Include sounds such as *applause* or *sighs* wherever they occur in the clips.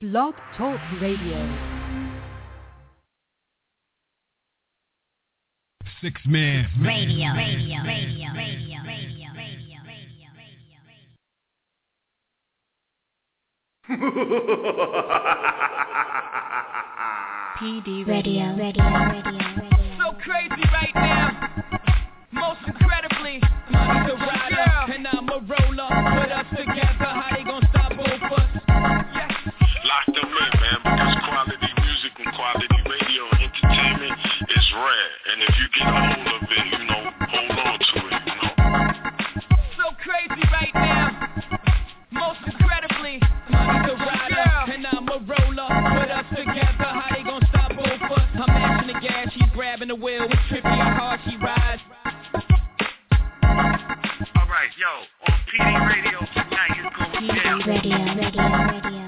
Blog Talk Radio. Six Man Radio. Radio. Radio. Radio. Radio. PD Radio. Radio. Radio. So crazy right now. Most Quality radio entertainment is rare. And if you get hold of it, you know, hold on to it, you know. So crazy right now. Most incredibly, I'm rider and I'm a roller. Put us together, how they gonna stop both us? I'm mashing the gas, she's grabbing the wheel. It's trippy how hard she rides. Alright, yo, on PD Radio tonight, it's going down. PD Radio, Radio, Radio.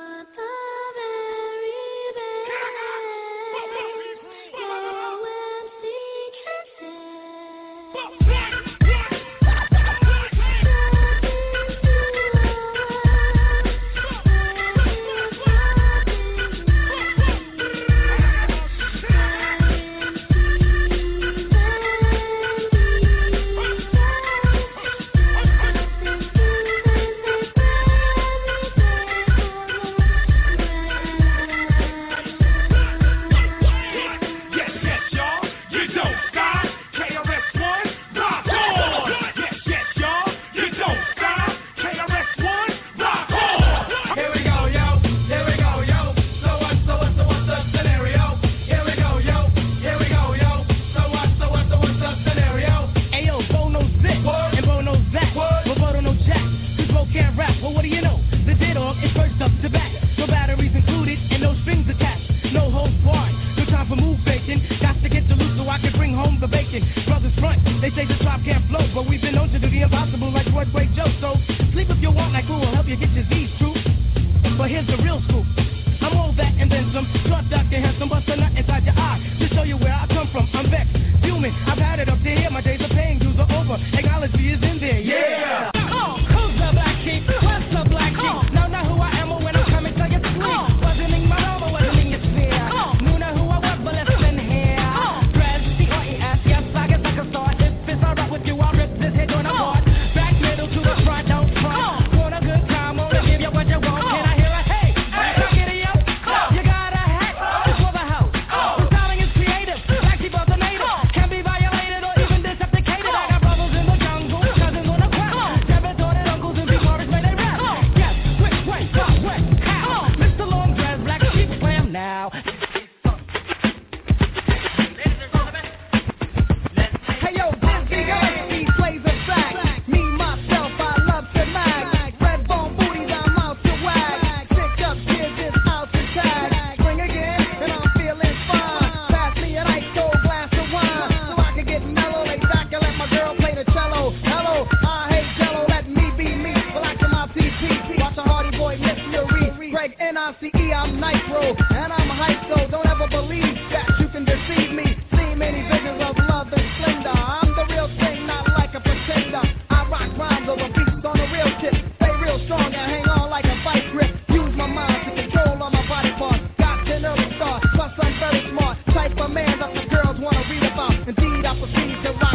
Watch a Hardy Boy, Nick Fury, Greg N-I-C-E, I'm Nitro, and I'm hype, so don't ever believe that you can deceive me. See many visions of love and splendor. I'm the real thing, not like a pretender. I rock rhymes over beats on a real tip. Stay real strong and hang on like a vice grip. Use my mind to control all my body parts. Got an early start, plus I'm very smart. Type of man that the girls wanna read about. Indeed, I proceed to rock.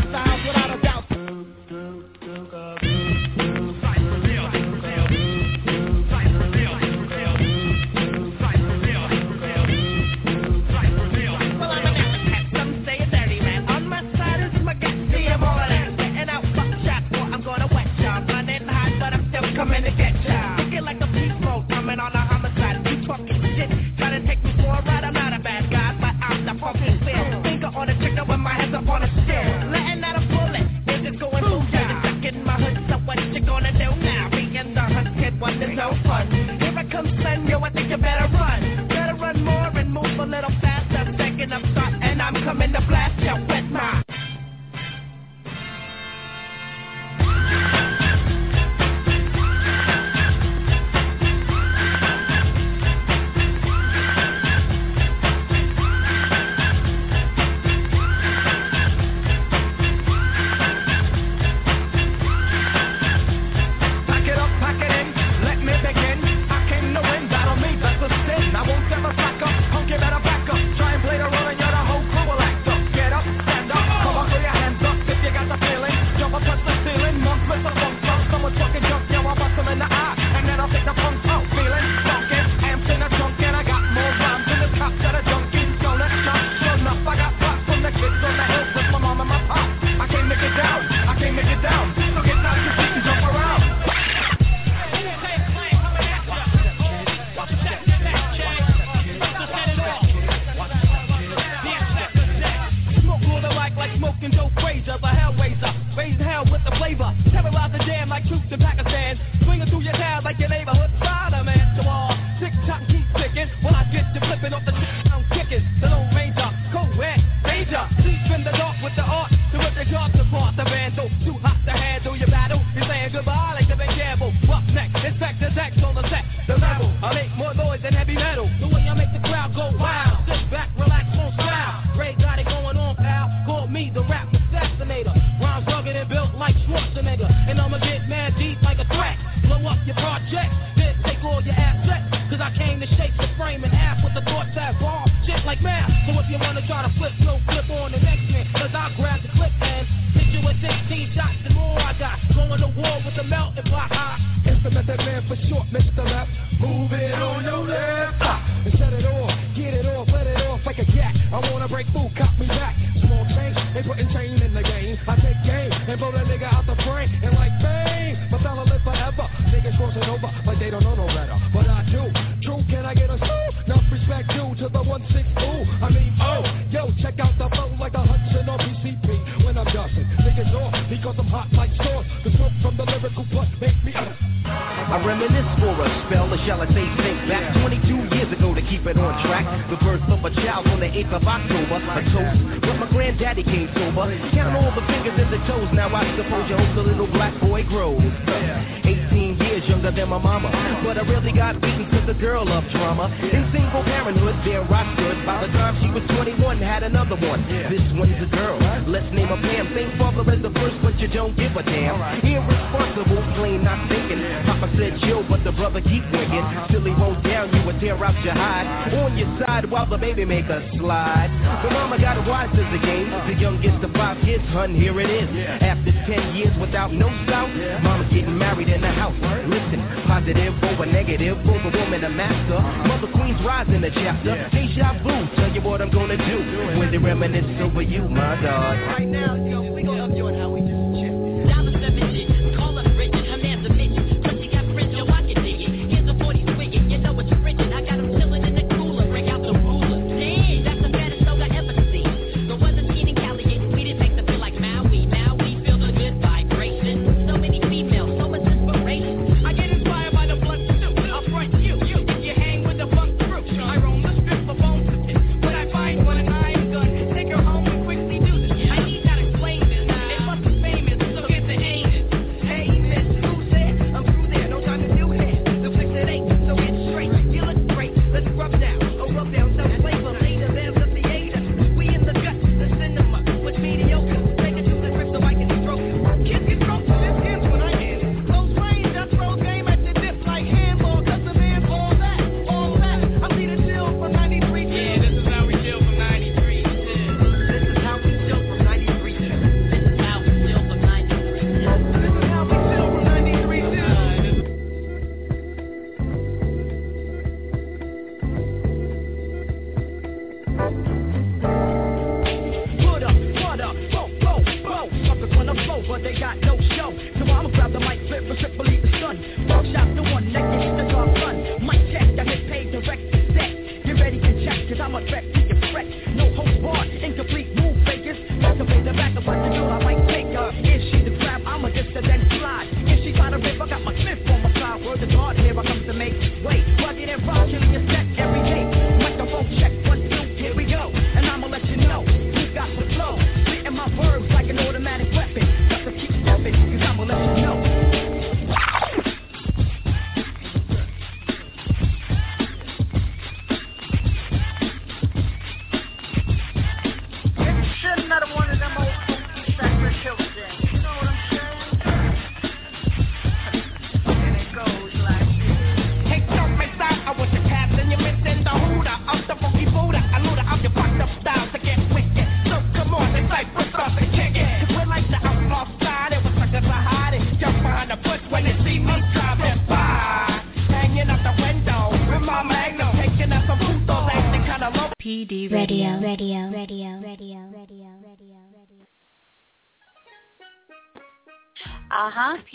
my mama. But I really got beaten to the girl of trauma. In single parenthood, there I stood. By the time she was 21, had another one. This one's a girl. Let's name her Pam. Same father as the first, but you don't give a damn. Irresponsible, plain not thinking. Papa said chill, but the brother keep winking. Uh-huh. Silly roll down, you would tear out your hide. On your side while the baby make a slide. The mama got wise to the game. Uh-huh. The youngest of five kids, hun, here it is. After 10 years without no doubt, mama getting married in the house. Listen, positive over negative for the woman a master. Uh-huh. Mother Queen's rise in the chapter. Deja vu, tell you what I'm gonna do when they reminisce over you, my dog. Right now, yo, we gonna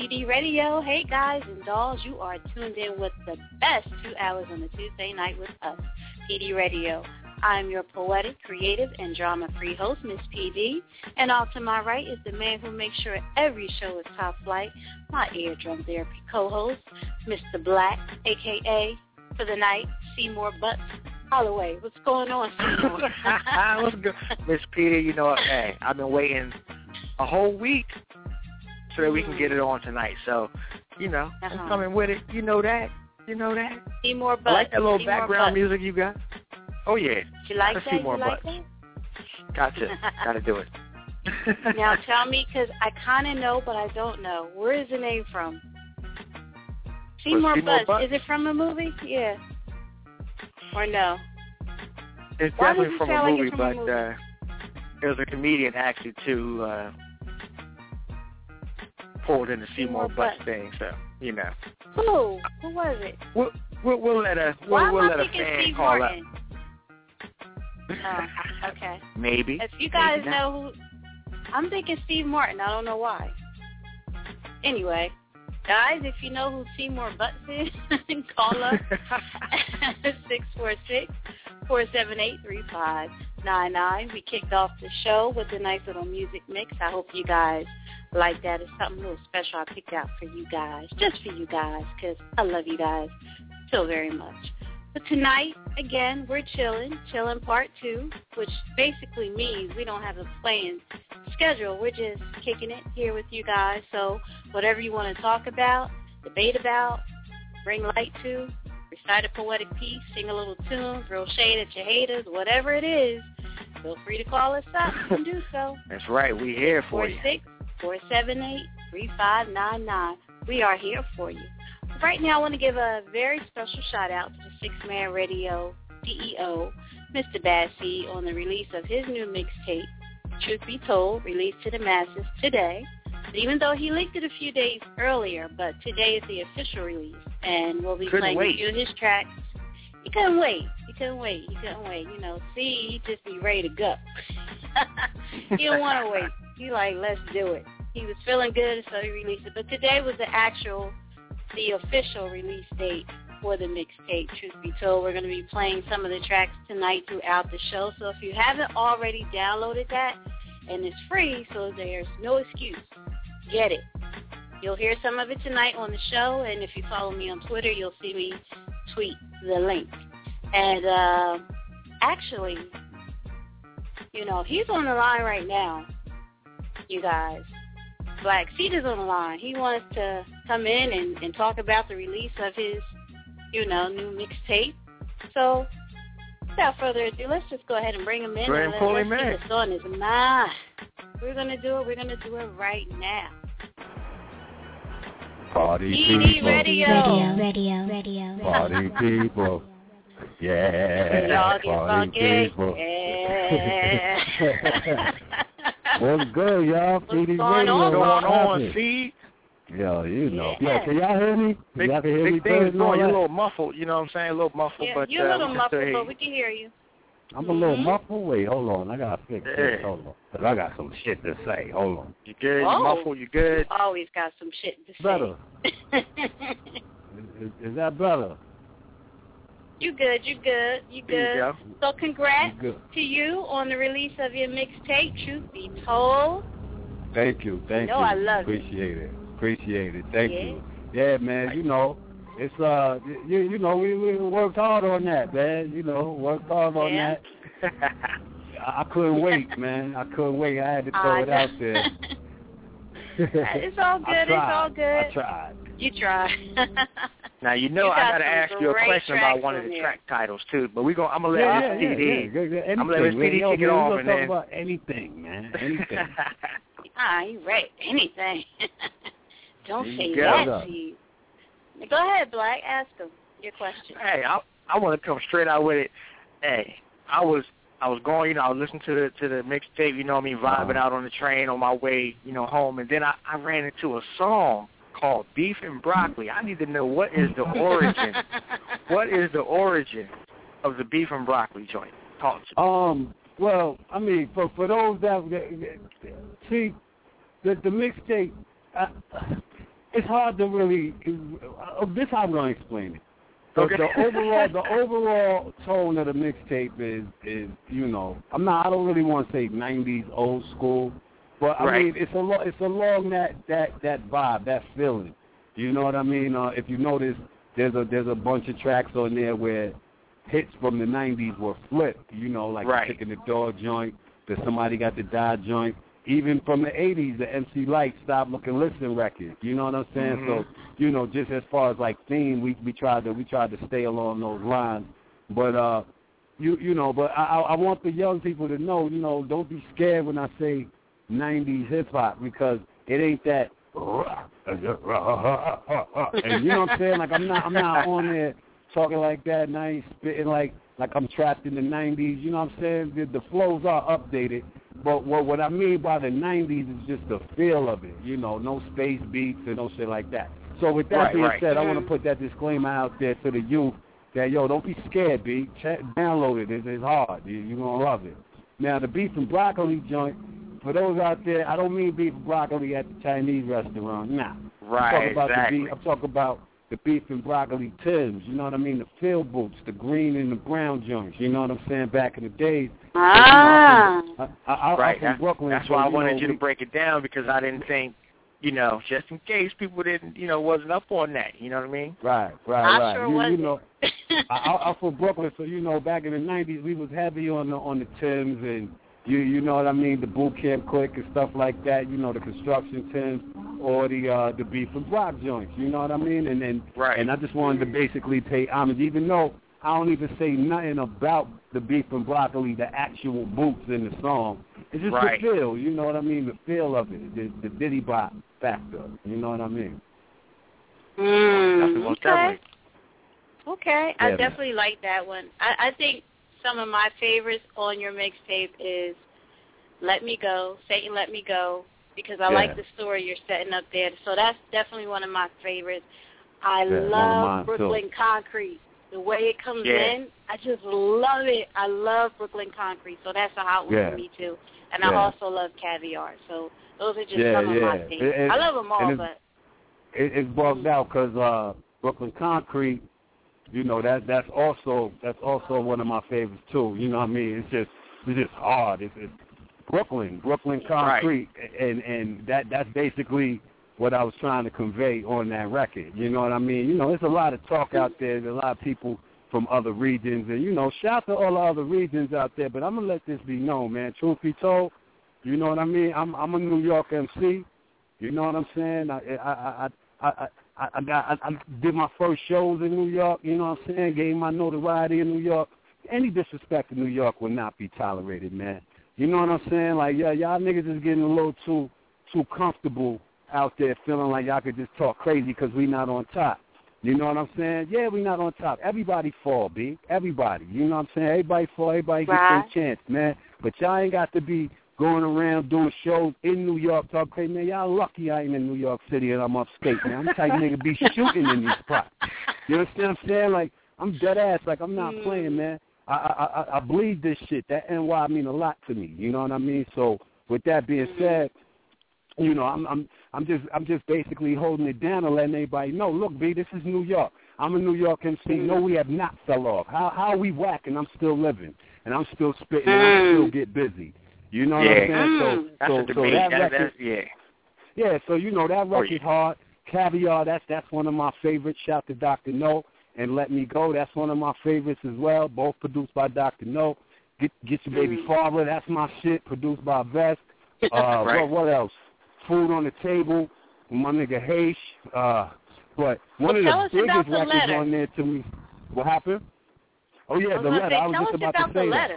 PD Radio. Hey guys and dolls, you are tuned in with the best two hours on the Tuesday night with us, PD Radio. I'm your poetic, creative, and drama-free host, Miss PD. And off to my right is the man who makes sure every show is top flight, my eardrum therapy co-host, Mr. Black, a.k.a. for the night, Seymour Butts Holloway. What's going on, Seymour? *laughs* was good? Miss PD, you know, hey, I've been waiting a whole week so that we can get it on tonight. So, you know, uh-huh. I'm coming with it. You know that. You know that. See more butts. I like that little see background music you got. Oh yeah. You like that? See more you like. That? Gotcha. *laughs* Gotta do it. now *laughs* tell me, because I kind of know, but I don't know. Where is the name from? See more Butts. Butts. Is it from a movie? Yeah. Or no? It's Why definitely from a movie, from but a movie? uh, there's a comedian actually too. Uh, pulled in the Seymour Seymour Butts Butts. thing. So you know, Who? Who was it? we'll we'll, we'll let a we'll, we'll let a fan Steve call Martin? Oh, okay. Maybe. If you guys know who, I'm thinking Steve Martin. I don't know why. Anyway, guys, if you know who Seymour Butts is, *laughs* call us *laughs* six four six four seven eight three five nine nine. We kicked off the show with a nice little music mix. I hope you guys like that. It's something little special I picked out for you guys, just for you guys, because I love you guys so very much. But tonight, again, we're chilling, chilling part two, which basically means we don't have a planned schedule. We're just kicking it here with you guys. So whatever you want to talk about, debate about, bring light to, recite a poetic piece, sing a little tune, throw shade at your haters, whatever it is, feel free to call us up and do so. That's right. We're here for you. Six four seven eight three five nine nine. We are here for you. Right now, I want to give a very special shout out to the Six Man Radio CEO, Mr. Bad Seed, on the release of his new mixtape, Truth Be Told, released to the masses today. Even though he leaked it a few days earlier, but today is the official release, and we'll be Couldn't playing wait. a few of his tracks. He couldn't wait. He couldn't wait. He couldn't wait. You know, see, he just be ready to go. *laughs* he don't want to wait. He like, let's do it. He was feeling good, so he released it. But today was the actual, the official release date for the mixtape. Truth be told, we're going to be playing some of the tracks tonight throughout the show. So if you haven't already downloaded that, and it's free, so there's no excuse. Get it. You'll hear some of it tonight on the show, and if you follow me on Twitter, you'll see me tweet the link. And uh, actually, you know, he's on the line right now, you guys. Bad Seed is on the line. He wants to come in and, and talk about the release of his, you know, new mixtape. So, without further ado, let's just go ahead and bring him in ahead and let, him let's in. see what's on his mind. We're gonna do it. We're gonna do it right now. Party PD people. Radio. Radio, radio, Party people. Yeah. Party funky. people. Yeah. *laughs* What's good, y'all? What's PD going Radio. on, What's going What's on, see? Yo, you know. Yeah. Yeah, can y'all hear me? Can Big, y'all can hear big things good and all going. You're a little muffled. You know what I'm saying? A little muffled, yeah, but you're uh, a little we muffled, but we can hear you. I'm a little Mhm. muffled. Wait, hold on. I gotta fix this. Yeah. Hold on. 'Cause I got some shit to say. Hold on. You good? Oh. You muffled? You good? Always got some shit to say. Better. *laughs* Is, is that better? you good? You good? You There you good? go. So congrats You good. to you on the release of your mixtape. Truth be told, Thank you. Thank know you. I love it. Appreciate it. Appreciate it. Thank Yeah. you. Yeah, man. You know, it's uh, you you know, we we worked hard on that, man. You know, worked hard on Yeah. that. I, *laughs* I couldn't wait, man. I couldn't wait. I had to throw I it out there. *laughs* it's all good. It's all good. I tried. You try. *laughs* Now you know You I got gotta ask you a question about one of the there. track titles too. But we going I'm gonna let yeah, Mr. yeah, PD. yeah, yeah, yeah. Anything, I'm gonna let Miss man. PD Yo, kick it man, we off gonna and talk then- about anything, man. Anything. ah, you right. Anything. Don't There say that to you. Go ahead, Black. Ask him your question. hey, I I want to come straight out with it. Hey, I was I was going, you know, I was listening to the to the mixtape, you know what I mean, vibing out on the train on my way, you know, home, and then I I ran into a song called Beef and Broccoli. I need to know what is the *laughs* origin. what is the origin of the beef and broccoli joint? Talk to me. Um. Well, I mean, for for those that, that see, the the mixtape, uh, it's hard to really. Uh, this how I'm going to explain it. The, Okay. the overall the *laughs* overall tone of the mixtape is is you know I'm not I don't really want to say 90s old school, but I Right. mean it's a lo- it's along that that that vibe that feeling. You know what I mean? Uh, if you notice, there's a there's a bunch of tracks on there where hits from the 90s were flipped. You know, like Right. the Chicken the Dog joint, that Somebody Got to Die joint. Even from the 80s, the MC Lyte Stop Look and Listen record. You know what I'm saying? Mhm. So, you know, just as far as like theme, we we tried to we tried to stay along those lines. But uh, you you know, but I I want the young people to know, you know, don't be scared when I say 90s hip hop because it ain't that *laughs* and you know what I'm saying? Like I'm not I'm not on there talking like that and I ain't spitting like like I'm trapped in the nineties, you know what I'm saying? The, the flows are updated. But what what I mean by the nineties is just the feel of it, you know, no space beats and no shit like that. So with that Right, being right. said, I want to mm-hmm. put that disclaimer out there to the youth that yo, don't be scared, B. Check, download it. It's, it's hard. You, you're gonna love it. Now the beef and broccoli joint. For those out there, I don't mean beef and broccoli at the Chinese restaurant. Nah. I'm Right, talking about exactly. the beef. I'm talking about the beef and broccoli Tims. You know what I mean? The field boots, the green and the brown joints. You know what I'm saying? Back in the days. Ah. I, I, I, right. I'm from That's, Brooklyn. that's so, why I wanted know, you to break it down because I didn't think, you know, just in case people didn't, you know, wasn't up on that. You know what I mean? Right, right, I right. sure you, you wasn't. know, I, I, I'm from Brooklyn, so you know, back in the '90s, we was heavy on the on the Tims and you you know what I mean, the boot camp click and stuff like that. You know, the construction Tims or the uh the beef and brock joints. You know what I mean? And then Right. and I just wanted to basically pay homage, even though I don't even say nothing about the beef and broccoli, the actual boots in the song. It's just Right. the feel. You know what I mean? The feel of it, the, the diddy bop factor. You know what I mean? Mm, okay. Okay, Yeah, I man. definitely like that one. I, I think some of my favorites on your mixtape is "Let Me Go," "Satan Let Me Go," because I Yeah. like the story you're setting up there. So that's definitely one of my favorites. I Yeah, love mine, too. Brooklyn Concrete. The way it comes Yeah. in, I just love it. I love Brooklyn Concrete, so that's a hot one Yeah. for me too. And I also love Caviar. So those are just Yeah, some of yeah. my It- it- I love them all, but it, it's bugged out because uh, Brooklyn Concrete, you know that that's also that's also one of my favorites too. You know what I mean? It's just it's just hard. It's, it's Brooklyn, Brooklyn Concrete, and and that that's basically what I was trying to convey on that record. You know what I mean? You know, there's a lot of talk out there. There's a lot of people from other regions, and you know, shout to all the other regions out there. But I'm gonna let this be known, man. Truth be told, you know what I mean? I'm I'm a New York MC. You know what I'm saying? I I I I I, I, got I, I did my first shows in New York. You know what I'm saying? Gained my notoriety in New York. Any disrespect in New York will not be tolerated, man. You know what I'm saying? Like yeah, y'all niggas is getting a little too too comfortable out there, feeling like y'all could just talk crazy because we not on top. You know what I'm saying? Yeah, we not on top. Everybody fall, B. Everybody. You know what I'm saying? Everybody fall. Everybody get Right. their chance, man. But y'all ain't got to be going around doing shows in New York talking crazy. Man, y'all lucky I ain't in New York City and I'm upstate, man. I'm the type of nigga be *laughs* shooting in these spots. You understand what I'm saying? Like, I'm dead ass. Like, I'm not Mm. playing, man. I, I, I, I bleed this shit. That NY mean a lot to me. You know what I mean? So, with that being said, you know, I'm I'm I'm just I'm just basically holding it down and letting everybody know. Look, B, this is New York. I'm a New York MC. No, we have not fell off. How how we whack and I'm still living and I'm still spitting and I Mm. still get busy. You know what Yeah. I'm saying? Mm. So That's so so that That- record, that's, yeah. yeah. So you know that Oh, record yeah. hard. Caviar, that's that's one of my favorites. Shout to Dr. No and Let Me Go. That's one of my favorites as well. Both produced by Dr. No. Get get your baby Mm. father. That's my shit. Produced by Vest. *laughs* Uh, Right. what, what else? Food on the table. My nigga Haish. Uh, but one Well, of the biggest the records letter. on there to me. What happened? Oh yeah, the letter. say, I was just about, to say that.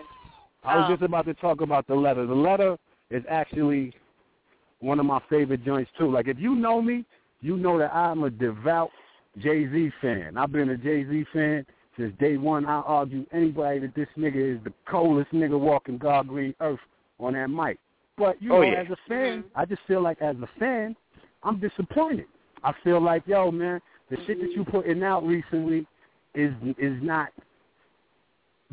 I was just about to talk about the letter. The letter is actually one of my favorite joints too. Like if you know me, you know that I'm a devout Jay Z fan. I've been a Jay Z fan since day one. I argue anybody that this nigga is the coldest nigga walking God green earth on that mic. But you Oh, know, yeah. as a fan, Mhm. I just feel like as a fan, I'm disappointed. I feel like, yo, man, the shit that you putting out recently is is not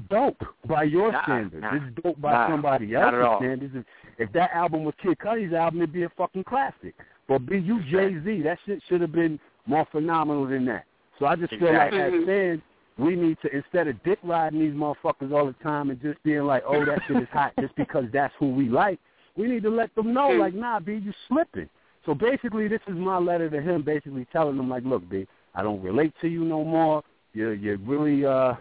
dope by your Nah, standards. nah, it's dope by nah, somebody else's standards. If, if that album was Kid Cudi's album, it'd be a fucking classic. But be you Jay Z, that shit should have been more phenomenal than that. So I just feel like as fans, we need to instead of dick riding these motherfuckers all the time and just being like, oh, that shit is hot just because that's who we like. We need to let them know, like, nah, B, you slipping. So basically, this is my letter to him, basically telling him, like, look, B, I don't relate to you no more. You're, you're really, uh,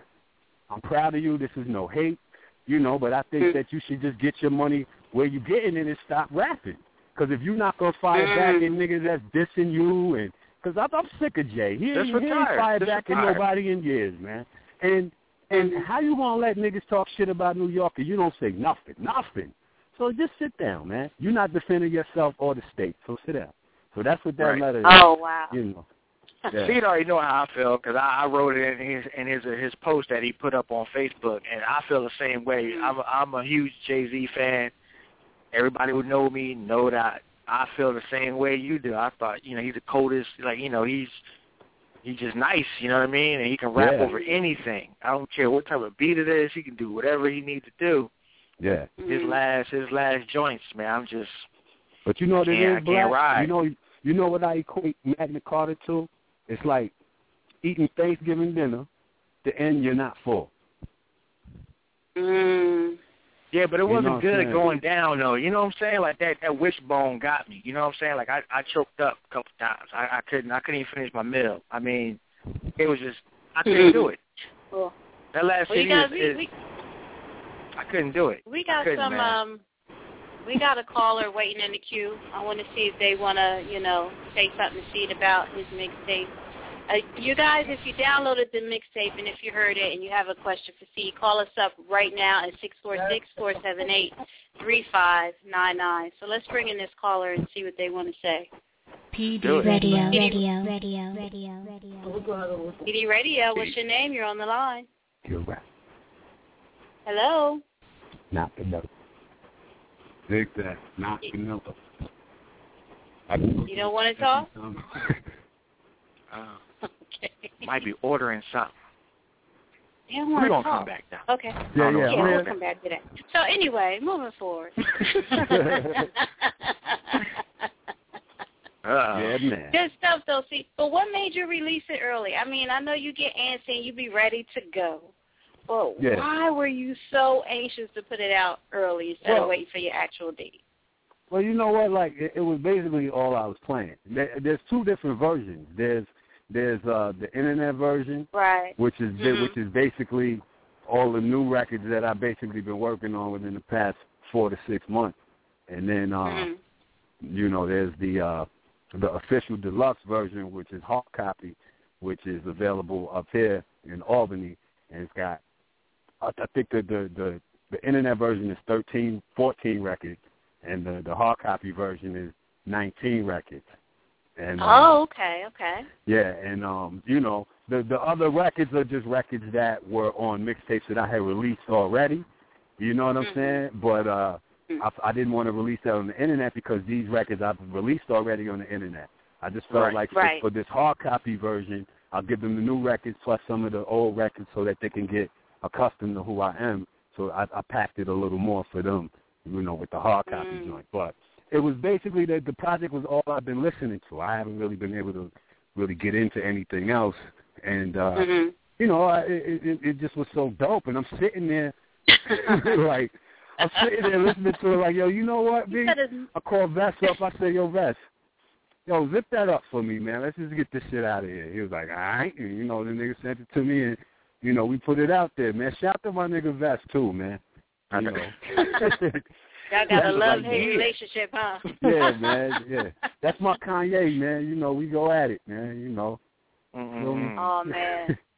I'm proud of you. This is no hate, you know, but I think that you should just get your money where you're getting it and stop rapping. Because if you're not going to fire back at niggas that's dissing you and because I'm, I'm sick of Jay. He, Just he ain't fired back at nobody in years, man. And and how you gonna let niggas talk shit about New York and you don't say nothing, nothing? So just sit down, man. You're not defending yourself or the state, so sit down. So that's what that Right. letter is. Oh wow. You know. *laughs* Yeah. Seed already know how I feel because I, I wrote it in his in his his post that he put up on Facebook, and I feel the same way. Mhm. I'm a, I'm a huge Jay Z fan. Everybody who know me know that I feel the same way you do. I thought you know he's the coldest, like you know he's he's just nice, you know what I mean, and he can rap Yeah. over anything. I don't care what type of beat it is. He can do whatever he needs to do. Yeah. His Mhm. last his last joints, man. I'm just But you know what it is, Can't- I Black? ride. You know you know what I equate Magna Carta to? It's like eating Thanksgiving dinner, the end you're not full. Mm. Yeah, but it wasn't what I'm good saying? going down though. You know what I'm saying? Like that that wishbone got me. You know what I'm saying? Like I I choked up a couple times. I I couldn't I couldn't even finish my meal. I mean, it was just I couldn't do it. Well, That last we CD got is, we, is we I couldn't do it. we got some man. um we got a caller waiting in the queue. I want to see if they want to, you know, say something to Seed about his mixtape. Uh, you guys, if you downloaded the mixtape and if you heard it and you have a question for Seed, call us up right now at six four six four seven eight three five nine nine. So let's bring in this caller and see what they want to say. PD Do it. Radio. Radio, radio, radio, radio. PD Radio, what's your name? You're on the line. You're right. Hello. Not the note. Dig that. Not the note. You don't want to talk? Uh, *laughs* Okay. might be ordering something. You don't We're gonna talk. come back down. Okay. Yeah, yeah. yeah we'll come back to that. So anyway, moving forward. *laughs* Yeah, man. Good stuff though. See, but what made you release it early? I mean, I know you get antsy and you be ready to go. But Yeah. why were you so anxious to put it out early instead Well- of waiting for your actual date? Well, you know what? Like it, it was basically all I was playing. There, there's two different versions. There's there's uh the internet version, Right. which is Mhm. which is basically all the new records that I've basically been working on within the past four to six months. And then uh Mhm. you know there's the uh the official deluxe version, which is hard copy, which is available up here in Albany, and it's got I, I think the the the the internet version is 13, 14 records, and the the hard copy version is 19 records. And uh, Oh, okay, okay. yeah, and um, you know, the the other records are just records that were on mixtapes that I had released already. You know what I'm Mhm. saying? But uh Mhm. I, I didn't want to release that on the internet because these records I've released already on the internet. I just felt Right. like Right. for this hard copy version, I'll give them the new records plus some of the old records so that they can get accustomed to who I am. So I, I packed it a little more for them, you know, with the hard copy Mm. joint. But it was basically that the project was all I've been listening to. I haven't really been able to really get into anything else, and uh Mhm. you know, I, it, it it just was so dope. And I'm sitting there *laughs* like I'm sitting there listening to it like, yo, you know what, B? said I call Vest up. I say, yo, Vest, yo, zip that up for me, man. Let's just get this shit out of here. He was like, all right. And, you know, the nigga sent it to me, and, you know, we put it out there, man. Shout out to my nigga Vest, too, man. You know. *laughs* Y'all got a love hate yeah. relationship, huh? *laughs* yeah, man, yeah. That's my Kanye, man. You know, we go at it, man, you know. Mm-mm. Oh man. *laughs*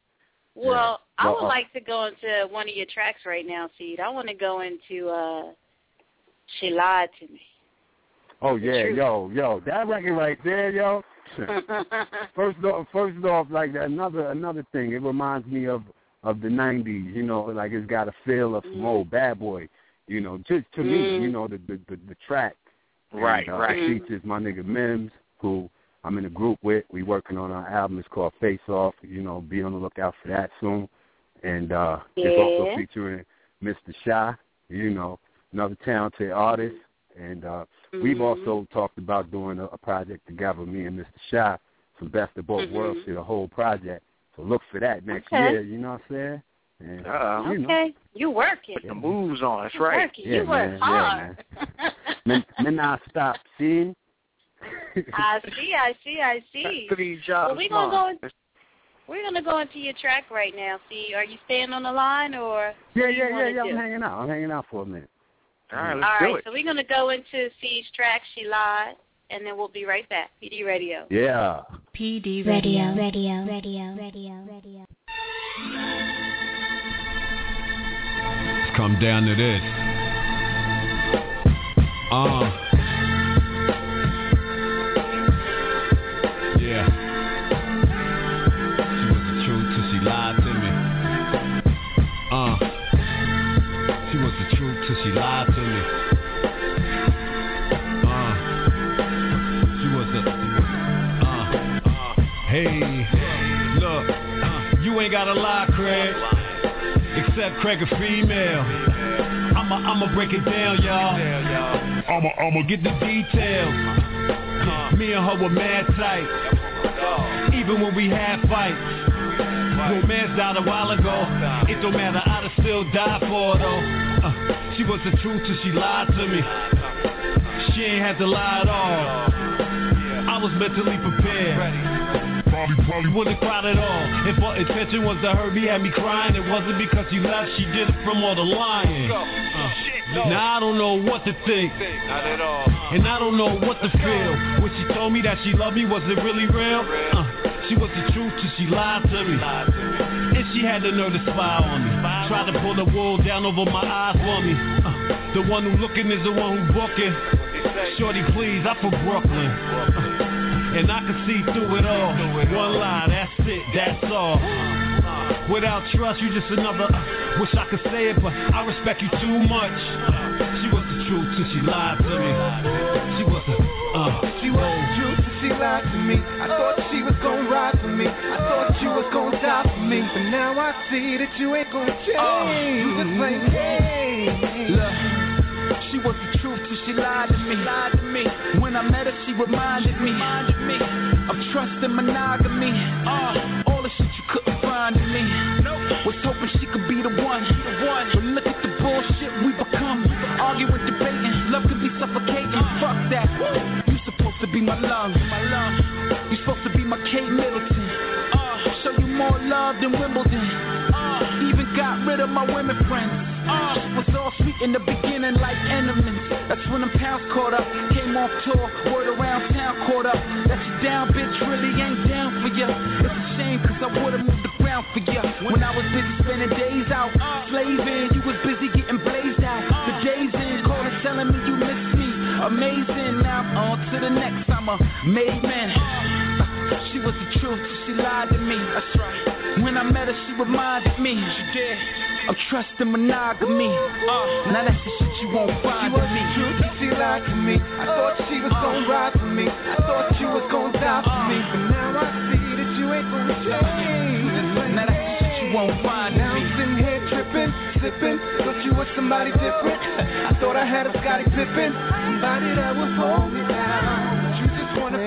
Well, I would uh, like to go into one of your tracks right now, Seed. I want to go into uh She Lied to Me. Oh, yeah, yo, yo. That record right there, yo. First off, first off, like another another thing, it reminds me of of the '90s. You know, like it's got a feel of some Mm. old bad boy. You know, just to me, Mm. you know, the the the, the track. Right, and, uh, right. Features my nigga Mims, who I'm in a group with. We working on our album. It's called Face Off. You know, be on the lookout for that soon. And uh it's also featuring Mr. Shy. You know, another talented artist. And uh We've Mhm. also talked about doing a, a project together, me and Mr. Shy, some best of both Mhm. worlds to the whole project. So look for that next Okay. year, you know what I'm saying? And, you know, Okay. You working. Put the moves on. That's right. working. Yeah, you work man, yeah, hard. men, men stop seeing. *laughs* I see, I see, I see. Three jobs. Well, we gonna go. In, we're gonna go into your track right now. See, are you staying on the line or? yeah, do yeah, yeah, yeah. I'm hanging out. I'm hanging out for a minute. All right, let's do right, it. so we're gonna go into C's track. She lied, and then we'll be right back. PD Radio. Yeah. PD Radio, Radio. radio, radio, radio, radio. It's come down to this. Uh. Gotta lie, Craig. Except Craig a female. I'ma, I'ma break it down, y'all. I'ma, I'ma get the details. Me and her were mad tight. Even when we had fights. Romance died a while ago. It don't matter, I'd still died for her though. Uh, she was the truth till she lied to me. She ain't had to lie at all. I was mentally prepared. Probably, probably wouldn't cried at all. If her intention was to hurt me, had me crying, it wasn't because she left, she did it from all the lying. Uh, now I don't know what to think. Not at all. And I don't know what to feel. When she told me that she loved me, was it really real? Uh, she was the truth till she lied to me. And she had the nerve to spy on me. Tried to pull the wool down over my eyes for me. Uh, the one who looking is the one who booking. Shorty, please, I'm from Brooklyn. Uh, and I can see through it all. One lie, that's it, that's all. Without trust, you just another. Uh, wish I could say it, but I respect you too much. She was the truth till she lied to me. She was the. Uh, She was the truth till she lied to me. I thought she was gonna ride for me. I thought you was gonna die for me. But now I see that you ain't gonna change. you just playing games. Look, she was the truth till she lied to me. Lied to me. When I met her, she reminded me, of trust and monogamy. Uh, all the shit you couldn't find in me. Was hoping she could be the one. The one. But look at the bullshit we become. Arguing, debating, love can be suffocating. Fuck that. You supposed to be my lung. My lung. You supposed to be my Kate Middleton. Uh, show you more love than Wimbledon. Rid of my women friends. Uh, was all sweet in the beginning like enemies. That's when them pounds caught up. Came off tour, word around town caught up. That you down, bitch, really ain't down for ya. It's a shame, cause I would've moved the ground for ya. When I was busy spending days out, slaving, you was busy getting blazed out. The days in, calling, telling me you miss me. Amazing, now I'm on to the next. I'm a made man. She was the truth, she lied to me. That's right. When I met her, she reminded me. She did. I'm trusting monogamy. Uh, now that's the shit you won't find She was me. truth she lied to me. I thought she was gonna ride for me. I thought you was gonna die for me. But now I see that you ain't gonna change. You just playing Now that's the shit you won't find Now in I'm sitting here tripping, sipping. Thought you was somebody different. I thought I had a Scottie Pippen, somebody that would hold me down. But you just wanna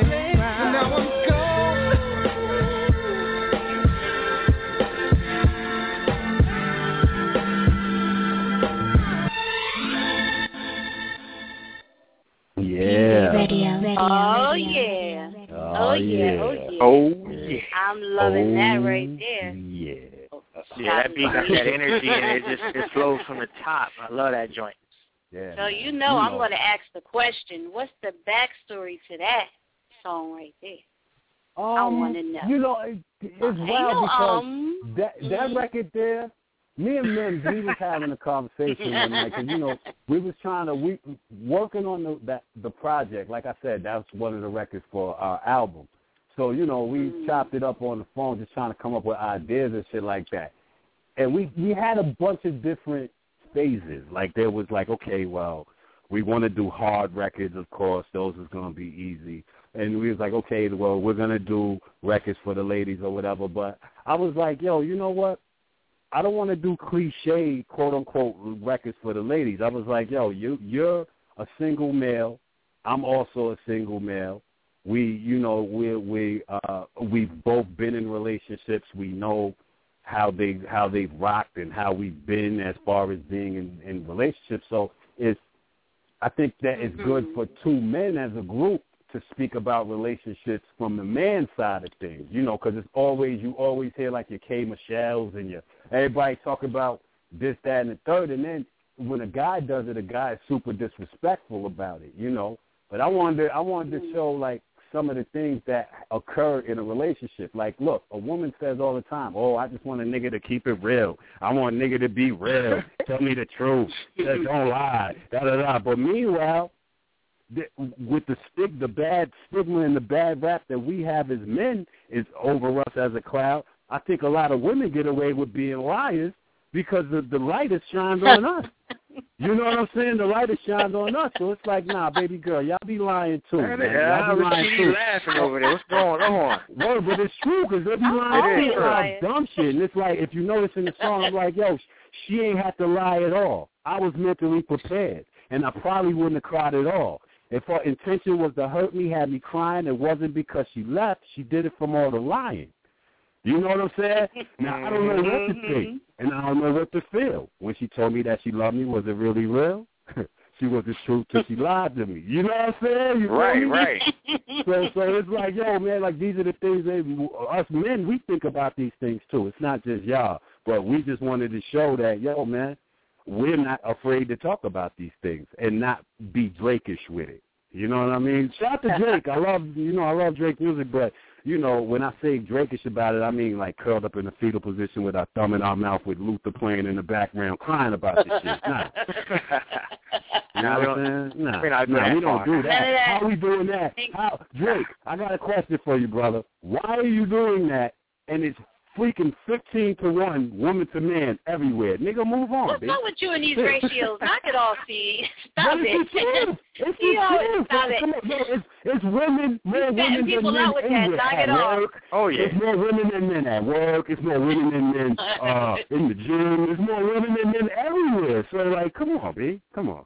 Yeah. Radio, radio, Oh yeah. Oh yeah. Oh yeah. Oh yeah. I'm loving that right there. Yeah. Yeah, that beat got that energy and it just it flows from the top. I love that joint. Yeah. So you know I'm going to ask the question: What's the backstory to that song right there? Um, wanna know. You know, it, it's Ain't wild no because um. that that record there, me and Mims, we was having a conversation one night because you know we was trying to we working on the that the project. Like I said, that's one of the records for our album. So you know we Mm. chopped it up on the phone, just trying to come up with ideas and shit like that. And we we had a bunch of different phases. Like there was like, okay, well, we want to do hard records, of course. Those is gonna be easy. And we was like, okay, well, we're gonna do records for the ladies or whatever. But I was like, yo, you know what? I don't want to do cliche, quote unquote, records for the ladies. I was like, yo, you you're a single male. I'm also a single male. We, you know, we we uh we've both been in relationships. We know how they how they've rocked and how we've been as far as being in, in relationships. So it's I think that it's good for two men as a group to speak about relationships from the man side of things, you know, because it's always you always hear like your K Michelle's and your everybody talk about this, that, and the third, and then when a guy does it, a guy is super disrespectful about it, you know. But I wanted to, I wanted to mm-hmm. show like some of the things that occur in a relationship. Like, look, a woman says all the time, "Oh, I just want a nigga to keep it real. I want a nigga to be real. *laughs* Tell me the truth. Just mm-hmm. don't lie." Da da da. But meanwhile, the, with the stig, the bad stigma and the bad rap that we have as men is over us as a crowd. I think a lot of women get away with being liars because the, the light is shined *laughs* on us. You know what I'm saying? The light is shined on us. So it's like, nah, baby girl, y'all be lying too. Man, Man. yeah, Y'all be lying too. laughing over there. What's going on? Well, but it's true because they be I'm lying always about lying. dumb shit. And it's like, if you notice in the song, I'm like, yo, she ain't have to lie at all. I was mentally prepared, and I probably wouldn't have cried at all. If her intention was to hurt me, have me crying, it wasn't because she left. She did it from all the lying. You know what I'm saying? Now I don't know what to mm-hmm. think, and I don't know what to feel. When she told me that she loved me, was it really real? *laughs* she was the truth till she *laughs* lied to me. You know what I'm saying? You Right, me? right. So, so it's like, yo, man, like these are the things that us men we think about these things too. It's not just y'all, but we just wanted to show that, yo, man, we're not afraid to talk about these things and not be Drakeish with it. You know what I mean? Shout out to *laughs* Drake. I love, you know, I love Drake music, but you know, when I say Drakeish about it, I mean like curled up in a fetal position with our thumb in our mouth with Luther playing in the background, crying about this shit. Nah. You know what I'm saying? *laughs* Nah, we're nah, we don't do that. that. How we doing that? How, Drake, I got a question for you, brother. Why are you doing that? And it's freaking fifteen to one, woman to man everywhere. Nigga, move on, What's bitch. up with you and these *laughs* ratios? Knock it off, see. *laughs* Stop But it's the it. truth. *laughs* It's You the always truth. stop Come it. on, no, it's, it's women, more setting women people than men up with that. anywhere. Knock at it off. work. Oh yeah. It's more women than men at work. It's more women than men uh, in the gym. There's more women than men everywhere. So, like, come on, B. Come on.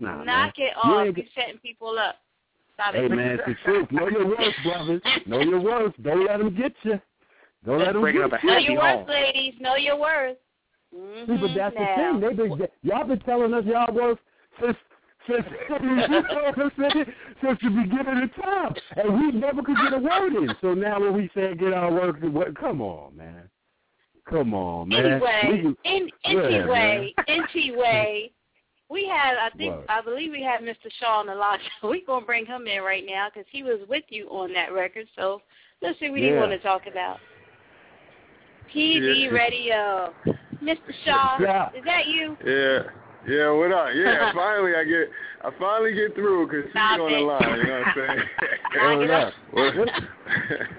Nah, Knock man. it You off. ain't You're setting people up. Stop Hey it. man, it's the truth. Know your worth, brothers. Know your worth. Don't let them get you. Don't let them Breaking up a you. Know your home. worth, ladies. Know your worth. See, Mm-hmm. but that's now. the thing. They been y'all been telling us y'all worth since since *laughs* since, since the beginning of time, and we never could get a word in. So now when we say get our work, what, come on, man. Come on, man. Anyway, We- in Yeah, anyway, anyway, we had I think What? I believe we had Mr. Shaw on the line. *laughs* So we gonna bring him in right now because he was with you on that record. So let's see what he Yeah. want to talk about. PD Yeah. Radio, Mr. Shaw, Yeah. is that you? Yeah. Yeah, what up? Yeah, *laughs* finally I get, I finally get through because she's Stop on the line. You know what I'm *laughs* saying? Knock it off. What-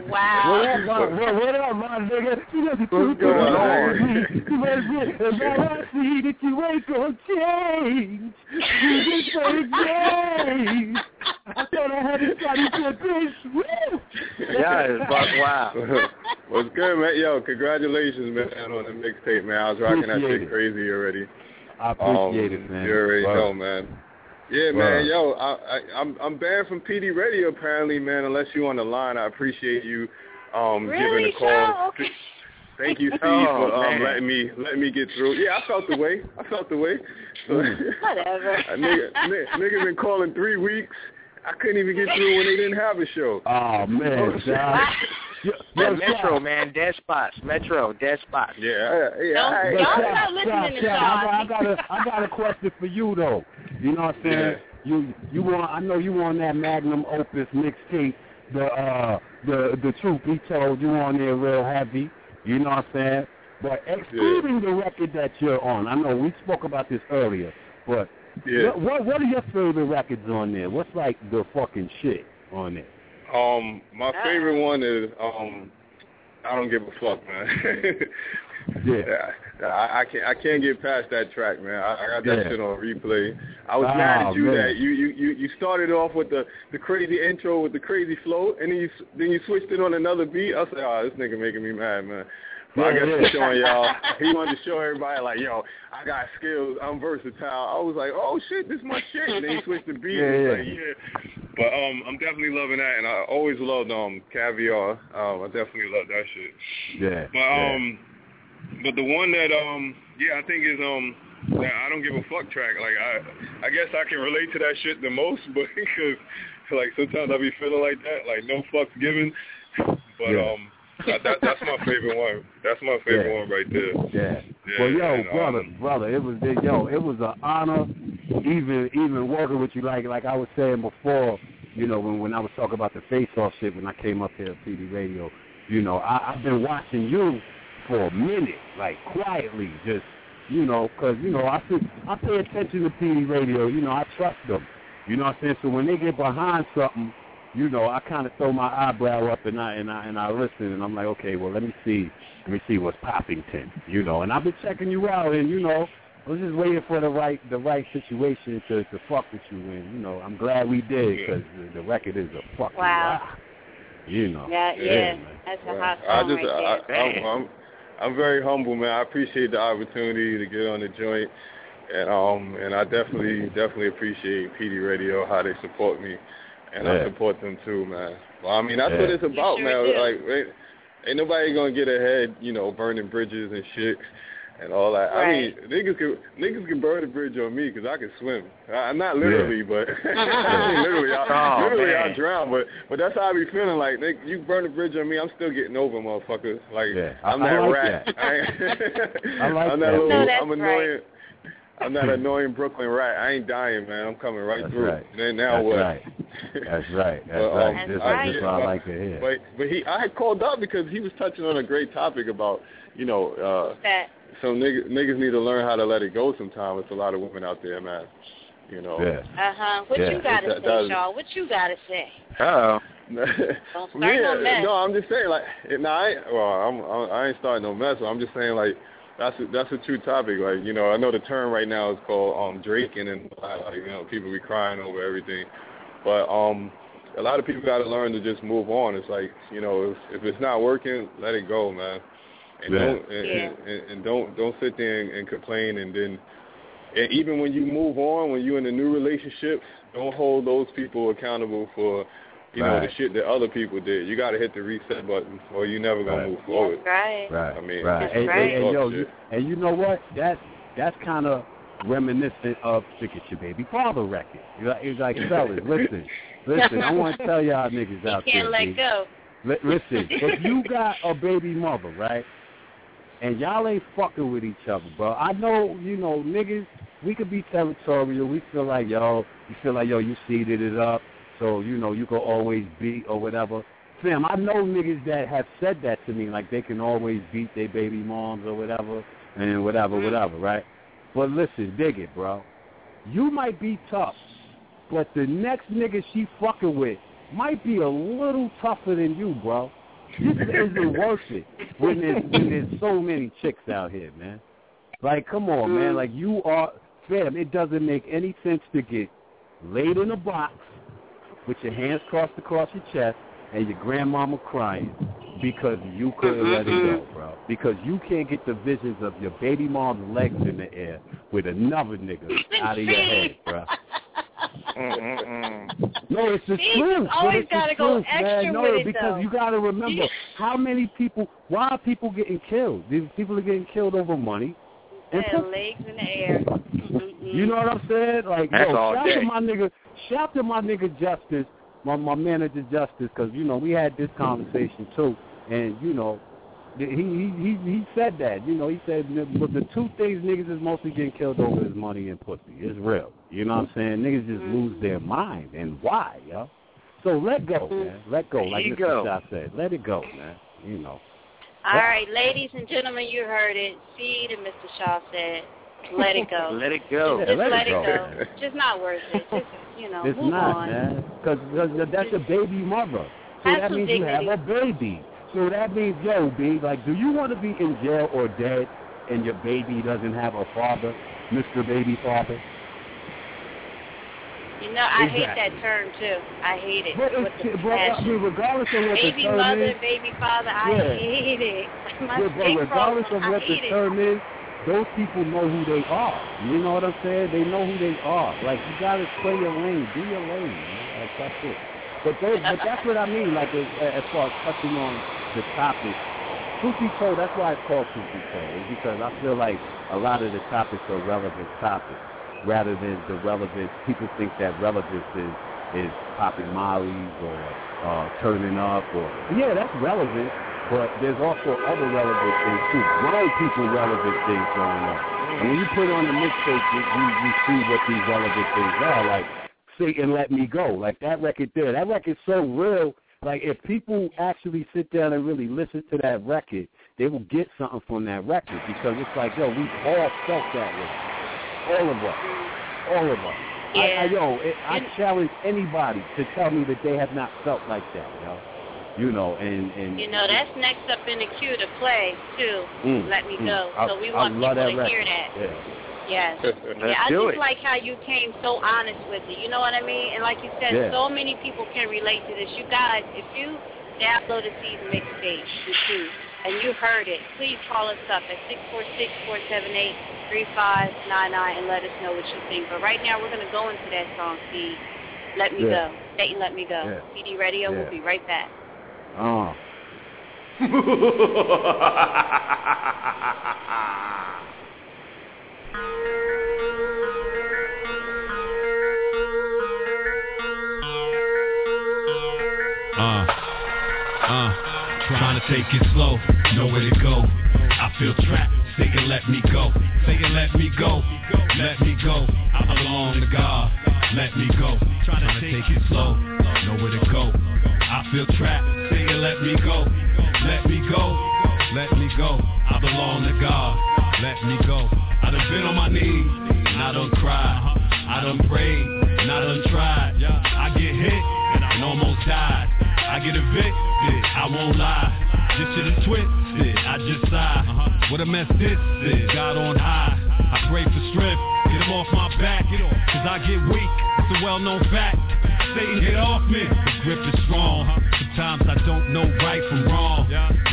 Wow. What up, my, what, what up, my nigga? You got the truth going going on? on. And now I see that you ain't gonna change. You just ain't change. I thought I had a shot at this. Woo! Yeah, it's Buck Wow. *laughs* What's good, man? Yo, congratulations, man, on the mixtape, man. I was rocking that Appreciate shit it. crazy already. I appreciate Um, it, man. You already Word. know, man. Yeah, Word. man. Yo, I, I, I'm I'm banned from PD Radio apparently, man. Unless you on the line, I appreciate you um Really, giving a call. Shaw? Okay. Thank you, *laughs* Steve, Oh, for um, letting me letting me get through. Yeah, I felt the way. I felt the way. So, *laughs* Whatever. nigga, nigga, nigga been calling three weeks. I couldn't even get through when they didn't have a show. *laughs* Oh, man. John. *laughs* Yo, Yeah, yo, Metro, Shaw. man, dead spots. Metro, dead spots. Yeah, yeah. Don't- I- But Y'all Shaw, stop listening to Shaw, Shaw. I, got, a I got a question for you though. You know what I'm saying? Yeah. You you want I know you on that magnum opus mixtape, the uh the the truth be told, you on there real heavy. You know what I'm saying? But excluding the record that you're on, I know we spoke about this earlier, but Yeah. what, what what are your favorite records on there? What's like the fucking shit on there? Um, my favorite one is um, I don't give a fuck, man. *laughs* Yeah. I, I can't I can't get past that track, man. I, I got that Yeah. shit on replay. I was Oh, mad at you man. that you, you you you started off with the the crazy intro with the crazy flow, and then you then you switched it on another beat. I was like, oh, this nigga making me mad, man. But I guess yeah. he's showing y'all. *laughs* He wanted to show everybody like, yo, I got skills. I'm versatile. I was like, oh shit, this my shit. And then he switched the beat. *laughs* Yeah, and yeah. Like, yeah. But um, I'm definitely loving that, and I always loved um caviar. Um, I definitely love that shit. Yeah. But um, but the one that um, yeah, I think is um, that I don't give a fuck track. Like I, I guess I can relate to that shit the most, *laughs* but because like sometimes I be feeling like that, like no fucks given. But Yeah. um, that, that, that's my favorite one. That's my favorite Yeah. one right there. Yeah. Yeah, well, yo, and, um, brother, brother, it was yo, it was an honor, even even working with you. Like like I was saying before, you know, when when I was talking about the face off shit when I came up here at PD Radio, you know, I, I've been watching you for a minute, like quietly, just you know, 'cause you know I see, I pay attention to PD Radio. You know, I trust them. You know what I'm saying? So when they get behind something, you know, I kind of throw my eyebrow up and I and I and I listen and I'm like, okay, well, let me see, let me see what's Poppington, you know. And I've been checking you out, and you know, I was just waiting for the right the right situation to to fuck with you, and you know, I'm glad we did because the, the record is a fucking Wow. rock, you know. Yeah, yeah. man. That's a hot I song just, right I, there. I'm, I'm, I'm very humble, man. I appreciate the opportunity to get on the joint, and um, and I definitely, definitely appreciate PD Radio how they support me, and I support them too, man. Well, I mean, that's Yeah. what it's about, sure man. do. Like, ain't, ain't nobody gonna get ahead, you know, burning bridges and shit. And all that. I mean, niggas can niggas can burn a bridge on me because I can swim. I, not literally, but *laughs* I mean, literally, I, *laughs* Oh, literally I drown. But but that's how I be feeling. Like nigga, you burn a bridge on me, I'm still getting over, motherfucker. Like Yeah, I- I'm I that like rat. that. *laughs* I ain't, I like I'm that. that little. No, that's I'm annoying. I'm that annoying Brooklyn rat. I ain't dying, man. I'm coming right That's through. right. Then now That's what? right. That's right. *laughs* That's But, right. um, That's This right. is what I like to hear. But but he, I had called up because he was touching on a great topic about, you know, uh, That some niggas, niggas need to learn how to let it go. Sometimes it's a lot of women out there, man. You know. Yeah. uh huh. What Yeah. you gotta That- say, that was- Shaw? What you gotta say? Oh. Don't start *laughs* yeah, no mess. no, I'm just saying like, no, I well, I'm, I'm, I ain't starting no mess. But I'm just saying like, that's a, that's a true topic. Like, you know, I know the term right now is called um draking, and like, you know, people be crying over everything, but um, a lot of people got to learn to just move on. It's like, you know, if, if it's not working, let it go, man. And Yeah. don't and, Yeah. and, and don't don't sit there and, and complain, and then and even when you move on, when you're in a new relationship, don't hold those people accountable for, you know, the shit that other people did. You got to hit the reset button, or you never gonna Right. move forward. Right. Right. I mean, right. That's And, right. and, and yo, Shit. you, and you know what? That's that's kind of reminiscent of "Sick at Your Baby Father" record. You're like, you're like fellas, *laughs* listen, listen. I want to tell y'all niggas You out can't there. let B. go. Li- listen, if you got a baby mother, right, and y'all ain't fucking with each other, bro. I know, you know, niggas, we could be territorial. We feel like, yo, you feel like, yo, you seeded it up, so, you know, you can always beat or whatever. Fam, I know niggas that have said that to me, like they can always beat their baby moms or whatever, and whatever, mm. whatever, right? But listen, dig it, bro. You might be tough, but the next nigga she fucking with might be a little tougher than you, bro. This isn't *laughs* worth it when there's when there's so many chicks out here, man. Like, come on, man. Mm. Like you are, fam. It doesn't make any sense to get laid in a box with your hands crossed across your chest and your grandmama crying because you couldn't let it go, bro. Because you can't get the visions of your baby mom's legs in the air with another nigga *laughs* out of your head, bro. No, it's the See, truth. but always it's the gotta go truth, extra man. No, with it, because though. you got to remember how many people. Why are people getting killed? These people are getting killed over money. And Their pussy. legs in the air. You know what I'm saying? Like, That's yo, all shout day. to my nigga, shout to my nigga Justice, my my manager Justice, because you know we had this conversation too, and you know. He he he he said that you know he said but the two things niggas is mostly getting killed over is money and pussy. It's real. You know what I'm saying? Niggas just mm-hmm. lose their mind and why, yo. So let go, mm-hmm. man. Let go. Like Mr. go. Shaw said, let it go, man. You know. All right, ladies and gentlemen, you heard it. See, and Mr. Shaw said, let it *laughs* go. Let it go. Yeah, Just let let, it it go. go. Just not worth it. Just, you know, It's move not, on. man. Because that's a baby mother. So Have that some means you have a baby. So that means, yo, B, like, do you want to be in jail or dead and your baby doesn't have a father, Mr. Baby Father? You know, I hate that term too. I hate it. But, it's, but I mean, regardless of what baby the term mother, is, baby father, I Yeah. hate it. *laughs* My yeah, but big regardless problem, of what I the hate it. term is, those people know who they are. You know what I'm saying? They know who they are. Like you gotta play your lane, do your lane, man. Like that's it. But those, but that's what I mean. Like as, as far as touching on the topic, be told, that's why it's called be told. Is because I feel like a lot of the topics are relevant topics rather than the relevant. People think that relevance is is popping mollies or uh, turning up or yeah, that's relevant. But there's also other relevant things too. Grown people relevant things going on. And when you put on the mixtape, you, you you see what these relevant things are. Like "Satan Let Me Go," like that record there. That record's so real. Like if people actually sit down and really listen to that record, they will get something from that record because it's like, yo, we all felt that way. All of us. All of us. I, I, Yeah. yo, it, I challenge anybody to tell me that they have not felt like that, yo. You know, and and You know, that's next up in the queue to play too. Mm, Let me mm. go. I- so we want people that to hear that. Yeah. Yes. *laughs* Let's yeah, I do just it. like how you came so honest with it. You know what I mean? And like you said, Yeah. so many people can relate to this. You guys, if you downloaded these mixtapes, the too, and you heard it, please call us up at six four six four seven eight three five nine nine and let us know what you think. But right now, we're gonna go into that song, Steve. Let me Yeah. go. Satan, let me go. Yeah. PD Radio. Yeah. We'll be right back. *laughs* Uh. Uh, uh, trying to take it slow, nowhere to go. I feel trapped, Satan let me go. Satan let me go, let me go. I belong to God, let me go. Trying to take it slow, nowhere to go. I feel trapped, Satan let me go, let me go, let me go. I belong to God, let me go. I done been on my knees, and I done cried. I done prayed, and I done tried. I get hit, and I almost died. I get evicted, I won't lie. This shit is twisted, I just sigh. What a mess this is, God on high. I pray for strength, get him off my back. Cause I get weak, it's a well-known fact. Satan, get off me. The grip is strong. Sometimes I don't know right from wrong.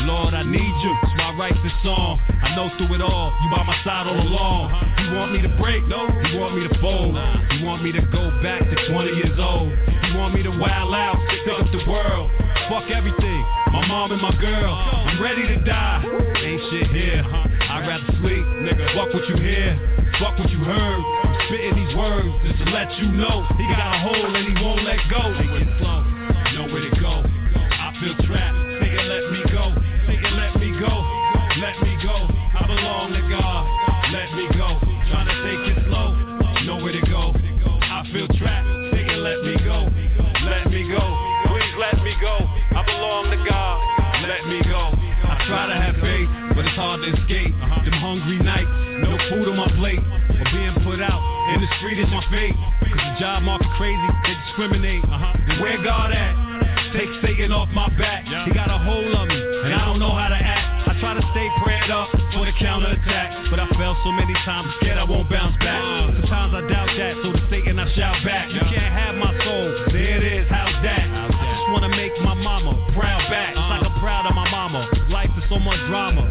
Lord, I need you. That's why I write song. I know through it all, you by my side all along. You want me to break? No. You want me to fold? You want me to go back to 20 years old? You want me to wild out, pick up the world? Fuck everything. My mom and my girl. I'm ready to die. Ain't shit here. I'd rather sleep, nigga. Fuck what you hear. Fuck what you heard. Spitting these words just to let you know he got a hold and he won't let go. Take it slow, nowhere to go. I feel trapped. Nigga, let me go. Nigga, let me go. Let me go. I belong to God. Let me go. Trying to take it slow, nowhere to go. I feel trapped. Nigga, let me go. Let me go. Please let me go. I belong to God. Let me go. I try to have faith, but it's hard to escape. Them hungry nights, no food on my plate. In the street is my fate. Cause the job market crazy, they discriminate. And where God at? Take Satan off my back. He got a hold on me, and I don't know how to act. I try to stay prayed up for the counterattack. But I fell so many times, scared I won't bounce back. Sometimes I doubt that, so to Satan I shout back. You can't have my soul, there it is, how's that? I just wanna make my mama proud back. It's like I'm proud of my mama. Life is so much drama.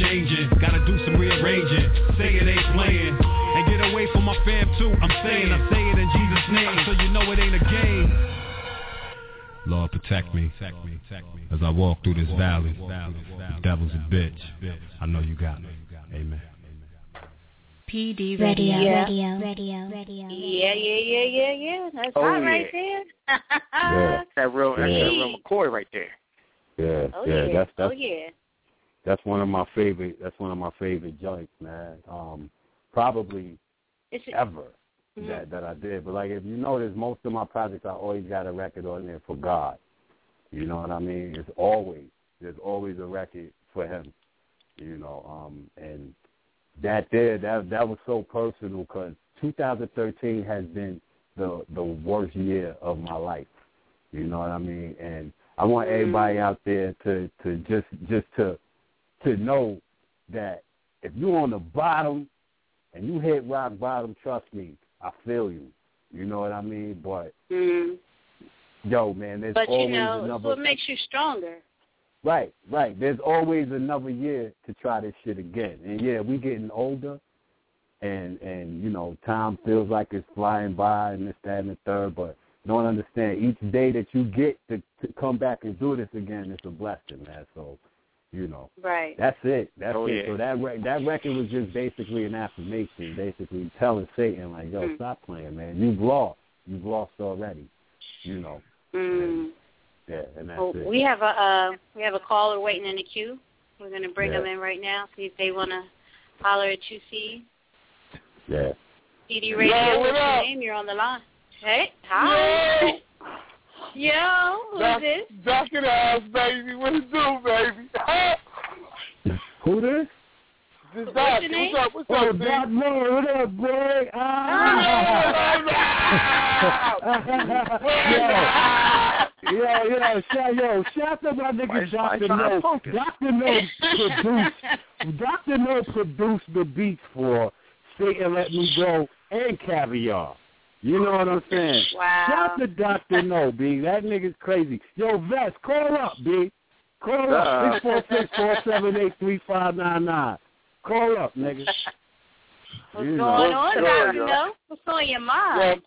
Cause I'm steadily changing, gotta do some rearranging. Say it ain't playing, and get away from my fam too. I'm saying, I say it in Jesus' name, so you know it ain't a game. Lord, protect me as I walk through this valley. The devil's a bitch. I know you got me. Amen. PD Radio, Yeah. radio, radio, radio. Yeah, yeah, yeah, yeah, yeah. That's Oh, hot yeah. right there. Yeah. That real, that's Yeah. that real McCoy right there. Yeah, Oh yeah, yeah. that's oh that's yeah. That's one of my favorite. That's one of my favorite joints, man. Um, probably It's ever Mhm. that that I did. But like if you notice, most of my projects I always got a record on there for God. You know what I mean? It's always there's always a record for Him. You know, um, and that there that that was so personal because 2013 has been the the worst year of my life. You know what I mean? And I want everybody out there to to just just to to know that if you're on the bottom and you hit rock bottom, trust me, I feel you. You know what I mean? But Mm. yo, man, there's But you know, it's another what makes you stronger. Right, right. There's always another year to try this shit again. And yeah, we getting older and and you know, time feels like it's flying by and this, that and the third, but don't understand each day that you get to, to come back and do this again is a blessing, man. So, you know. Right. That's it. That's Oh, it. yeah. So that rec- that record was just basically an affirmation, basically telling Satan like, yo, Mm. stop playing, man. You've lost. You've lost already. You know. Mm. Yeah, and that's Well, it. we have a uh, we have a caller waiting in the queue. We're gonna bring Yeah. them in right now. See if they wanna holler at you. See, yeah. PD Radio. Yo, what what's your name? You're on the line. Hey, hi. *laughs* Yo, who's Duck, this? ducking ass, baby. What it do, baby? *laughs* Who this? This What's Doc, your name? what's up? What's Oh, up, Doc B? Moore, what up, boy? Ah. yo, yo, yo, shout, yo, shout to my nigga why Dr. trying No. Dr. No produced, Dr. No produced the beats for Stay and Let Me Go and Caviar. You know what I'm saying? Wow. Shout to Dr. No, B. That nigga's crazy. Yo, Vest, call up, B. Call up, Uh. six four six four seven eight three five nine nine. Call up, nigga. *laughs* What's You going know. on, Sure, Dr. yo. No? What's on your mind?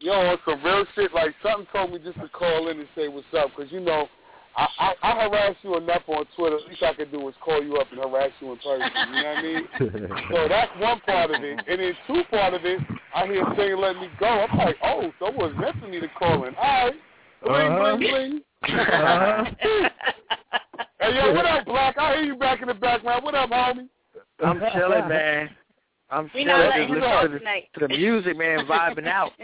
Yo, yo, on some real shit, like something told me just to call in and say what's up, because you know, I, I, I harass you enough on Twitter. At least I can do is call you up and harass you in person. You know what I mean? *laughs* So that's one part of it. And then two part of it, I hear saying let me go. I'm like, oh, so it was meant for me to call in. All right. Bling, Uh-huh. bling, bling. Uh-huh. Hey, yo, what up, Black? I hear you back in the background. What up, homie? I'm chilling, man. I'm We chilling, not just letting him listening to the, to the music, man, vibing out. *laughs*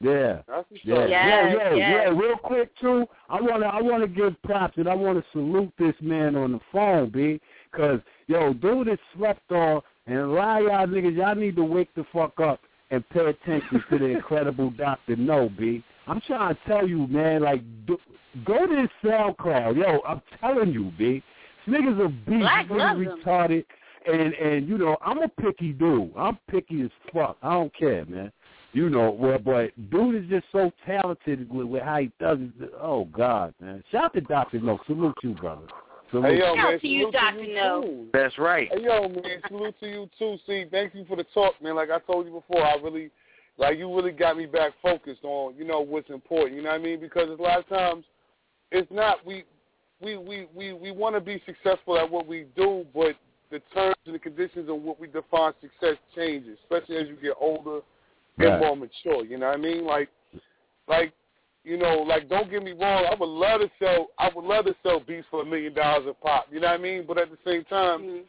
Yeah. That's what's Yeah, up. yeah, Yes, yeah, yes. yeah. Real quick too, I wanna, I wanna give props and I wanna salute this man on the phone, b. Cause yo, dude is slept on, and a lot of y'all niggas, y'all need to wake the fuck up and pay attention to the *laughs* incredible Doctor No, b. I'm trying to tell you, man, like, do, go to his SoundCloud, yo. I'm telling you, b. This nigga's a beast, Black nigga's loves retarded, and and you know, I'm a picky dude. I'm picky as fuck. I don't care, man. You know, well, but dude is just so talented with, with how he does it. Oh God, man! Shout out to Doctor No. Salute you, brother. Salute Hey, yo, Shout out to you, Dr. No. That's right. Hey yo, man, salute to you too. See, thank you for the talk, man. Like I told you before, I really, like you really got me back focused on, you know, what's important. You know what I mean? Because a lot of times, it's not we, we, we, we, we want to be successful at what we do, but the terms and the conditions of what we define success changes, especially as you get older and Right. more mature. You know what I mean? Like, like. You know, like don't get me wrong. I would love to sell. I would love to sell beats for a million dollars a pop. You know what I mean? But at the same time, Mhm.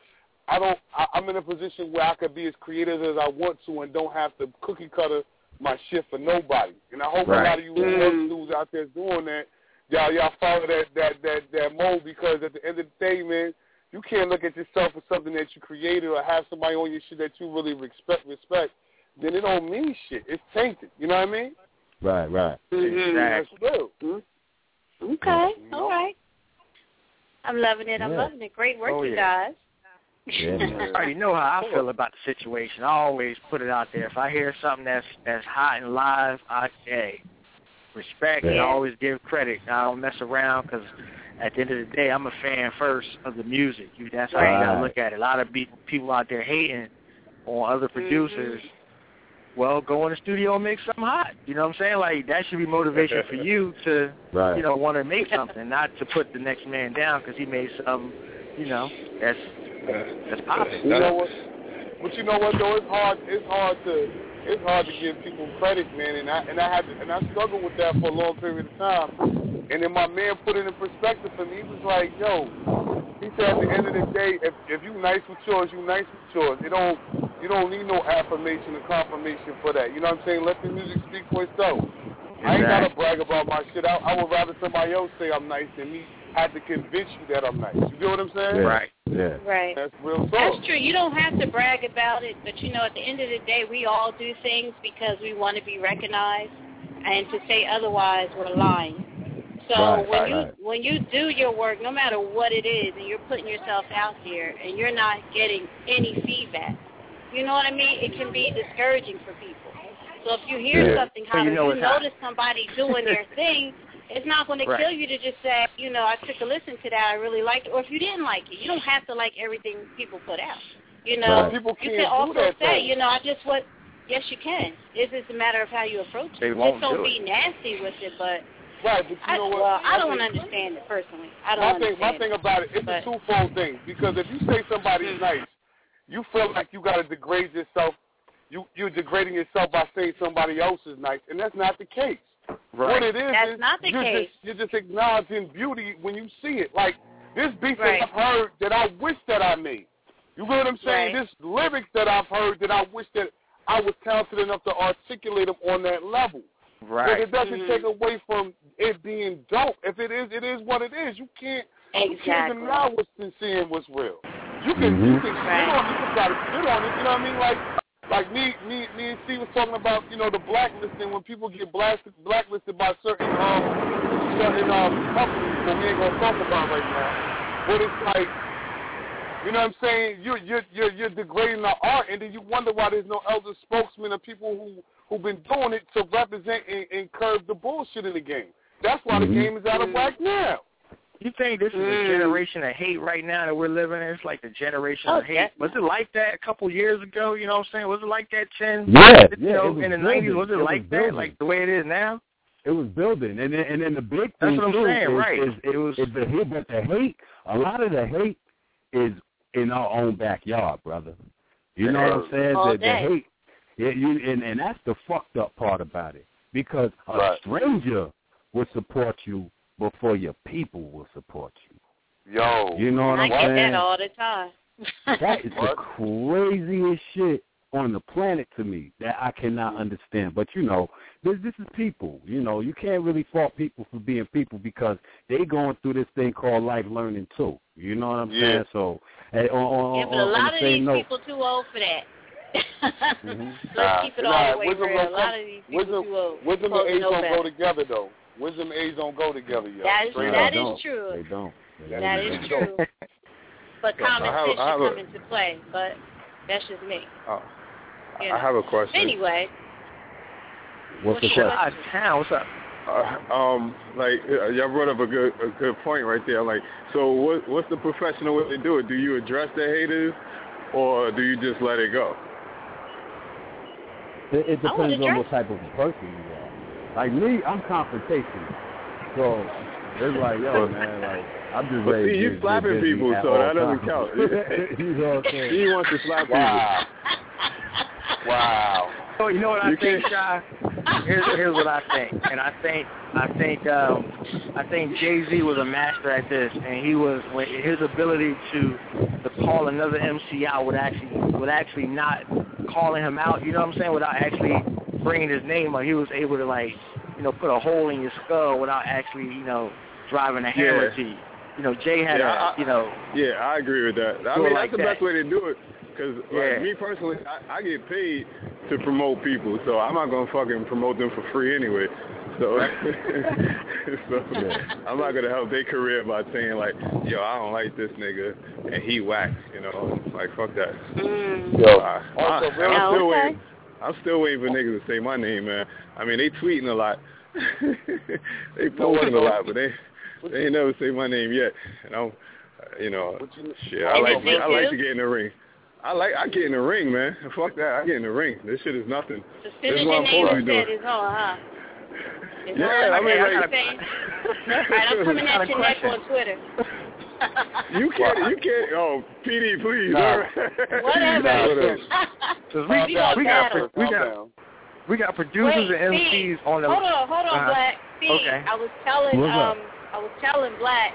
I don't. I, I'm in a position where I could be as creative as I want to and don't have to cookie cutter my shit for nobody. And I hope a lot of you Mm. dudes out there doing that, y'all y'all follow that that that that mode because at the end of the day, man, you can't look at yourself as something that you created or have somebody on your shit that you really respect. Respect. Then it don't mean shit. It's tainted. You know what I mean? Right, right. That's real. Mm-hmm. Okay, all right. I'm loving it. I'm Yeah. loving it. Great work, Oh, you yeah. guys. Yeah, man. *laughs* I already know how I feel about the situation. I always put it out there. If I hear something that's that's hot and live, I say respect and I always give credit. I don't mess around because at the end of the day, I'm a fan first of the music. You, that's how you gotta look at it. A lot of be- people out there hating on other mm-hmm. producers. Well, go in the studio and make something hot. You know what I'm saying? Like that should be motivation for you to, Right. you know, want to make something, not to put the next man down because he made something, you know, that's that's popping. You know what? But you know what though? It's hard. It's hard to. It's hard to give people credit, man. And I and I had to, and I struggled with that for a long period of time. And then my man put it in perspective for me. He was like, "Yo," he said, "At the end of the day, if if you nice with yours, you nice with yours. You don't you don't need no affirmation or confirmation for that. You know what I'm saying? Let the music speak for itself. I ain't gotta brag about my shit. I, I would rather somebody else say I'm nice than me have to convince you that I'm nice. You get what I'm saying? Yeah. Right. Yeah. Right. That's real talk. That's true. You don't have to brag about it, but you know, at the end of the day, we all do things because we want to be recognized, and to say otherwise, we're lying. So Right, when right, you right. when you do your work, no matter what it is, and you're putting yourself out there, and you're not getting any feedback, you know what I mean? It can be discouraging for people. So if you hear Yeah. something So hot, you know you it's hot. notice somebody doing their *laughs* thing, it's not going to kill you to just say, you know, I took a listen to that, I really liked it. Or if you didn't like it, you don't have to like everything people put out. You know, Right. People you can't can also that, say, though. you know, I just what. Yes, you can. It's just a matter of how you approach it. They won't don't do be nasty with it, but Right, but you I, know what? well, I My don't thing- understand it personally. I don't thing, my understand. thing it. about it, it's But- a twofold thing. Because if you say somebody's hmm. nice, you feel like you got to degrade yourself. You you're degrading yourself by saying somebody else is nice, and that's not the case. Right. What it is That's is not the you're case. just you're just acknowledging beauty when you see it. Like this beat Right. that I've heard that I wish that I made. You know what I'm saying? Right. This lyrics that I've heard that I wish that I was talented enough to articulate them on that level. But Right. it doesn't Mhm. take away from it being dope. If it is, it is what it is. You can't exactly. you can't deny what's sincere and what's real. You can Mhm. you can spit on it, you can try to spit on it. You know what I mean? Like like me me me and Steve was talking about you know the blacklisting when people get blasted blacklisted by certain um certain um companies that we ain't gonna talk about right now. But it's like you know what I'm saying? You're you're you're you're degrading the art, and then you wonder why there's no elder spokesman or people who who've been doing it to represent and, and curb the bullshit in the game. That's why the mm-hmm. game is out of whack now. You think this is a mm. generation of hate right now that we're living in? It's like the generation Oh, of hate. Was it like that a couple years ago? You know what I'm saying? Was it like that, Chen? Yeah, You yeah, know, in the building. 90s, was it, It was like that? building. Like the way it is now? It was building, and then and then the big That's thing what I'm too saying, is, right. is, It was- is the hate, but the hate. A lot of the hate is in our own backyard, brother. You know what I'm saying? All the, the hate, yeah, you, and and that's the fucked up part about it, because a Right. stranger will support you before your people will support you. Yo, You know what I I'm get saying? that all the time. That is the craziest shit on the planet to me that I cannot understand. But you know, this this is people. You know, you can't really fault people for being people because they going through this thing called life learning too. You know what I'm Yeah. saying? So, eh, on, on, yeah, but on, a lot the of these note, people too old for that. Mhm. *laughs* Let's keep it all nah, the way wisdom real. don't A lot of these people wisdom, too old. wisdom and to age don't better. go together though. Wisdom and age don't go together, yo. That is Straight that up. is don't. true. they don't. They That really is true. But Yeah, common I have- sense I have should a- come into play. But that's just me. Uh, You I have a question. Anyway, What's the What's your question? Out town. What's up? Uh, um, like uh, y'all brought up a good a good point right there. Like, so what what's the professional way to do it? Do you address the haters, or do you just let it go? It, it depends on what type of person you are. Like me, I'm confrontational. So it's like, yo, man, like I'm just But ready see, to you get- slapping get busy people, so that doesn't times. count. *laughs* *laughs* you know what I'm saying? He wants to slap people. Wow. *laughs* Wow. So you know what I You think, can't- Shy? Here's here's what I think, and I think I think um, I think Jay Z was a master at this, and he was when his ability to to call another MC out would actually would actually not calling him out. You know what I'm saying? Without actually bringing his name up, he was able to like you know put a hole in your skull without actually you know driving a hammer Yeah. to you. You know, Jay had Yeah, a you know Yeah, I agree with that. I mean, like that's the best way to do it. Because Yeah. like, me personally, I, I get paid to promote people, so I'm not gonna fucking promote them for free anyway. So, *laughs* so I'm not gonna help their career by saying like, yo, I don't like this nigga and he whack. You know, like fuck that. mm, Yo. I, Also, I, real- I'm still okay. waiting. I'm still waiting for niggas to say my name, man. I mean, they tweeting a lot. *laughs* they posting a lot, but they they ain't never say my name yet. And I'm, uh, you know, you- shit. I like if I like to get in the ring. I like I get in the ring, man. Fuck that. I get in the ring. This shit is nothing. as This soon is as what I'm supposed to be doing. it's on, huh? *laughs* It's Yeah, on. I mean, Okay, like- I'm. *laughs* All right, I'm coming *laughs* at your neck on Twitter. You can't. You can't. Oh, PD, please. Nah. Whatever. Nah, whatever. Cause Calm we, down, we got we got we got producers Wait, and Steve, MCs on the. Hold on, hold on, Uh-huh. Black. Steve, Okay. I was telling What's up? um I was telling Black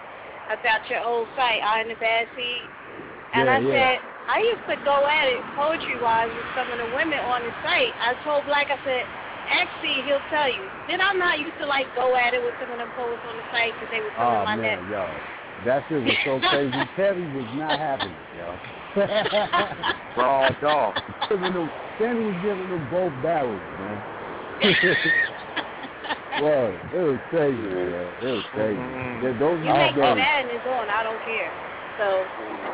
about your old site, I in the Bad Seed. And Yeah, I yeah. said, I used to go at it poetry wise with some of the women on the site. I told Black, I said, ask Steve, he'll tell you. Did I not used to like go at it with some of them poets on the site because they were coming Oh my neck? man, yo, that shit was so crazy. *laughs* Terry was not happy, yo. *laughs* Raw dog. giving them, Terry was giving them both barrels, man. *laughs* Well, it was crazy, man. It was crazy. Mhm. Yeah, Those You make me outdoors. mad and it's on. I don't care. So,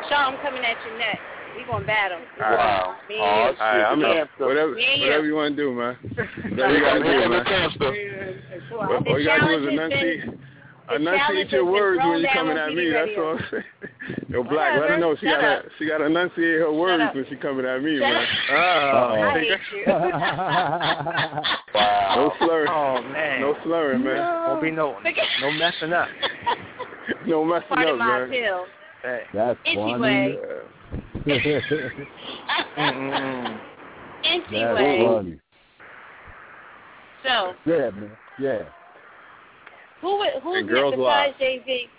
Shaw, I'm coming at your neck. We gonna battle. Wow. Me Oh. All right, I'm *laughs* the not, hamster. whatever, Yeah, yeah. whatever you want to do, man. Whatever you Here got to do, the man. hamster. you. All you got to do is enunciate, been- enunciate your words when you're coming at PD me. That's radio. all I'm *laughs* saying. Yo, Black, let her know she got to she got to enunciate her words when she coming at me, Shut man. up. *laughs* Ah. Oh. I hate you. Wow. No slurring. Oh man. No slurring, man. Won't be no no messing up. No messing Part up, of my man. appeal. Hey. That's Anyway. funny. That's *laughs* Anyway, funny. so Yeah, man. Yeah. who would- who's And girls besides Jay Z?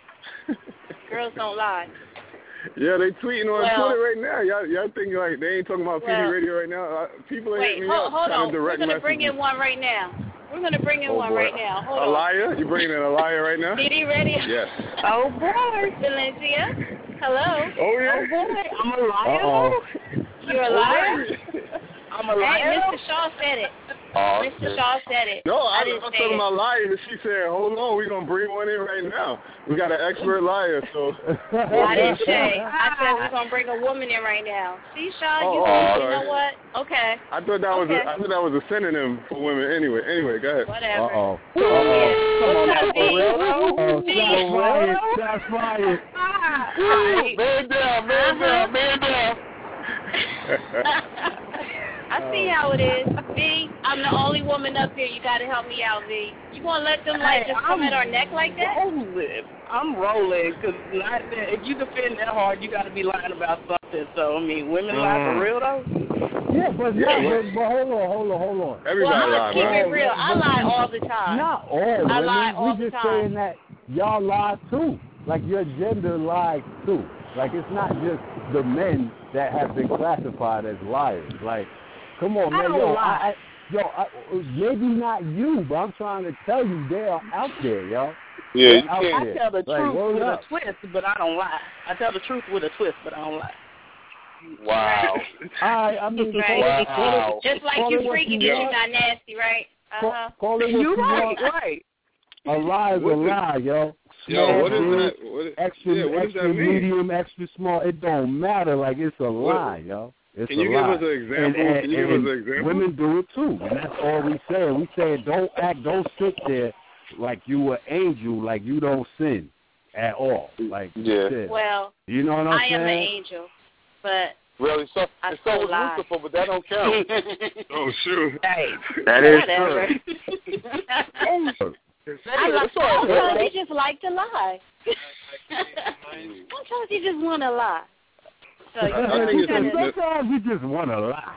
Girls don't lie. Yeah, they tweeting on Well- Twitter right now. Y'all, y'all think like they ain't talking about Well- PD radio right now? Uh, people are Wait, hitting me hold, up hold trying on. to We're direct gonna message bring in one right now. We're gonna bring in Oh, one boy. right now. Hold a on. liar? You bringing in a liar right now? *laughs* PD ready? Yes. Oh boy, Valencia. Hello. Oh yeah. Oh boy, I'm a liar. Uh-oh. You're a liar. I'm a liar. Hey. Mr. Shaw said it. Oh, Mr. shit. Shaw said it. No, I, I I didn't was say talking it. about lying, she said, "Hold on, we're gonna bring one in right now. We got an expert liar." So I didn't *laughs* say. I said we're gonna bring a woman in right now. See, Shaw, you, Oh, you know what? Okay, I thought that was Okay. a, I thought that was a synonym for women. Anyway, anyway, go ahead. whatever. Uh-oh. Come on, now, V. for real, Oh, V. shots fired. Shots fired. Man down, man down, uh-huh. man down. *laughs* I see how it is. V, I'm the only woman up here. You gotta help me out, V. You gonna let them like Hey, just come I'm at our neck like that? Rolling. I'm rolling because if you defend that hard, you got to be lying about something. So I mean, women lie Mm. for real though. Yeah, but, Yeah, yeah, what- but, but hold on, hold on, hold on. Everybody well, I'm lie, gonna keep man. it real. I lie all the time. Not all I women. lie all we the just time. saying that y'all lie too. Like your gender lies too. Like it's not just the men that have been classified as liars. Like, come on, man, don't yo. I, I, yo, I, maybe not you, but I'm trying to tell you they are out there, yo. Yeah, you can't. I tell the Like, truth word with up. a twist, but I don't lie. I tell the truth with a twist, but I don't lie. Wow. All right, I'm just Right. call it, Wow. it, Just like call you it what freaky, you but you're not nasty, right? Uh-huh. call it what You you right, want. right. A lie is a lie, yo. Yo, Small, what is big, that? What, Extra, yeah, what does extra that mean? medium, extra small. It don't matter. Like it's a What- lie, yo. It's Can you give lie. us an example? And, and, Can you give us an example? Women do it too, and that's all we say. We say don't act, don't sit there like you an angel, like you don't sin at all. Like Yeah. shit. Well, you know what I'm I am an angel, but Really? So, I and so still was lie. Lucifer, but that don't count. *laughs* Oh shoot. Hey, That is whatever. true. *laughs* *laughs* I like, It's all right, sometimes man. you just like to lie. sometimes you just want to lie. So you I know, think you it's kinda, Sometimes *laughs* you just want to lie.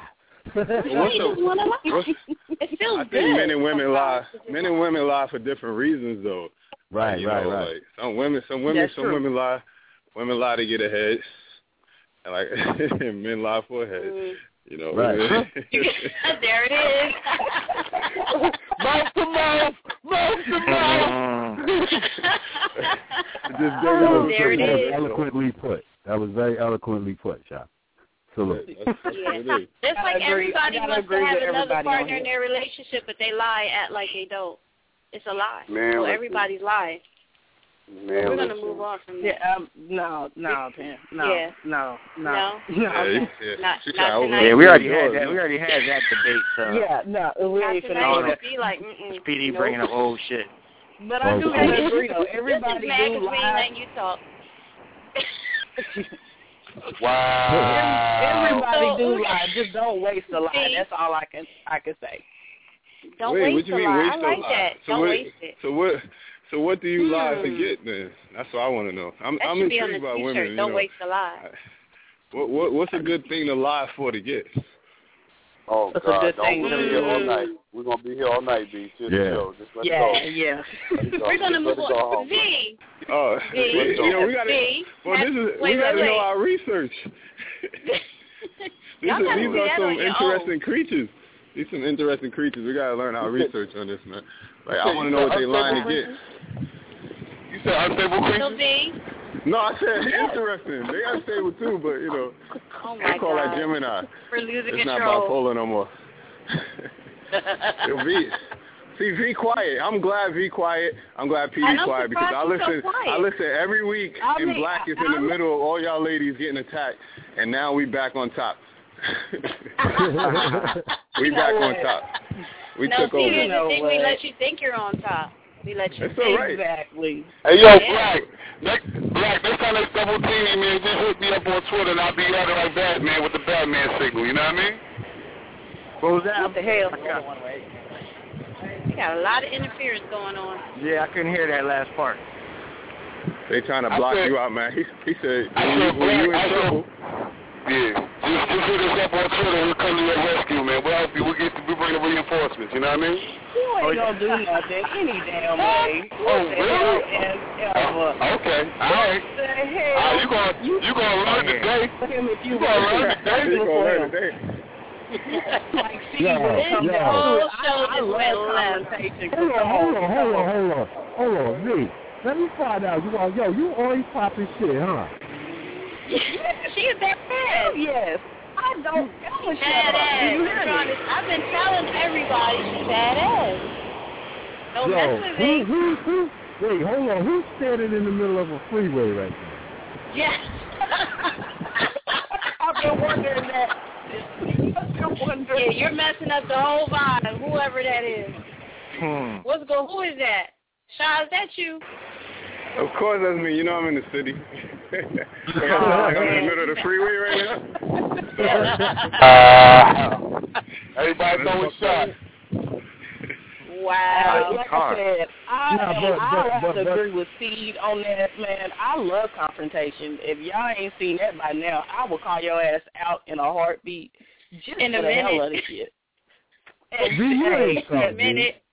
What's you just want to lie. what's- It feels I good. think men and women lie. sometimes Men and women lie for different reasons, though. right, you right, know, right. Like some women, some women, That's some true. women lie. Women lie to get ahead, and like *laughs* men lie for ahead. Mm. You know. Right. *laughs* there it is. mouth to mouth, mouth to mouth. It just That goes There it that was is. eloquently put. That was very eloquently put, Shop. Salute. That's, that's what it is. Like everybody wants to have another partner in their relationship, but they lie, act like they don't. It's a lie. Man, so everybody's lying. Man, We're gonna listen. move on from Yeah, that. um, no, no, Pam, no, Yeah. no, no, No? *laughs* Yeah, yeah. Not- not tonight. Yeah, we already had doors, that. We already had that debate. So Yeah, no, we Not ain't finna tonight. do that. Be like, mm-mm. Speedy nope. bringing up old shit. But I do Okay. gotta agree though. This Everybody is do lie. letting you talk. *laughs* *laughs* Wow. Everybody So- do lie. Just don't waste a lie. That's all I can I can say. Don't Wait, waste what you a mean lie. waste I a like lie? that. So don't what, waste it. So what? So what do you lie to Hmm. get then? That's what I want to know. I'm That I'm should be on the intrigued by t-shirt. women. Don't know. waste a lie. What what what's a good thing to lie for to get? Oh That's a God, good don't thing. we're gonna be here all night. We're gonna be here all night, B. Just Yeah. chill. Just let Yeah, it go. yeah. Let go. We're gonna move let it go on. home. V. Oh, V. *laughs* you know we got to. V. Well, this is wait, we got to wait, know our research. these are, these are some interesting own. creatures. These some interesting creatures. We got to learn our research on this, man. Like I want to know what they're lying to get. You said unstable So creatures? V. No, I said *laughs* interesting. They got stable too, but you know, Oh they call God. that Gemini. We're losing It's not control. bipolar no more. *laughs* Yo, v, see, V quiet. I'm glad V quiet. I'm glad PD And quiet because I listen. so. I listen every week, I and mean, Black is in the I'm- middle of all y'all ladies getting attacked, and now we back on top. *laughs* we back on top. We no, took see, over. here's the No thing. way. We let you think you're on top. We let you It's think. right. Exactly. Hey yo, Yeah. Black. Next, Black. Next time they double team me, man, just hit me up on Twitter, and I'll be at it like Batman with the Batman signal. You know what I mean? What was that? What the hell? I got- We got a lot of interference going on. Yeah, I couldn't hear that last part. They trying to block said- you out, man. He, he said, I when you, said, when you in I said- trouble, Yeah. Just, just hit us up on Twitter. We'll come to your rescue, man. We'll help you. We'll get. We bring the reinforcements. You know what I mean? You ain't gonna do nothing any damn way. Oh, What the hell really? and ever. Okay. All right. What the hell? Ah, you gonna you gonna learn today? him if you You gonna learn today? he gonna learn today. Like, see, Yeah, when yeah. Whole show I, I love went conversation. Hold on, hold on, hold on, hold on, hold on, V. Let me find out. You want, yo, you always popping shit, huh? *laughs* she a badass. Yes. I don't ever shut up. Do Badass. you I'm hear trying me? to, I've been telling everybody she's badass. Don't Yo, mess with who, me. who, who, wait, hold on. Who's standing in the middle of a freeway right now? Yes. *laughs* I've been wondering that. I've been wondering. Yeah, you're messing up the whole vibe, whoever that is. Hmm. What's go? Who is that? Shaw, is that you? Of course, that's me. You know I'm in the city. *laughs* like I am in the middle of the freeway right now. Uh, everybody throwing shots. Wow. Like I hard. said, I, Nah, am, but- I have but- to but- agree with Seed on that, man. I love confrontation. If y'all ain't seen that by now, I will call your ass out in a heartbeat just In for a the hell minute. of the shit. B, you ain't Hey, a minute.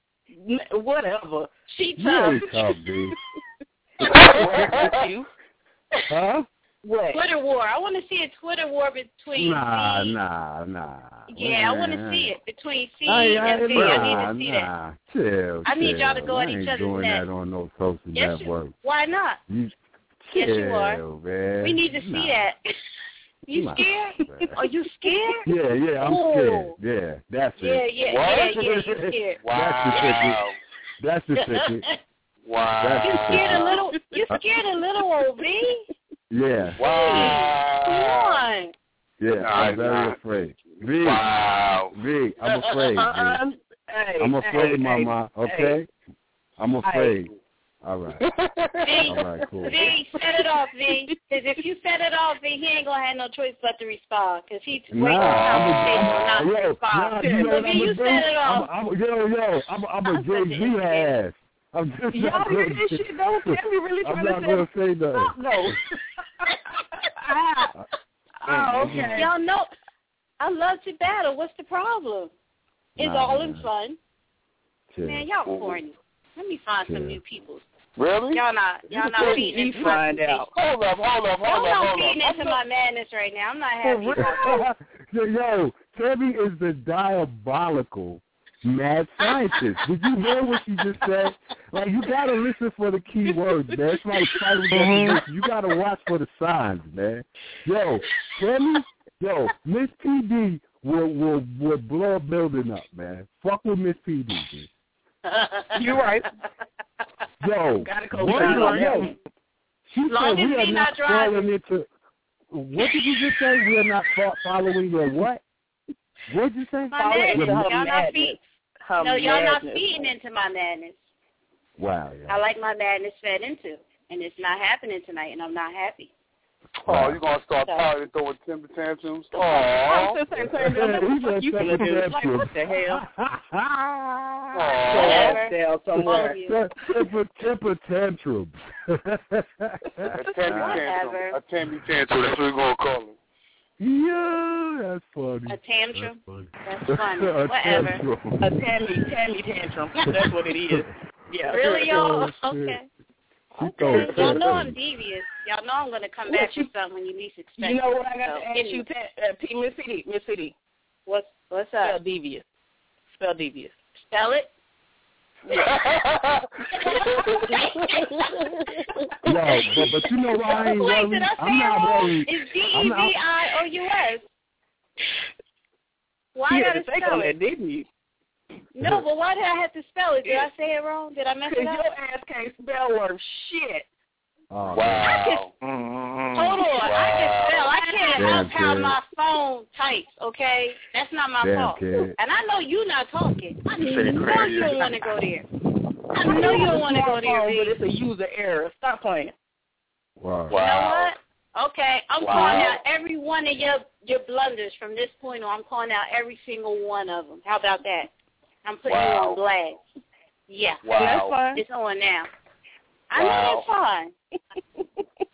whatever. She You tough. ain't tough, B. What you? Huh? What? Twitter war. I want to see a Twitter war between Nah, C. nah, nah. Yeah, I want to see it between C I, I, and V. nah, I need to see that. nah. Chill, I need y'all to chill. go at I each ain't other's doing neck. that on no social Yes, you- network. Why not? You, Yes, you are. man. We need to see Nah. that. *laughs* You scared? Are you scared? Yeah, yeah, I'm Ooh. scared. Yeah, that's Yeah, it. yeah, What? yeah, yeah. You scared? That's the ticket. That's the ticket. *laughs* Wow. That's You scared a little? You *laughs* scared a little old V? Yeah, Wow. Come on. yeah. Nah, I'm very nah. afraid. V, Wow. V, I'm uh, uh, uh, afraid. V. Uh-uh. Um, hey, I'm afraid, hey, Mama. hey, Okay, I'm afraid. All right. *laughs* V, All right, cool. V, set it off, V. Because if you set it off, V, he ain't gonna have no choice but to respond. Because he's Nah, waiting for I'm conversation a, not I'm to respond. nah, you know so what V, I'm you do? set it off. I'm, I'm, yo, yo, I'm, I'm a I'm Jay-Z ass. I'm just Y'all not hear gonna this shit though? Tammy really *laughs* I'm trying not to gonna say say nothing. Stop, *laughs* no. ah. Oh, okay. Y'all know, I love to battle. What's the problem? It's Nah, all in fun. Chill. Man, y'all corny. Let me find some new people. Really? Y'all not, y'all not Let feeding me into my find out. Hold up, hold up, Y'all hold up, not hold feeding up. into my madness right now. I'm not happy. *laughs* yo, yo, Tammy is the diabolical mad scientist. Did you hear what she just said? Like, you gotta listen for the key words, man. It's like title definition. Mm-hmm. You gotta watch for the signs, man. Yo, tell me, yo, Miss PD will will will blow a building up, man. Fuck with Miss PD. Dude. *laughs* You right. Yo, Gotta go what, yo, she Long said we are not not driving. falling into. What did you just say? We are not following your what? What did you say? My Follow madness. her Y'all not madness. Feed. Her No, y'all not feeding into my madness. Wow. I like my madness fed into, and it's not happening tonight, and I'm not happy. Oh, you're gonna start pouting and throwing temper tantrums? I Oh. was just saying, Tammy, what the fuck you finna do? Like, what the hell? Oh. Down somewhere. you. temper, temper tantrum. A Tammy tantrum. A Tammy tantrum. That's what we're gonna call it. Yeah, that's funny. A tantrum. That's That's funny. *laughs* A Whatever. tantrum. A Tammy, Tammy tantrum. *laughs* That's what it is. Yeah. Really, y'all? Oh, shit. Okay. Okay. throws Y'all know. I'm devious. Y'all know I'm gonna come What back you- with something when you least expect. it. You know what I got So, to ask you, Ta- uh, P- Miss City, Miss City. What's what's Spell devious. Spell devious. Spell it. *laughs* Yo, but but you know why I ain't Wait, worried? did I say I'm not worried. It's D E I'm V not- I O U S. Why you I had gotta spell it? that, didn't you? No, but why did I have to spell it? Did I say it wrong? Did I mess Because it your ass can't spell worth shit. Oh, Wow. Hold on, I can spell. I can't Damn, help how kid. my phone types. Okay, that's not my Damn, fault. kid. And I know you're not talking. I know you don't want to go there. I know you don't want to go there, Smartphone, But it's a user error. Stop playing. Wow. You know what? Okay, I'm Wow. calling out every one of your your blunders from this point on. I'm calling out every single one of them. How about that? I'm putting you on blast. Yeah, That's fine. it's on now. I Wow. know that's fine.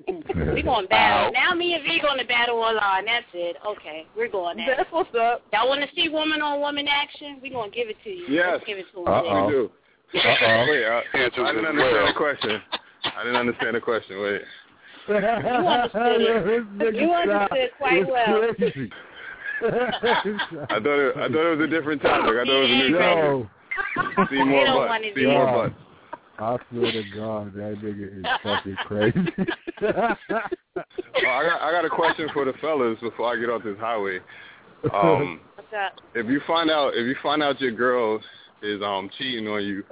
*laughs* We're going to battle. Now me and V going to battle online. That's it. Okay, we're going at. That's what's up. Y'all want to see woman on woman action? We're going to give it to you. Yes. Let's give it to them. Uh-oh. We do. Uh-oh. Wait, uh, I, I didn't understand well. the question. I didn't understand the question. Wait. You understood it. *laughs* You understood quite well. *laughs* I thought it, I thought it was a different topic. I thought it was a new topic. Yo, See more butts. See more butts. I swear to God, that nigga is *laughs* fucking crazy. *laughs* Oh, I got I got a question for the fellas before I get off this highway. Um, *laughs* What's up? if you find out if you find out your girl is um cheating on you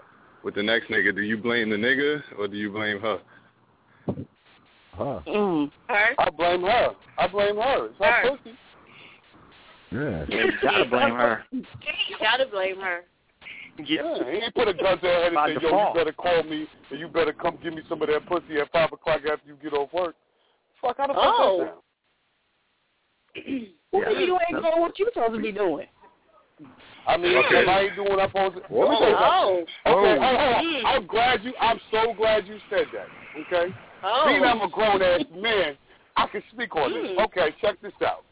with the next nigga, do you blame the nigga or do you blame her? huh. Mm. Her? I blame her. I blame her. It's her, Her. pussy. Yeah. Yeah, you gotta blame her. You gotta blame her. Yeah, he ain't put a gun to her head and say, yo, you better call me and you better come give me some of that pussy at 5 o'clock after you get off work. Fuck, how the fuck Oh. that sound? Well, you ain't doing what you supposed to be doing. I mean, Okay. if I ain't doing what I'm supposed to. Whoa. Let me tell you something. Oh. Okay, Oh. hold on, hold on. Mm. I'm glad you. I'm so glad you said that. Okay. Oh. Being I'm a grown ass man, I can speak on this. Mm. Okay, check this out.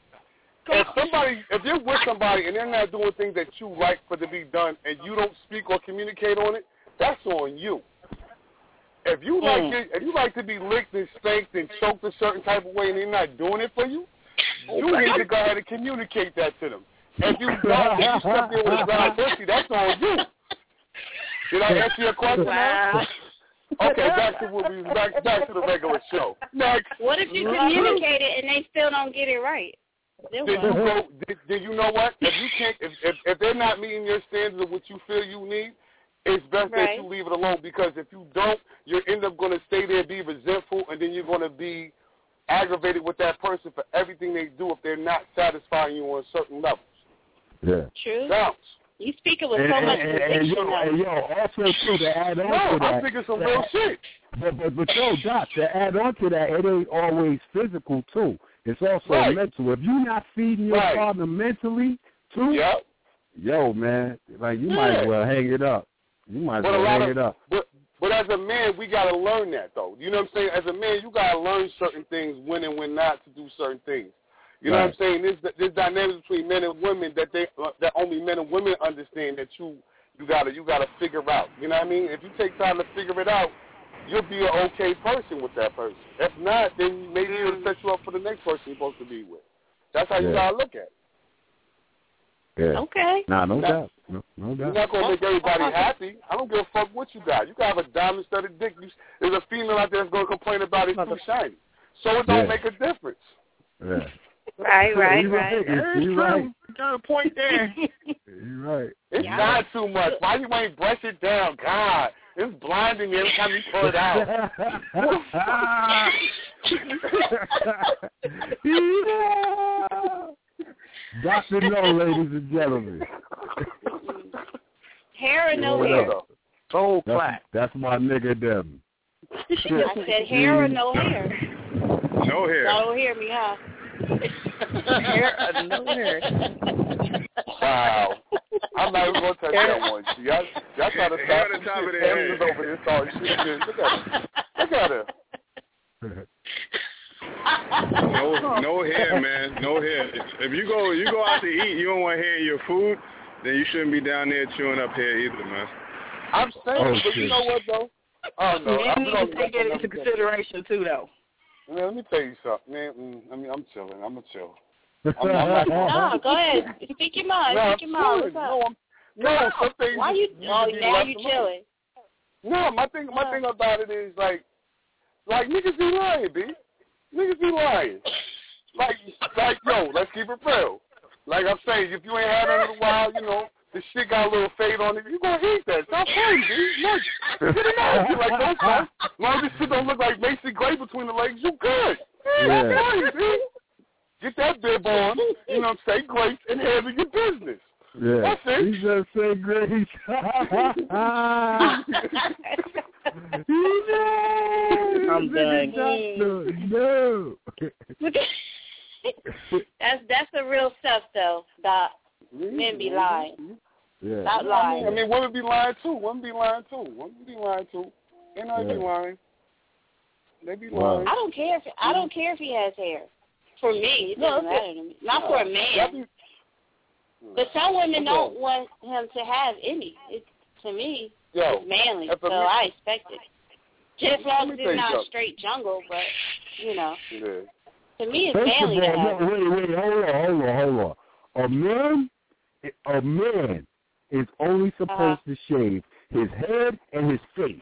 If somebody, if you're with somebody and they're not doing things that you like for to be done, and you don't speak or communicate on it, that's on you. If you like Mm. it, if you like to be licked and spanked and choked a certain type of way, and they're not doing it for you, you need to go ahead and communicate that to them. If you don't, if you step there with a brown *laughs* pussy, that's on you. Did I answer your question? Wow. Okay, back to what we back back to the regular show. Next. What if you communicate it and they still don't get it right? Then Did you what? go? Did, did you know what? If you can't, if, if if they're not meeting your standards of what you feel you need, it's best that you leave it alone because if you don't, you end up going to stay there, be resentful, and then you're going to be aggravated with that person for everything they do if they're not satisfying you on certain levels. Yeah. True. Bounce. You speaking with And, so and, much and, and, conviction. yo, and though. yo, also too to add on No, to I'm that. thinking some to real add- shit. But but but yo, Doc, to add on to that, it ain't always physical too. It's also Right. mental. If you're not feeding your Right. partner mentally too, Yep. yo man, like you might as well hang it up. You might as But well hang of it up. but but as a man, we gotta learn that though. You know what I'm saying? As a man, you gotta learn certain things when and when not to do certain things. You know what I'm saying? This this dynamic between men and women that they uh, that only men and women understand that you you gotta you gotta figure out. You know what I mean? If you take time to figure it out, you'll be an okay person with that person. If not, then maybe it'll set you up for the next person you're supposed to be with. That's how you gotta look at it. Yeah. Okay. Nah, no Now- doubt. No, no You're not gonna make everybody happy. I don't give a fuck what you got. You can have a diamond studded dick. You, there's a female out there that's gonna complain about it too shiny. So it don't Yeah. make a difference. Yeah. *laughs* Right, right, You right. You right. Got a point there. *laughs* You right. It's Yeah. not too much. Why you ain't brush it down? God, it's blinding me every time you pull it out. *laughs* yeah. Doctor No, ladies and gentlemen. Hair or no hair? up? Soul That's, clap. that's my nigga them. I said hair or no hair. No hair. Y'all don't hear me, huh? Hair or no? Wow. I'm not even gonna touch that one. Y'all, y'all try to stop on the top some of shit. their Emily's over here starting shit. Look at her. Look at her. No, no hair, man. No hair. If you go, you go out to eat, you don't want hair in your food, then you shouldn't be down there chewing up hair either, man. I'm saying, Oh, but you know what though? Oh no, Men I'm need gonna to take that into consideration too, though. Man, let me tell you something, man. Mm, I mean, I'm chilling. I'm a chill. I'm, *laughs* I'm not No, go ahead. Speak your mind. No, Speak your mind. What's no. I'm, no, some things Why you? Oh, now you alone. chilling. No, my thing, my thing about it is like, like niggas be lying, b. Niggas be lying. Like, like, yo, let's keep it real. Like I'm saying, if you ain't had it in a while, you know, the shit got a little fade on it. You gonna hate that? Stop playing, b. Look, get it out. You *laughs* like don't stop. As long as this shit don't look like Macy Gray between the legs, you good. Stop Yeah. playing, b. Get that bib on. You know, say grace and handle your business. Yeah. That's it. He just said grace. *laughs* I'm done. Doctor, no. *laughs* that's that's the real stuff, though. Doc. Men be lying. Yeah. Stop I mean, lying. I mean, women be lying too. Women be lying too. Women be lying too. They know they be lying. They be lying. I don't care if I don't care if he has hair. For me, it No, doesn't it's- matter to me. Not for a man. be- But some women Okay. don't want him to have any. It to me, Yo, it's manly, so man- I expect it. Just as long as it's not something. straight jungle, but you know, Yeah. to me it's First of manly to have. no, wait, wait, hold on, hold on, hold on. A man, a man is only supposed Uh-huh. to shave his head and his face.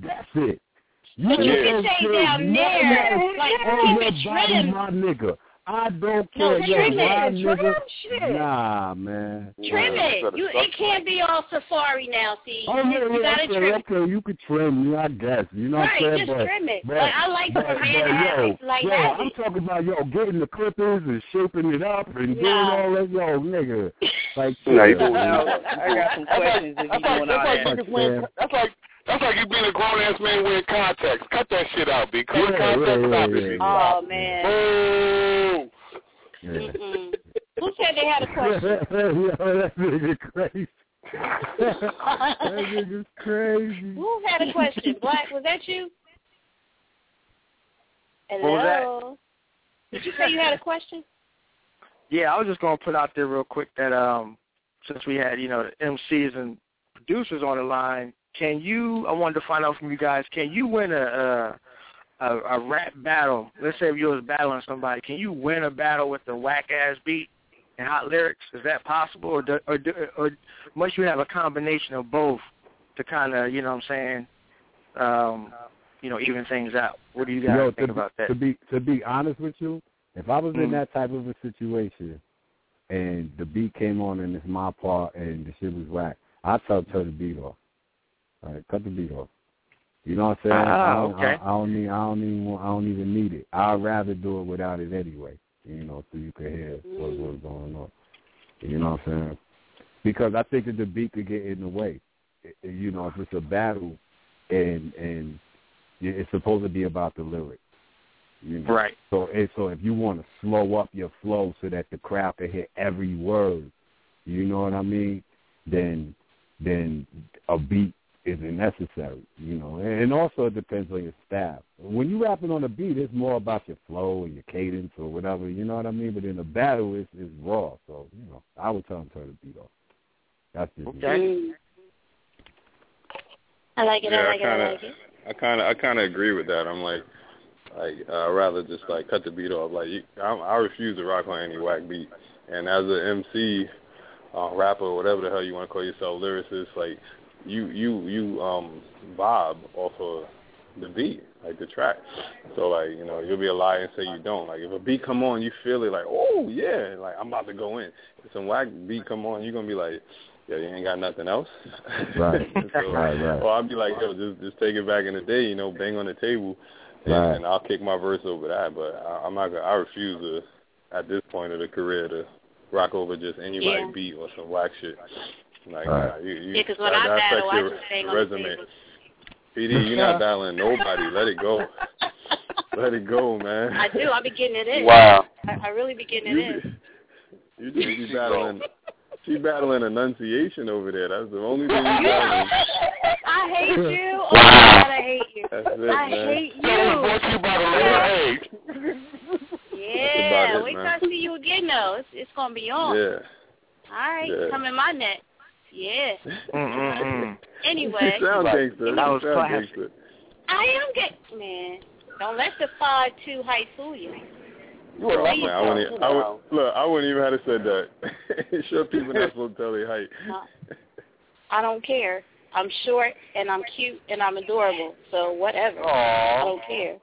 That's it. But you can care down there, like, keep it trimmed. my nigga. I don't care. No, care. trim yo, it. Trim shit. Nah, man. Trim Nah. it. You, it can't be all safari now. See, Oh you, yeah, you yeah, gotta okay, trim. okay, you could trim me, I guess. You know Right, what I'm saying? just but, trim it. But, Like, I like but, for a man but, to have yo, like, yo, have I'm talking about yo getting the clippers and shaping it up and doing all that, yo, nigga. *laughs* Like, Nah, you chill, doing man. I got some *laughs* questions if you That's like, doing all that's like that. niggas wearing, that's like that's like you being a grown ass man wearing contacts. Cut that shit out, B. Cut Yeah, contacts yeah, stop yeah, it, Oh man. Boo. Yeah. Who said they had a question? *laughs* yo, that nigga crazy. that nigga's crazy. Who had a question? Black, was that you? What was that? Hello. Did you say you had a question? Yeah, I was just gonna put out there real quick that um since we had, you know, the MCs and producers on the line, can you I wanted to find out from you guys, can you win a a a, a rap battle? Let's say if you was battling somebody, can you win a battle with a whack ass beat and hot lyrics? Is that possible or do, or do, or must you have a combination of both to kind of, you know what I'm saying, um, you know, even things out? What do you guys Yo, think to, about that? to be to be honest with you, if I was in Mhm. that type of a situation and the beat came on and it's my part and the shit was whack, I'd tell turn the beat off. All right, cut the beat off. You know what I'm saying? Ah, I don't, okay. I, I don't need. I don't even. I don't even need it. I'd rather do it without it anyway. You know, so you could hear what, what's going on. You know what I'm saying? Because I think that the beat could get in the way. You know, if it's a battle, and and it's supposed to be about the lyrics. You know? Right. So so if you want to slow up your flow so that the crowd can hear every word, you know what I mean? Then then a beat isn't necessary, you know. And also it depends on your staff. When you rapping on a beat, it's more about your flow and your cadence or whatever, you know what I mean? But in a battle, it's, it's raw. So you know, I would tell them turn the beat off. That's just me. Mm. I like it. Yeah, I like. I kinda, like it. I kind of, I kind of agree with that. I'm like, like uh, I'd rather just like cut the beat off. Like, you, I, I refuse to rock on any whack beat. And as an MC, uh, rapper, whatever the hell you want to call yourself, lyricist, like you, you, you um vibe off of the beat, like the track. So like, you know, you'll be a liar and say you don't. Like if a beat come on, you feel it like, oh yeah, like I'm about to go in. If some whack beat come on, you're gonna be like, yeah, you ain't got nothing else. Right. *laughs* so, Right, right. Or I'll be like, yo, just just take it back in the day, you know, bang on the table, and, Right. and I'll kick my verse over that. But I, I'm not gonna. I refuse to, at this point of the career, to rock over just anybody Yeah. beat or some whack shit. Like, Right. nah, you, you, Yeah, 'cause when that, I that battle, affects I just bang on the resume. table. PD, you're not *laughs* battling nobody. Let it go. Let it go, man. I do. I be getting it in. Wow. I, I really be getting it in. You just be battling. She battling enunciation over there. That's the only thing you *laughs* battling. I hate you. *laughs* Oh my god, I hate you. That's it, I man. hate you. brought to you by the letter A. Yeah, about it, wait till. I see you again though. It's, it's gonna be on. Yeah. All right, Yeah. come in my net. Yeah. Mm-mm-mm. *laughs* Anyway, You sound gangster. That You was sound classic. gangster. I am get man. Don't let the five two height fool you. You a Bro, lucky man, I wouldn't, person I would, look, I wouldn't even have to said that. *laughs* sure, people not supposed to tell their height. *laughs* No. I don't care. I'm short and I'm cute and I'm adorable. So whatever. I don't care.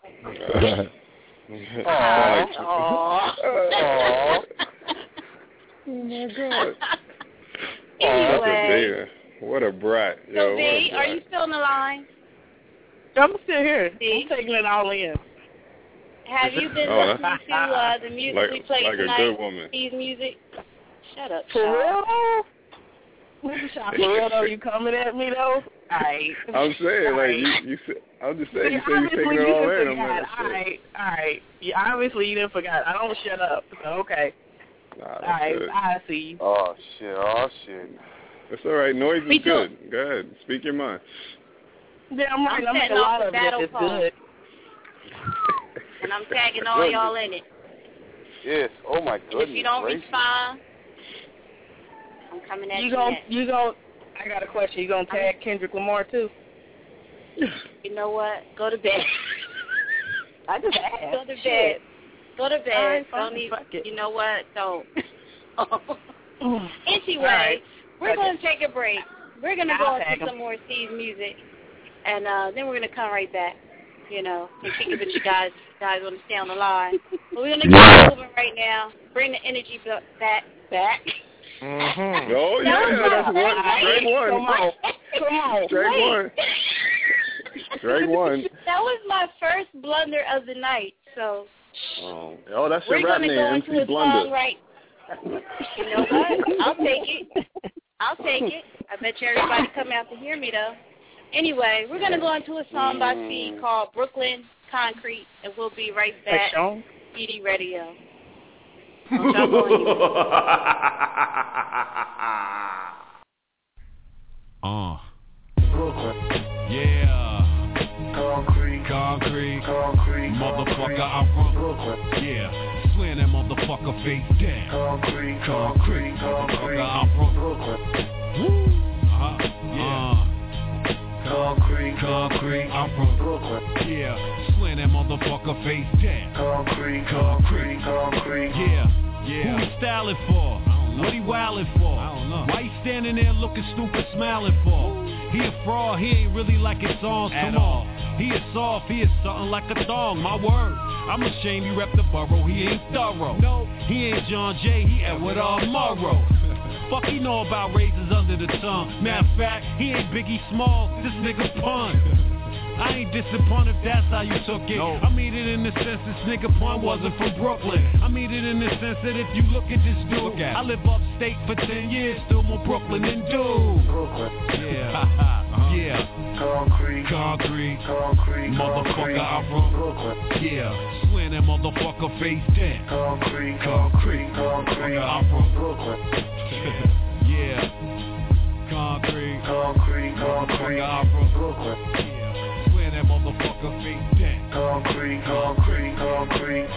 Aw. Aw. Aw. Oh my god. Anyway, That's a What a brat. so Yo, what B, a are you still on the line? I'm still here. See? I'm taking it all in. Have you been Oh, listening to uh, the music like, we played like a tonight? good woman. Steve's music. Shut up. For Sean. real? For real though? You coming at me though? Alright. I'm saying, like, you, you said, I'm just saying, you See, say you obviously taking it all didn't in. I'm forgot. like, All shit. right, all right. Yeah, obviously you didn't forgot. I don't shut up. So okay. Nah, All that's right, good. I see you. Oh shit! Oh shit! That's all right. Noise Me is too. good. Go ahead. Speak your mind. Damn right. I'm I make a setting off lot the of battle it. It's good. And I'm tagging all y'all in it. Yes. Oh my And goodness. if you don't gracious. respond, I'm coming at you. You gon' next. you gon' I got a question. You gonna tag Kendrick Lamar too? You know what? Go to bed. *laughs* I just asked. *laughs* Go to bed. Shit. Go to bed. right, don't even. fuck it. You know what? Don't. *laughs* *laughs* anyway, All right. we're gonna take a break. We're gonna go tag into 'em. some more Steve's music. and uh, then we're gonna come right back. You know, and kick it with you guys. Guys want to stay on the line, but we're gonna keep Yeah. moving right now. Bring the energy back, back. Mm-hmm. *laughs* Oh yeah, that's one. Straight one. Come on. Come on. Straight one. Straight one. That was my first blunder of the night. So Oh, oh that's we're your rap gonna name, go MC into a Blunder. song right. *laughs* You know what? I'll take it. I'll take it. I bet you everybody come out to hear me though. Anyway, we're gonna go into a song by C called Brooklyn Concrete, and we'll be right back. song? Radio. Don't y'all go anywhere. Uh. Yeah. Concrete. Concrete. Concrete. Motherfucker, I'm from Brooklyn. Yeah. Slam that motherfucker face down. Concrete. Concrete. Motherfucker, I'm from Brooklyn. Woo. Uh-huh. Yeah. Concrete. Concrete. I'm from Brooklyn. Yeah. Slam that motherfucker face down. Concrete. Concrete. Concrete. Yeah, yeah. Who he styling for? What he wildin' for? I don't know. Why he standing there looking stupid, smiling for? He a fraud, he ain't really like his songs, come on. He is soft, he is something like a thong, my word. I'm ashamed you rep the borough, he ain't thorough. No, he ain't John Jay, he Edward R. Murrow. *laughs* Fuck he know about razors under the tongue. Matter of fact, he ain't Biggie Small, this nigga pun. I ain't disappointed if that's how you took it. I mean it in the sense this nigga pun wasn't from Brooklyn. I mean it in the sense that if you look at this dude, I live upstate for 10 years, still more Brooklyn than dude. *laughs* Brooklyn. Yeah, *laughs* yeah. Concrete. Concrete. Concrete. Motherfucker, I'm from Brooklyn. Yeah, slam that motherfucker face down. Concrete. Concrete. Concrete. Motherfucker, I'm from Brooklyn. Yeah. Concrete. Concrete. Concrete. I'm from Brooklyn. That motherfucker face down. Concrete. Concrete. Concrete.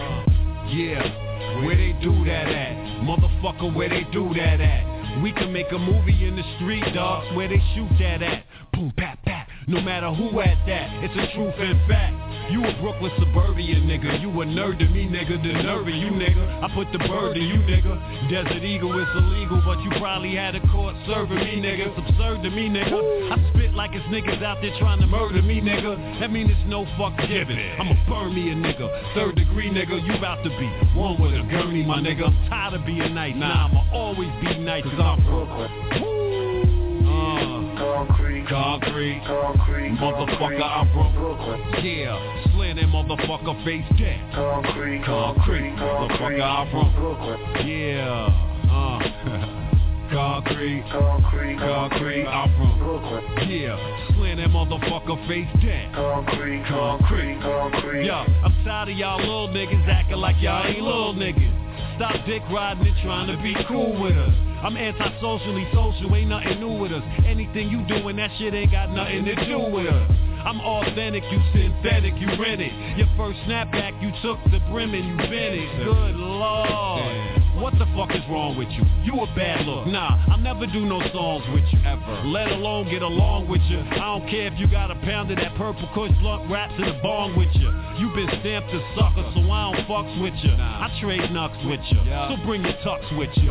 Yeah, where they do that at? Motherfucker, where they do that at? We can make a movie in the street, dog, where they shoot that at. Boom, pat, pat, no matter who at that, it's a truth and fact. You a Brooklyn suburban nigga, you a nerd to me nigga, the nerve you nigga. I put the bird in you nigga. Desert Eagle is illegal, but you probably had a court serving me nigga. It's absurd to me nigga. I spit like it's niggas out there trying to murder me nigga. That mean it's no fuck giving. I'ma burn me a nigga. Third degree nigga, you about to be one with a gurney my nigga. I'm tired of being nice, nah I'ma always be nice cause I'm Brooklyn. Concrete. concrete. Concrete. Motherfucker, I'm from Brooklyn. Yeah, slam that motherfucker face down. Concrete. Concrete. Motherfucker, I'm from Brooklyn. Yeah, uh, *laughs* concrete. Concrete. Concrete, I'm from Brooklyn. Yeah, slam that motherfucker face down. Concrete. Concrete. Concrete. Yo, I'm tired of y'all little niggas acting like y'all ain't little niggas. Stop dick riding and trying to be cool with us. I'm anti-socially social, ain't nothing new with us. Anything you doing, that shit ain't got nothing to do with us. I'm authentic, you synthetic, you rent it. Your first snapback, you took the brim and you bent it. Good lord. What the fuck is wrong with you? You a bad look. Nah, I'll never do no songs with you. Ever. Let alone get along with you. I don't care if you got a pound of that purple kush blunt wraps in a bong with you. You been stamped a sucker, so I don't fucks with you. I trade nucks with you. So bring your tux with you.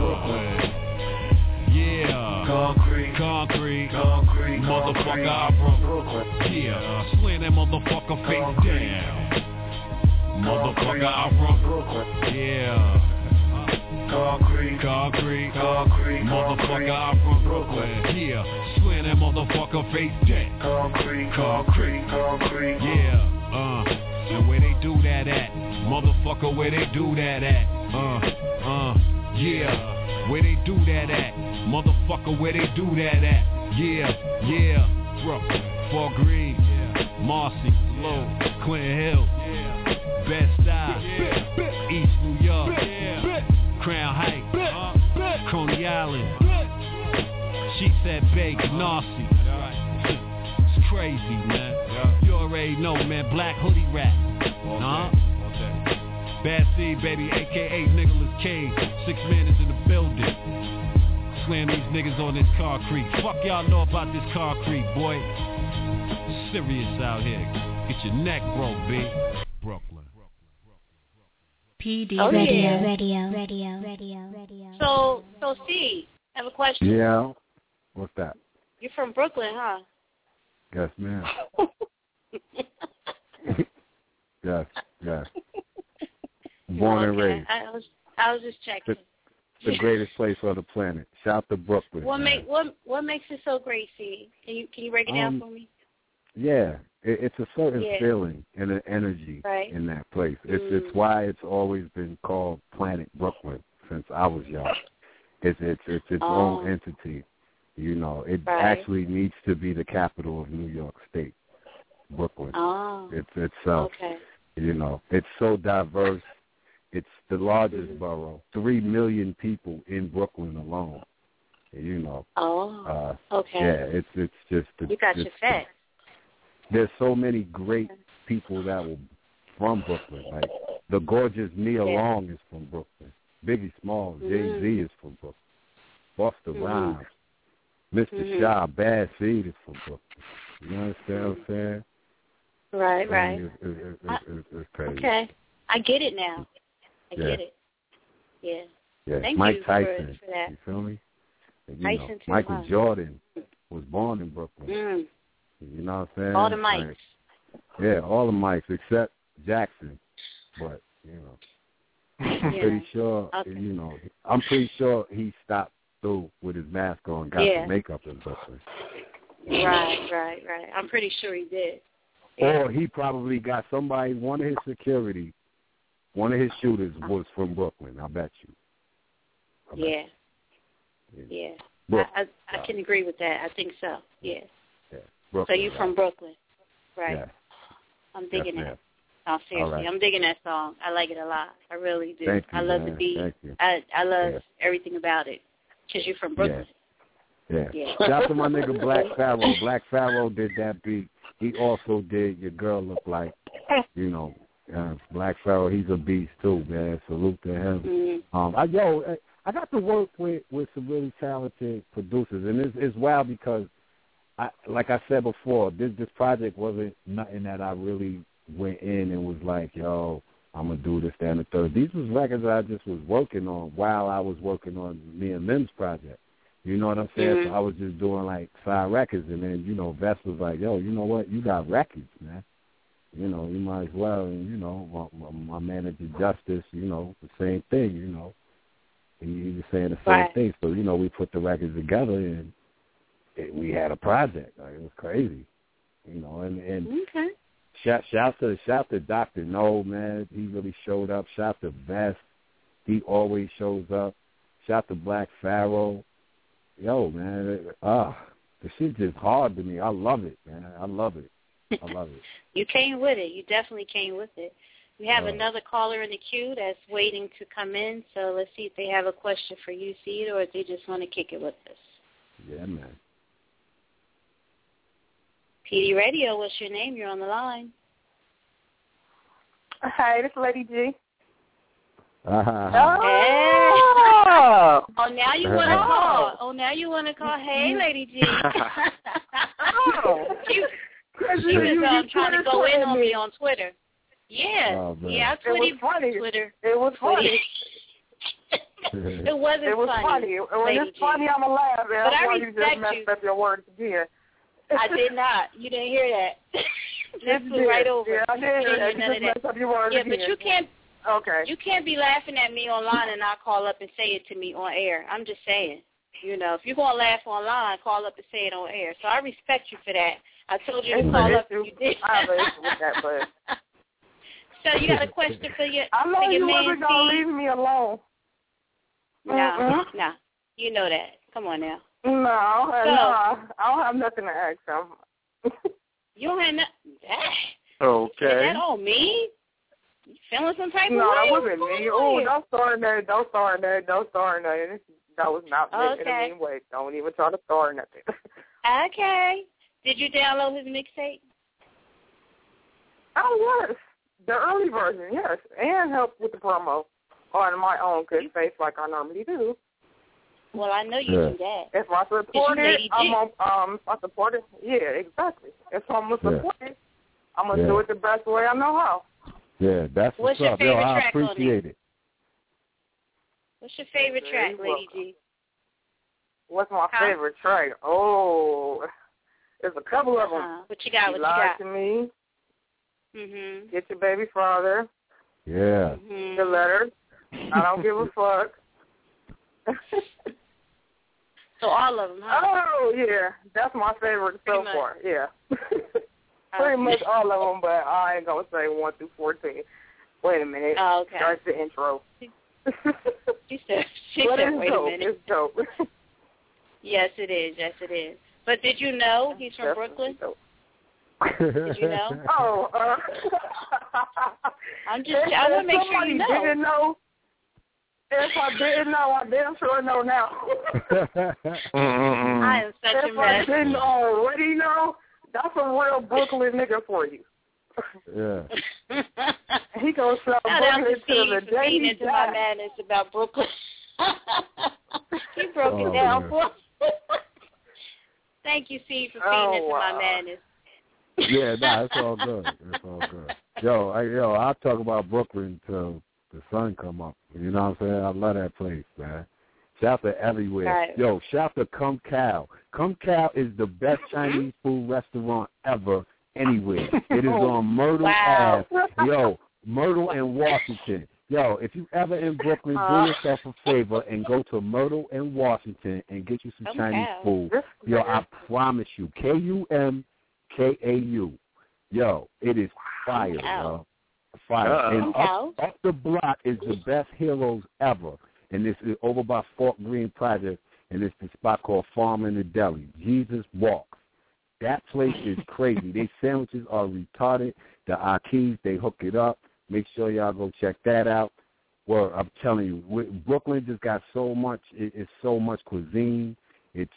Yeah. Concrete. Concrete. Concrete. Motherfucker, I'm from Brooklyn. Yeah. Slam that motherfucker face down. Motherfucker, I'm from Brooklyn. Yeah. Concrete. Concrete. Concrete. Motherfucker, I'm from Brooklyn. Yeah. Slam that motherfucker face down. Concrete. Concrete. Concrete. Yeah. Uh. And where they do that at? Motherfucker, where they do that at? Uh. Uh. Yeah. Where they do that at? Motherfucker, where they do that at? Yeah. Yeah. Brooklyn. Fort Greene. Yeah. Marcy. Low. Clinton Hill. Yeah. Bed-Stuy. East New York. Island. She said Bay nasty. It's crazy, man. You already know, man. Black hoodie rap. Huh? Bad Seed, baby, aka Nicolas Cage. Six man is in the building. Slam these niggas on this concrete. Fuck y'all know about this concrete, boy. Serious out here. Get your neck broke, B. Brooklyn. PD Oh, Radio. yeah. Radio. Radio. Radio. Radio. So, so C, I have a question. Yeah. What's that? You're from Brooklyn, huh? Yes, ma'am. *laughs* yes, yes. Born and raised. I was I was just checking. The, the greatest place on the planet. Shout to Brooklyn. What man. make what what makes it so great, C? Can you can you break it down Um, for me? Yeah, it, it's a certain Yeah. feeling and an energy Right. in that place. It's Mm. it's why it's always been called Planet Brooklyn since I was young. It's it's it's its Oh. own entity. You know, it Right. actually needs to be the capital of New York State, Brooklyn. Oh. It's itself. Okay. You know, it's so diverse. It's the largest Mm-hmm. borough. Three million people in Brooklyn alone. You know. Oh. Uh, Okay. Yeah, it's it's just. You got your facts. There's so many great people that were from Brooklyn. Like the gorgeous Nia Yeah. Long is from Brooklyn. Biggie Smalls, Mhm. Jay Z is from Brooklyn. Busta Mhm. Rhymes, mister Mhm. Shaw, Bad Seed is from Brooklyn. You understand what I'm saying? Right, right. it's, it's, it's, it's, it's crazy. Okay. I get it now. I Yeah. get it. Yeah. Yeah, Thank Mike you for- Tyson. for that. You feel me? And, you know, Michael? Jordan was born in Brooklyn. Mm. You know what I'm saying? All the mics. Like, yeah, all the mics except Jackson. But you know, I'm Yeah. pretty sure. Okay. You know, I'm pretty sure he stopped through with his mask on, got Yeah. the makeup in Brooklyn. Right, right, right. I'm pretty sure he did. Or he probably got somebody. One of his security, one of his shooters was from Brooklyn. I bet you. I bet Yeah. you. Yeah. Brook- I, I I can agree with that. I think so. Yeah. Yeah. So Brooklyn, you from Brooklyn. Right. Yeah. I'm digging Yes, ma'am. No, seriously, right. I'm digging that song. I like it a lot. I really do. You, I love the beat. Thank you. I I love everything about it. Cause you're from Brooklyn. Yeah. Yeah. Shout out to my nigga *laughs* Black Pharaoh. Black Pharaoh did that beat. He also did Your Girl Look Like. You know, uh, Black Pharaoh, he's a beast too, man. Salute to him. Mm-hmm. Um, I, yo, I- I got to work with with some really talented producers, and it's, it's wild because, I like I said before, this this project wasn't nothing that I really went in and was like, yo, I'm gonna do this, that, and the third. These was records I just was working on while I was working on me and Lim's project. You know what I'm saying? Mhm. So I was just doing like side records, and then you know, Vest was like, yo, you know what? You got records, man. You know, you might as well. And you know, my, my, my manager Justice, you know, the same thing. You know, he, he was saying the same Right. thing. So you know, we put the records together, and it, we had a project. Like, it was crazy. You know, and and Okay. Shout, shout to shout to Doctor No man, he really showed up. Shout to Vest, he always shows up. Shout to Black Pharaoh, yo man, ah, the shit just hard to me. I love it, man. I love it. I love it. *laughs* You came with it. You definitely came with it. We have Uh, another caller in the queue that's waiting to come in, so let's see if they have a question for you, Seed, or if they just want to kick it with us. Yeah, man. PD Radio, what's your name? You're on the line. Hey, this is Lady G. Ah, Oh. Oh, now you want to call. Oh, now you want to call. Hey, Lady G. *laughs* Oh. she, Cause she you- was you- um, you trying to go in on me on Twitter. Yeah, Oh, yeah, I It tweeted funny. Twitter. It was funny. *laughs* It wasn't It was funny. funny. When Lady it's funny, I'm gonna laugh. But I why you just respect messed you. up your words again. I did not. You didn't hear that. *laughs* That flew did. right over. Yeah, I You did. didn't hear none of that. messed up your words Yeah, but you can't. Okay. You can't be laughing at me online and not call up and say it to me on air. I'm just saying. You know, if you're gonna laugh online, call up and say it on air. So I respect you for that. I told you to It's call up. and You did. I have an issue with that, but *laughs* so you got a question for your I know for your you wasn't gonna leave me alone. No, Mm-mm. no. You know that. Come on now. No, no, So- I don't have nothing to ask him. *laughs* You don't have no. Ah, Is Okay. that all me? You feeling some type No, of way? No, that wasn't What's me. Oh, here? don't start that. Don't start that. Don't start that. That was not meant in Okay. a mean way. Don't even try to start nothing. *laughs* Okay. Did you download his mixtape? oh, yes. The early version, yes. And help with the promo on my own good faith like I normally do. Well, I know you Yeah. do that. If I support you it, I'm G. gonna, um, if I support it, yeah, exactly. If I'm gonna Yeah. support it, I'm gonna Yeah. do it the best way I know how. yeah, that's What's what's, your up. Yo, favorite I track on there? appreciate it. What's your favorite Very track, Lady. G? What's my Huh? favorite track? Oh, There's a couple of them. Uh-huh. What you got? What you lied got? to me. Mhm. Get your baby father. Yeah. Mhm. The letter. I don't give a *laughs* fuck. *laughs* So all of them, huh? Oh yeah, that's my favorite so much. far. Yeah, *laughs* pretty much all of them, but I ain't gonna say one through fourteen. Wait a minute. Oh, okay. That's the intro. *laughs* She said. She but said, "Wait dope. a minute." It's dope. Yes, it is. Yes, it is. But did you know he's from Brooklyn? Did you know? oh, uh, I'm just. I want to make sure you know. didn't know. If I didn't know, I damn sure know now. I am such a if I didn't already know, that's a real Brooklyn nigga for you. yeah. *laughs* He gonna sell Shout out to Brooklyn Steve to the for day feeding he into my madness about Brooklyn. *laughs* he broke Oh, it down for me. *laughs* Thank you, Steve, for feeding Oh, into wow. my madness. Yeah, nah, it's all good. It's all good. Yo, I, yo, I'll talk about Brooklyn till the sun come up. You know what I'm saying? I love that place, man. Shout to everywhere. Right. Yo, shout to Kum Kau. Kum Kau is the best Chinese food restaurant ever anywhere. *laughs* It is on Myrtle Wow. Ave. *laughs* Yo, Myrtle and Washington. Yo, if you ever in Brooklyn, Uh. do yourself a favor and go to Myrtle and Washington and get you some Kum Chinese food. Yo, I promise you, K U M K A U. Yo, it is fire, Cow. yo. Fire. Uh-oh. And up, up the block is the best heroes ever. And this is over by Fort Greene Project, and it's the spot called Farm in the Deli. Jesus Walks. That place is *laughs* crazy. They sandwiches are retarded. The Akis, they hook it up. Make sure y'all go check that out. Well, I'm telling you, we- Brooklyn just got so much. It, it's so much cuisine. It's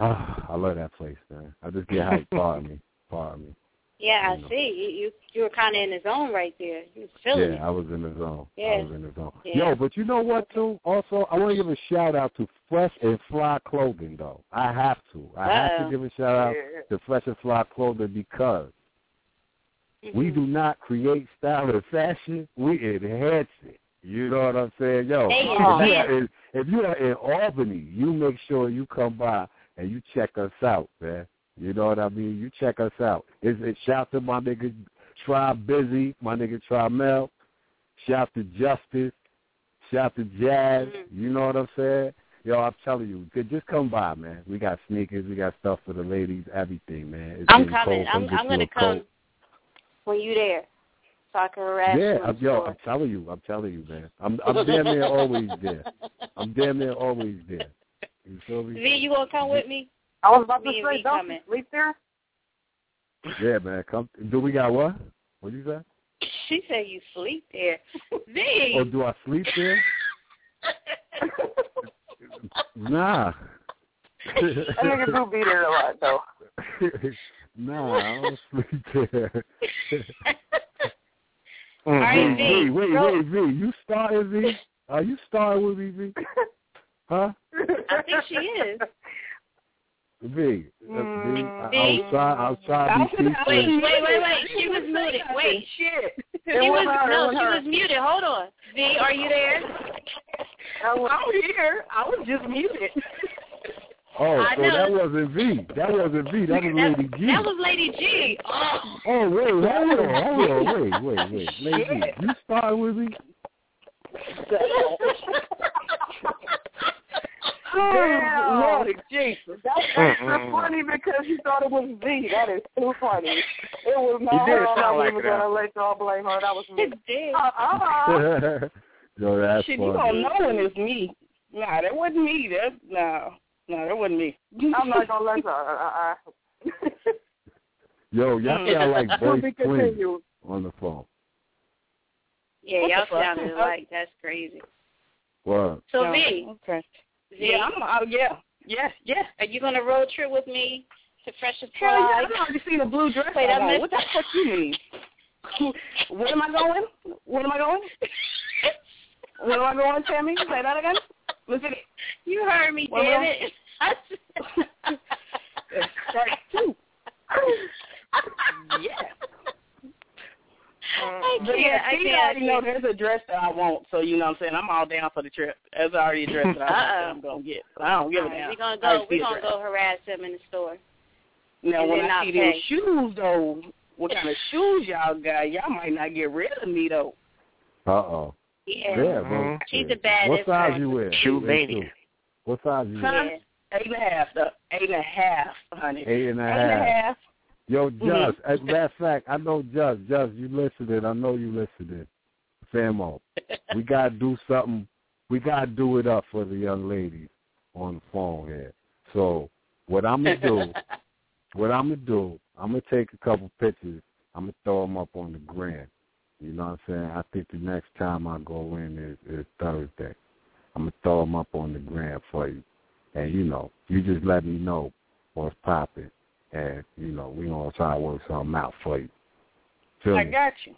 ah, *sighs* I love that place, man. I just get hyped. *laughs* Pardon me. Pardon me. Yeah, I see. You you, were kind of in the zone right there. You was feeling Yeah, it. I was in the zone. Yeah. I was in the zone. Yeah. Yo, but you know what too? Also, I want to give a shout out to Fresh and Fly Clothing though. I have to. I have Uh-oh. to give a shout out to Fresh and Fly Clothing because we Mhm. do not create style and fashion. We enhance it. You know what I'm saying? Yo, They if, you in, if you are in Albany, you make sure you come by and you check us out, man. You know what I mean? You check us out. It's, it's shout to my nigga Try Busy, my nigga Try Mel. Shout to Justice. Shout to Jazz. Mhm. You know what I'm saying? Yo, I'm telling you, ju- just come by, man. We got sneakers, we got stuff for the ladies, everything, man. It's I'm coming. cold. I'm I'm gonna come when you there, so I can harass Yeah, you. in I'm, yo, store. I'm telling you, I'm telling you, man. I'm *laughs* I'm damn near always there. I'm damn near always there. You feel me? V, you gonna come with me? I was about to Me and say, V don't coming. you sleep there? Yeah, man. Come. Do we got what? What you say? She said you sleep there. *laughs* V. Or oh, do I sleep there? *laughs* Nah. That nigga do be there a lot though. *laughs* nah, I don't sleep there. All right, mm-hmm. Wait, V. wait, go- wait, V. You starting, V? Are you starting with me, V? Huh? I think she is. V. Mm, v. I, I V. was trying. I was trying to be Wait, wait, wait, wait. She was muted. Wait. Shit. She It was wasn't her, no, she her. was muted. Hold on. V, are you there? I was, oh, I'm here. I was just muted. Oh, I so know. that wasn't V. That wasn't V. That was That, Lady G. that was Lady G. Oh. Oh, wait, hold on, hold on, wait, wait, wait. Lady G, you started with me? *laughs* Damn. Lord Jesus. That's extra funny because you thought it was V. That is too funny. It was not did her. I'm sound not like even that. gonna let y'all blame her. That was me. It did. Uh-uh. *laughs* Yo, that's Shit, you don't know when it's me. Nah, that wasn't me. That no, no, that wasn't me. I'm not gonna let *laughs* her. Uh, uh, Yo, y'all sound like *laughs* voice twins on the phone. Yeah, What y'all sounded like That's crazy. What? So No, V, Okay. Yeah, I'm. Uh, yeah. Yeah. Yeah. are you gonna road trip with me to Fresh and Hell yeah, I've already seen a blue dress. Wait, I I missed What the fuck you mean? *laughs* Where am I going? Where am I going? Where am I going, Tammy? Say that again. Listen. You heard me, damn it. Strike *laughs* two. *laughs* yeah. I can't. yeah, I can't. Already know there's a dress that I want, so you know what I'm saying? I'm all down for the trip. There's already a dress that I want that I'm going to get. But I don't give All a right, damn. we're gonna go. We're gonna go harass him in the store. Now when I see pay. them shoes though, what kind of *laughs* shoes y'all got? Y'all might not get rid of me though. Uh oh. Yeah. Yeah, bro. Mhm. She's a bad What size influence. you wear? Shoe Yeah, mania. What size you Huh? wear? Eight and a half, though. Eight and a half, honey. Eight and a Eight and a half. Yo. *laughs* Just, as a matter of fact, I know Just, Just, you listening. I know you listening. Famo, we *laughs* got to do something. We got to do it up for the young ladies on the phone here. So what I'm going to do, *laughs* what I'm going to do, I'm going to take a couple pictures. I'm going to throw them up on the gram. You know what I'm saying? I think the next time I go in is, is Thursday. I'm going to throw them up on the gram for you. And, you know, you just let me know what's popping and you know we gonna try to work something out for you. Feel I me? got you.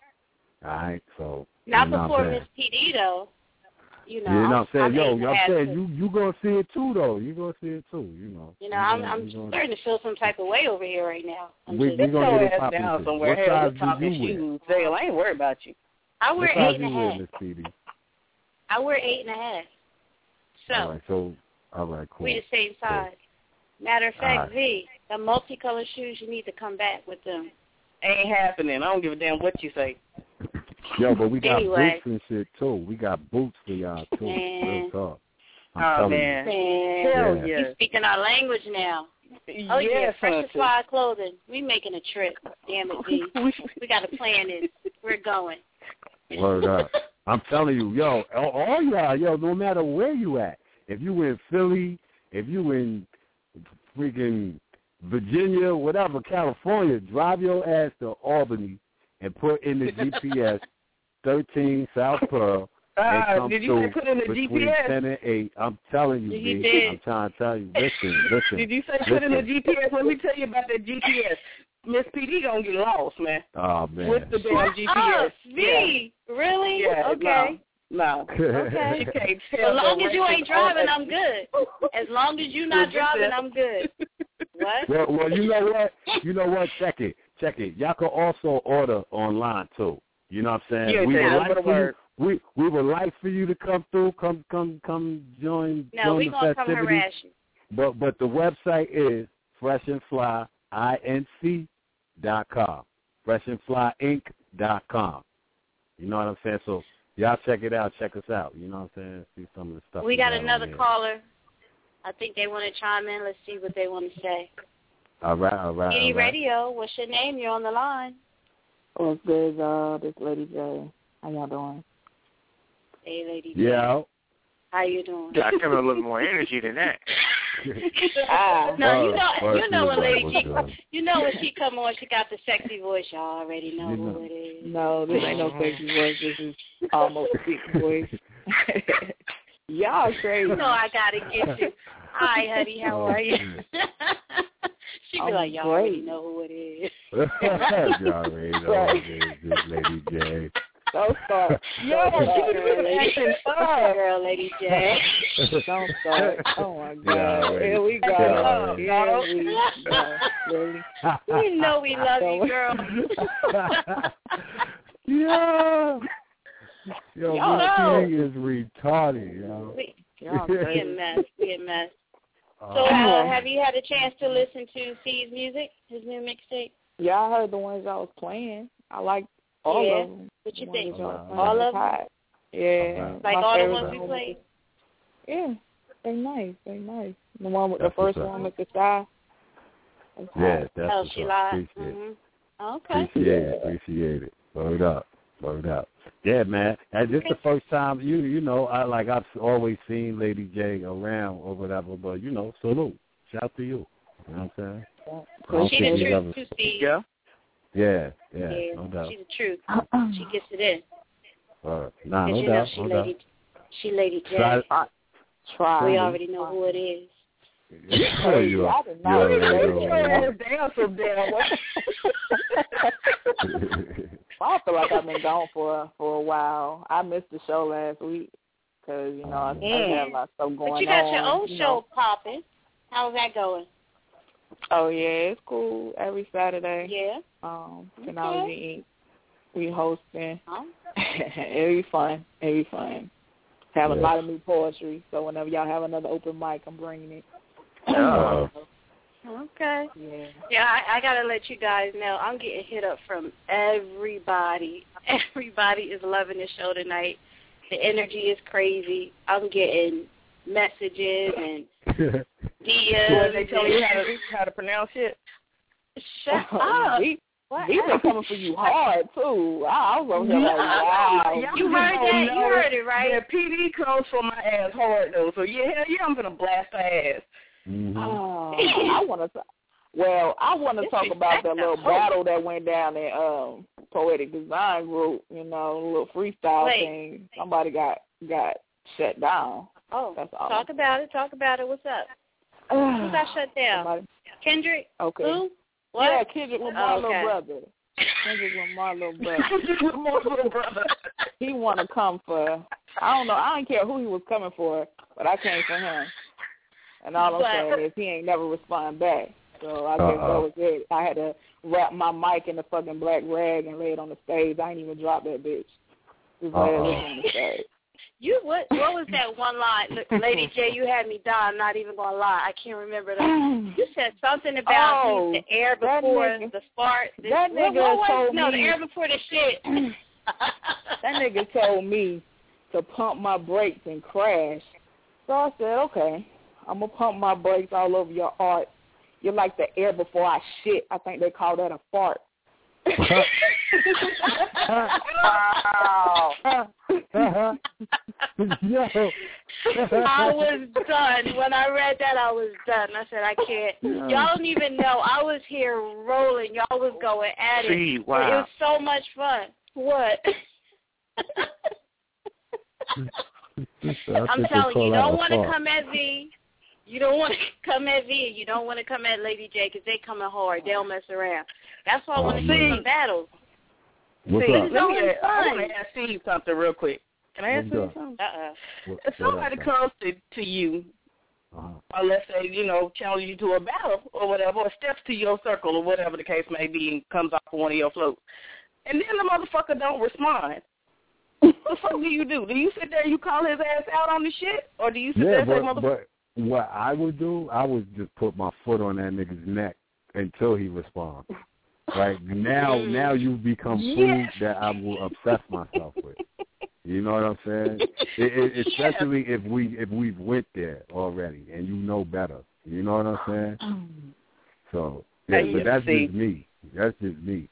All right, so Not you know before Miss PD though. You know. You know what I'm saying? Yo, eight and a I'm half, saying too. you you gonna see it too though. You gonna see it too. You know. You know, I'm I'm you gonna- starting to feel some type of way over here right now. I'm We- just, we gonna get it ass down too. somewhere. What Hell, size we're do talking you wear? shoes. Dale, I ain't worried about you. I wear what size eight and a you wear, half. Miss Petey? I wear eight and a half. So All right, so all right, cool. we the same size. Matter of fact, Alright. V, the multicolored shoes, you need to come back with them. Ain't happening. I don't give a damn what you say. Yo, but we got Anyway. boots and shit too. We got boots for y'all too. Man. Real talk. I'm Oh telling man. Man, Hell Yeah. yeah. you speaking our language now. Oh yeah, yes, fresh and hunter. fly clothing. We making a trip. Damn it, V. *laughs* We- we got a plan this. We're going. Word up. *laughs* I'm telling you, yo, all, all y'all, yo, no matter where you at, if you in Philly, if you in freaking Virginia, whatever, California, drive your ass to Albany and put in the GPS *laughs* 13 South Pearl and Ah, come did you say put in the between GPS? 10 and 8. I'm telling you, You did. I'm trying to tell you. Listen, *laughs* listen. Did you say put in the. GPS? Let me tell you about that GPS. Miss PD gonna get lost, man. Oh, man. With the damn GPS. *laughs* Oh, V, really? Yeah, okay. No. no. Okay. She can't tell As long as you ain't driving, I'm good. As long as you're not driving, I'm good. What? Well, well, you know what? You know what? Check it. Check it. Y'all can also order online too. You know what I'm saying? We would like for you. We we would like for you to come through. Come come come join No, join we the gonna come festivities. harass you. But but the website is freshandflyinc dot com. Freshandflyinc dot com. You know what I'm saying? So y'all check it out. Check us out. You know what I'm saying? See some of the stuff. We got another caller. I think they want to chime in. Let's see what they want to say. All right, all right. Kitty all right. Radio, what's your name? You're on the line. What's good, uh, this Lady J. How y'all doing? Hey, lady. J. Yeah. How you doing? I give her a little more energy than that. *laughs* Ah, No, you know, uh, you know when Lady G, you know when she come on, she got the sexy voice. Y'all already know You who know. it is. no, this ain't no sexy voice. This is almost a big voice. *laughs* y'all crazy. You know I gotta get you. Hi, honey. How Oh, are you? shit. *laughs* she be I'm like, y'all already know who it is. *laughs* *laughs* y'all already know who it is this Lady J. Don't start. Yo, Don't she start, was lady. acting fun. Girl, Lady J. Don't start. Oh my God. Yeah, already. Here we go. Yeah, Here already. we go. Really? we know we love you, girl. yeah. Yo, Y'all this know. thing is retarded, yo. We, Y'all we a crazy. *laughs* mess. We a mess. So, Uh, have you had a chance to listen to C's music, his new mixtape? Yeah, I heard the ones y'all was playing. I like all Yeah. of them. What you The think? ones y'all was All playing All was of them? Yeah. Okay. Like My all the favorite ones we played? the- Yeah. They nice. They nice. The one with That's the first one with the sky. was yeah, that's oh, what's she up. lied. Appreciate. Mm-hmm. Okay. Appreciate it. Appreciate it. Word up. Word up. Yeah, man. And this the first time you you know I like I've always seen Lady J around or whatever, but you know salute. Shout to you. You know what I'm saying? So She Okay, the truth love too. Steve. Yeah. Yeah, yeah, Yeah, no doubt. she the truth. She gets it in. Uh, nah, no you know doubt, she no doubt. lady, she Lady J. Try- Try. we already know who it is. Yeah, you I are. did You not already say know Your what ass down some damn way. it is. I feel like I've been gone for for a while. I missed the show last week because you know I, I Mm. had a lot of stuff going on. But you got on. your own you show know. popping. How's that going? Oh yeah, it's cool. Every Saturday, Yeah. um, Technology Inc. We hosting. Oh. *laughs* It'll be fun. It'll be fun. Have a lot of new poetry. So whenever y'all have another open mic, I'm bringing it. Uh, Okay. Yeah. Yeah, I, I gotta let you guys know I'm getting hit up from everybody. *laughs* Everybody is loving the show tonight. The energy is crazy. I'm getting messages and *laughs* Where DMs. they tell you how to how to pronounce it. Shut *laughs* oh, up. We, What we been coming for you hard too. I, I was over here like, wow. You heard that? You heard it, right? Yeah, PD comes for my ass hard though. So yeah, hell yeah, I'm gonna blast her ass. Mm-hmm. Oh, I want to. Well, I want to talk about that little battle that went down in um poetic design group. You know, a little freestyle Wait. thing. Somebody got got shut down. Oh, That's all. talk about it. Talk about it. What's up? Who got shut down? Somebody- Kendrick? Okay. Who? What? Yeah, Kendrick was my Oh, little brother. Kendrick was my little *laughs* brother. Kendrick was my little brother. he want to come for. I don't know. I don't care who he was coming for, but I came for him. And all I'm But- saying is he ain't never respond back. So I guess that Uh-oh. was it. I had to wrap my mic in the fucking black rag and lay it on the stage. I ain't even drop that bitch. Just lay it uh-uh. on the stage. *laughs* You what? What was that one line? Look, Lady J, you had me down. I'm not even gonna lie. I can't remember that. You *clears throat* said something about Oh, the air before nigga- the fart. The, that what, nigga what was, told no, the air before the shit. *clears throat* *laughs* That nigga told me to pump my brakes and crash. So I said, okay, I'm going to pump my brakes all over your art. You're like the air before I shit. I think they call that a fart. wow. Yo. I was done. When I read that, I was done. I said, I can't. Y'all don't even know. I was here rolling. Y'all was going at it. See, It was so much fun. What? *laughs* I'm telling you, you don't want to come at V. You don't want to *laughs* come at V. You don't want to come at Lady J because they coming hard. They'll mess around. That's why I want to Oh, see man. some battles. What's See, up? let me Knowing ask, I want to ask Steve something real quick. Can I ask you something? Uh-uh. What- If somebody up, comes to, to you, Uh-huh. or let's say, you know, challenge you to a battle or whatever, or steps to your circle or whatever the case may be and comes off of one of your floats, and then the motherfucker don't respond, *laughs* what the fuck do you do? Do you sit there and you call his ass out on the shit? Or do you sit there Yeah, and say, motherfucker, but what I would do, I would just put my foot on that nigga's neck until he responds. Like *laughs* now, now you become food Yes. that I will obsess myself with. You know what I'm saying? *laughs* It, it, especially if we if we've went there already and you know better. You know what I'm saying? Um, so yeah, but that's see. just me. That's just me.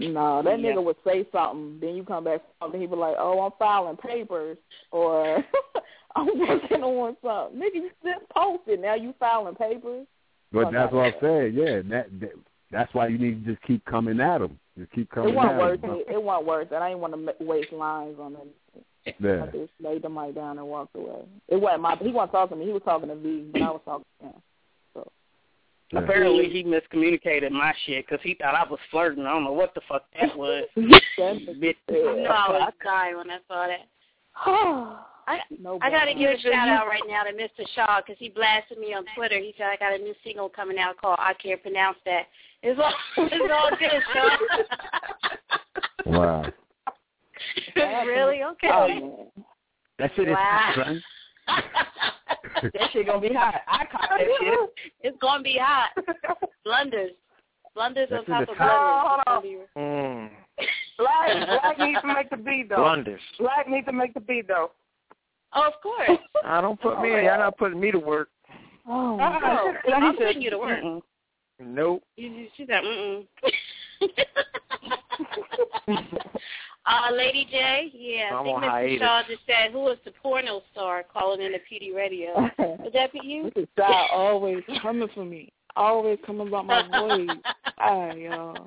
no, that Yeah. nigga would say something, then you come back and he be like, oh, I'm filing papers, or *laughs* *laughs* I'm working on something. Nigga, you just posted, now you filing papers? But Fuck that's what I'm saying. Yeah, that, that that's why you need to just keep coming at them. Just keep coming It wasn't at worth them. it. It wasn't worth it. I didn't want to waste lines on it. Yeah. I just laid the mic down and walked away. It wasn't my. He wasn't talking to me. He was talking to V, but I was talking to him. Yeah. Apparently, he miscommunicated my shit because he thought I was flirting. I don't know what the fuck that was. *laughs* Bitch. You know I was dying when I saw that. *sighs* *sighs* *sighs* I no I got to give a shout out right now to Mr. Shaw because he blasted me on Twitter. He said I got a new single coming out called I Can't Pronounce That. It's all *laughs* it's all good, Shaw. Wow. *laughs* really? Okay. Oh, man. That shit is Wow. hot, son. *laughs* That shit gonna be hot. I caught that shit. It's gonna be hot. Blunders. Blunders That on top of hot. blunders. It's gonna be- Mm. Black, Black needs to make the beat though. Blunders. Black needs to make the beat though. Oh, of course. *laughs* I don't put me. Y'all not putting me to work. Oh, Oh, no. I'm putting you to work. Mm-mm. Nope. You, you, she said, mm-mm. *laughs* uh, Lady J, yeah, I I'm think Mr. hiatus. Shaw just said, who is the porno star calling in the PD radio? *laughs* Would that be you? Mr. Shaw always coming for me. Always coming about my voice. Hi, y'all.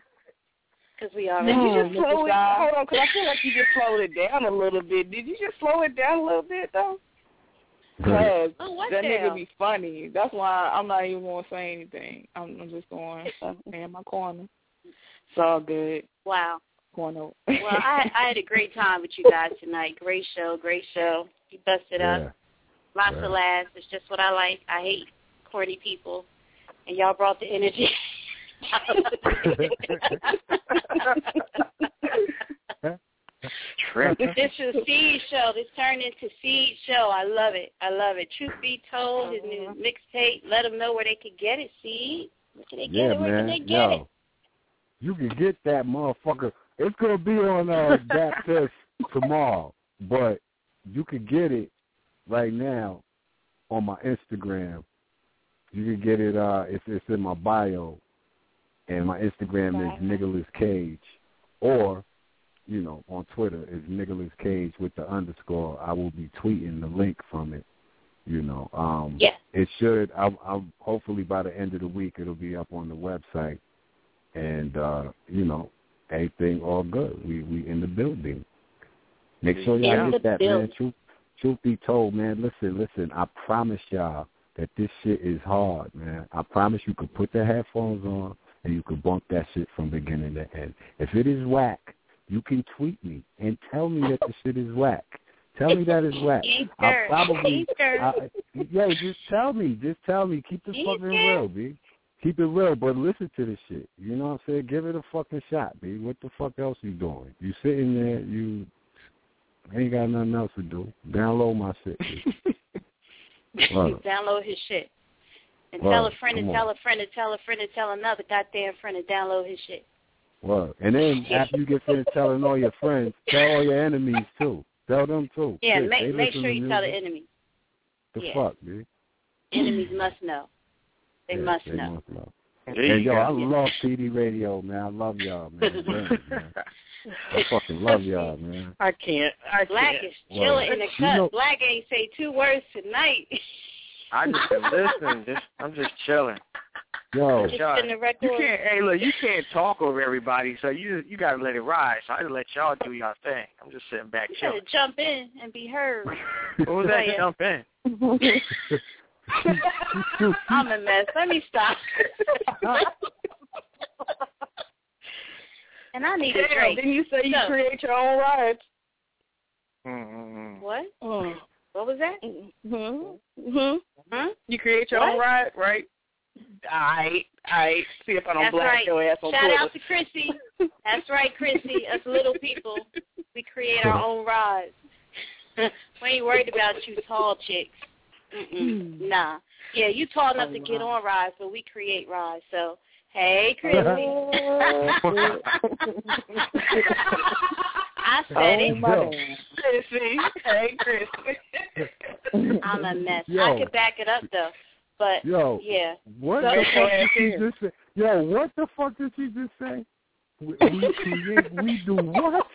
Because we already Did you just slow it? Hold on, because I feel like you just slowed it down a little bit. Did you just slow it down a little bit though? Because Oh, that the nigga hell? be funny. That's why I'm not even gonna say anything. I'm, I'm just going uh, to in my corner. It's all good. Wow. Corner. Well, I, I had a great time with you guys tonight. Great show, great show. You busted Yeah. up. Lots Yeah. of laughs. It's just what I like. I hate corny people. And y'all brought the energy. *laughs* this is a Seed Show. This turned into Seed Show. I love it. I love it. Truth be told, his new mixtape. Let them know where they can get it. Seed. Where can they get Yeah, it? Where man. can they get Yo, it? you can get that motherfucker. It's gonna be on uh, that test tomorrow, but you can get it right now on my Instagram. You can get it. uh It's it's in my bio, and my Instagram is Nicolas Cage, or you know on Twitter is Nicolas Cage with the underscore. I will be tweeting the link from it. You know, um, Yeah. it should. I'm, I'm hopefully by the end of the week it'll be up on the website, and uh, you know, everything all good. We we in the building. Make sure y'all In get that, building. man. Truth, truth be told, man. Listen, listen. I promise y'all that this shit is hard, man. I promise you could put the headphones on and you can bump that shit from beginning to end. If it is whack, you can tweet me and tell me that the shit is whack. Tell me that it's whack. I'll probably, Easter. I, yeah, just tell me. Just tell me. Keep the fucking real, b. Keep it real, but listen to this shit. You know what I'm saying? Give it a fucking shot, b. What the fuck else you doing? You sitting there, you ain't got nothing else to do. Download my shit. *laughs* Download his shit. And Word. tell a friend and tell a friend and tell a friend and tell another goddamn friend to download his shit. Word. And then after you get finished telling all your friends, tell all your enemies too. Tell them too. Yeah, Shit, make make sure to you tell the enemies. The yeah. fuck, b. Enemies must know. They Yeah, must they know. must know. There Hey, yo, go. I love PD Radio, man. I love y'all, man. Damn, man. I fucking love *laughs* y'all, man. I can't. I Black can't. is chilling in the You cut. know- Black ain't say two words tonight. *laughs* I just been listening. Just I'm just chilling. Yo, Just Y'all- You can't. Hey, look, you can't talk over everybody, so you you gotta let it ride. So I just let y'all do y'all thing. I'm just sitting back You gotta chilling. jump in and be heard. *laughs* What was that? Yeah. Jump in. I'm a mess. Let me stop. *laughs* and I need a Damn, drink. didn't you say you create your own rides? Mm-mm. What? Mm. What was that? Mm-hmm. hmm Huh? You create your What? own ride, right? Alright, alright. See if I don't That's blast right. your ass on Shout Twitter. out to Chrissy. That's right, Chrissy. Us little people, we create our own rides. *laughs* we ain't worried about you tall chicks. Mm-mm. Nah. Yeah, you tall enough to get on rides, but we create rides. So, hey, Chrissy. *laughs* *laughs* I oh, said it. Yo, Chrissy. Hey, Chrissy. I'm a mess. Yo. I could back it up though, but yo, yeah. what So- the fuck did she just say? Yo, what the fuck did she just say? We, we create, we do what?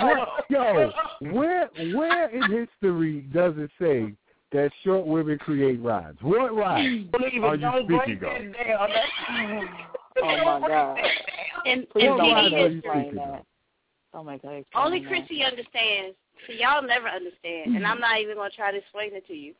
what? *laughs* Yo, where where in history does it say that short women create rides? What rides Believe are it, you don't break speaking that of? down. That's- Oh my God. *laughs* In, Please in What don't rides PD you history, speaking of? that. Don't make her explain only that. Chrissy understands. See, y'all never understand, and I'm mm-hmm. not even gonna try to explain it to you.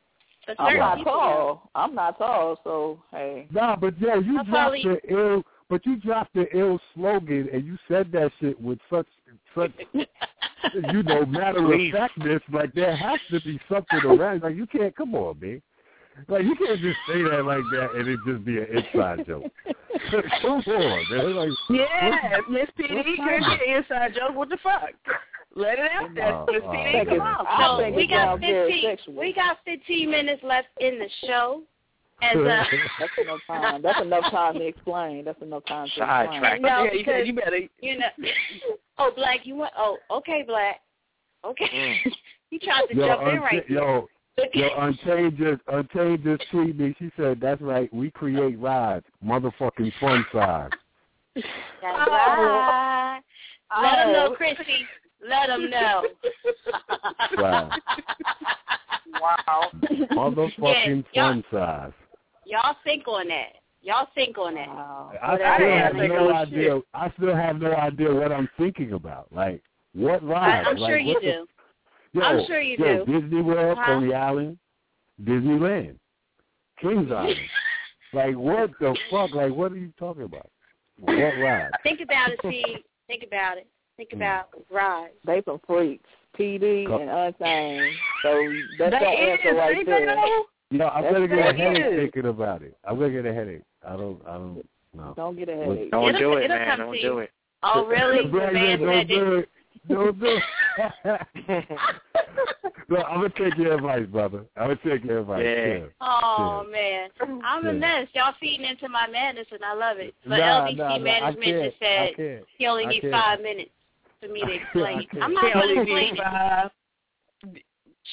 But I'm not people know. tall. I'm not tall, so hey. Nah, but yo, you I'll dropped probably- the ill, but you dropped the ill slogan, and you said that shit with such such *laughs* you know matter of Please. factness. Like there has to be something *laughs* around. Like you can't come on, man. Like you can't just say that like that and it just be an inside joke. *laughs* come on, man. Like Yeah, Miss PD what could be an inside joke. What the fuck? Let it out there, Miss PD. Come on. So we got 15. We got 15 minutes left in the show, and uh, *laughs* That's enough time. That's enough time to explain. That's enough time to Sidetrack. explain. no, yeah, you, because you better. you know. *laughs* Oh, Black, you want? Oh, okay, Black. Okay. Mm. you tried to yo, jump in right yo, there. Yo, Untamed just Untamed just tweeted me. She said, "That's right. We create rides, motherfucking fun size." That's right. Ah. Let them know, oh. Chrissy. Let them know. *laughs* Wow. wow. Motherfucking Yeah, fun size. Y'all think on that. Y'all think on that. I Whatever still that have no idea. I still have no idea what I'm thinking about. Like what I, ride? I'm like, sure you what the- do. Yo, I'm sure you yo, do. Disney World, Huh? Coney Island, Disneyland, Kings *laughs* Island. like what the fuck? Like what are you talking about? What ride? *laughs* Think about it, see. Think about it. Think mm. about rides. They some freaks. PD Co- and Untamed. So that's They the answer is, right ain't there. they? You know, I'm That's gonna get a headache is. thinking about it. I'm gonna get a headache. I don't. I don't. No. Don't get a headache. Don't It'll- do it, man. Don't do it. Oh, really? The Black man man, said don't do it. Don't no, I'm gonna take your advice, brother. I'm gonna take your advice. Yeah. Chill. Oh man, I'm a mess. Y'all feeding into my madness, and I love it. But Nah, LBC nah, nah, I management can't. just I said can't. he only I needs can't. five minutes for me to *laughs* explain. can't. I'm not He going only to explain needs it. five.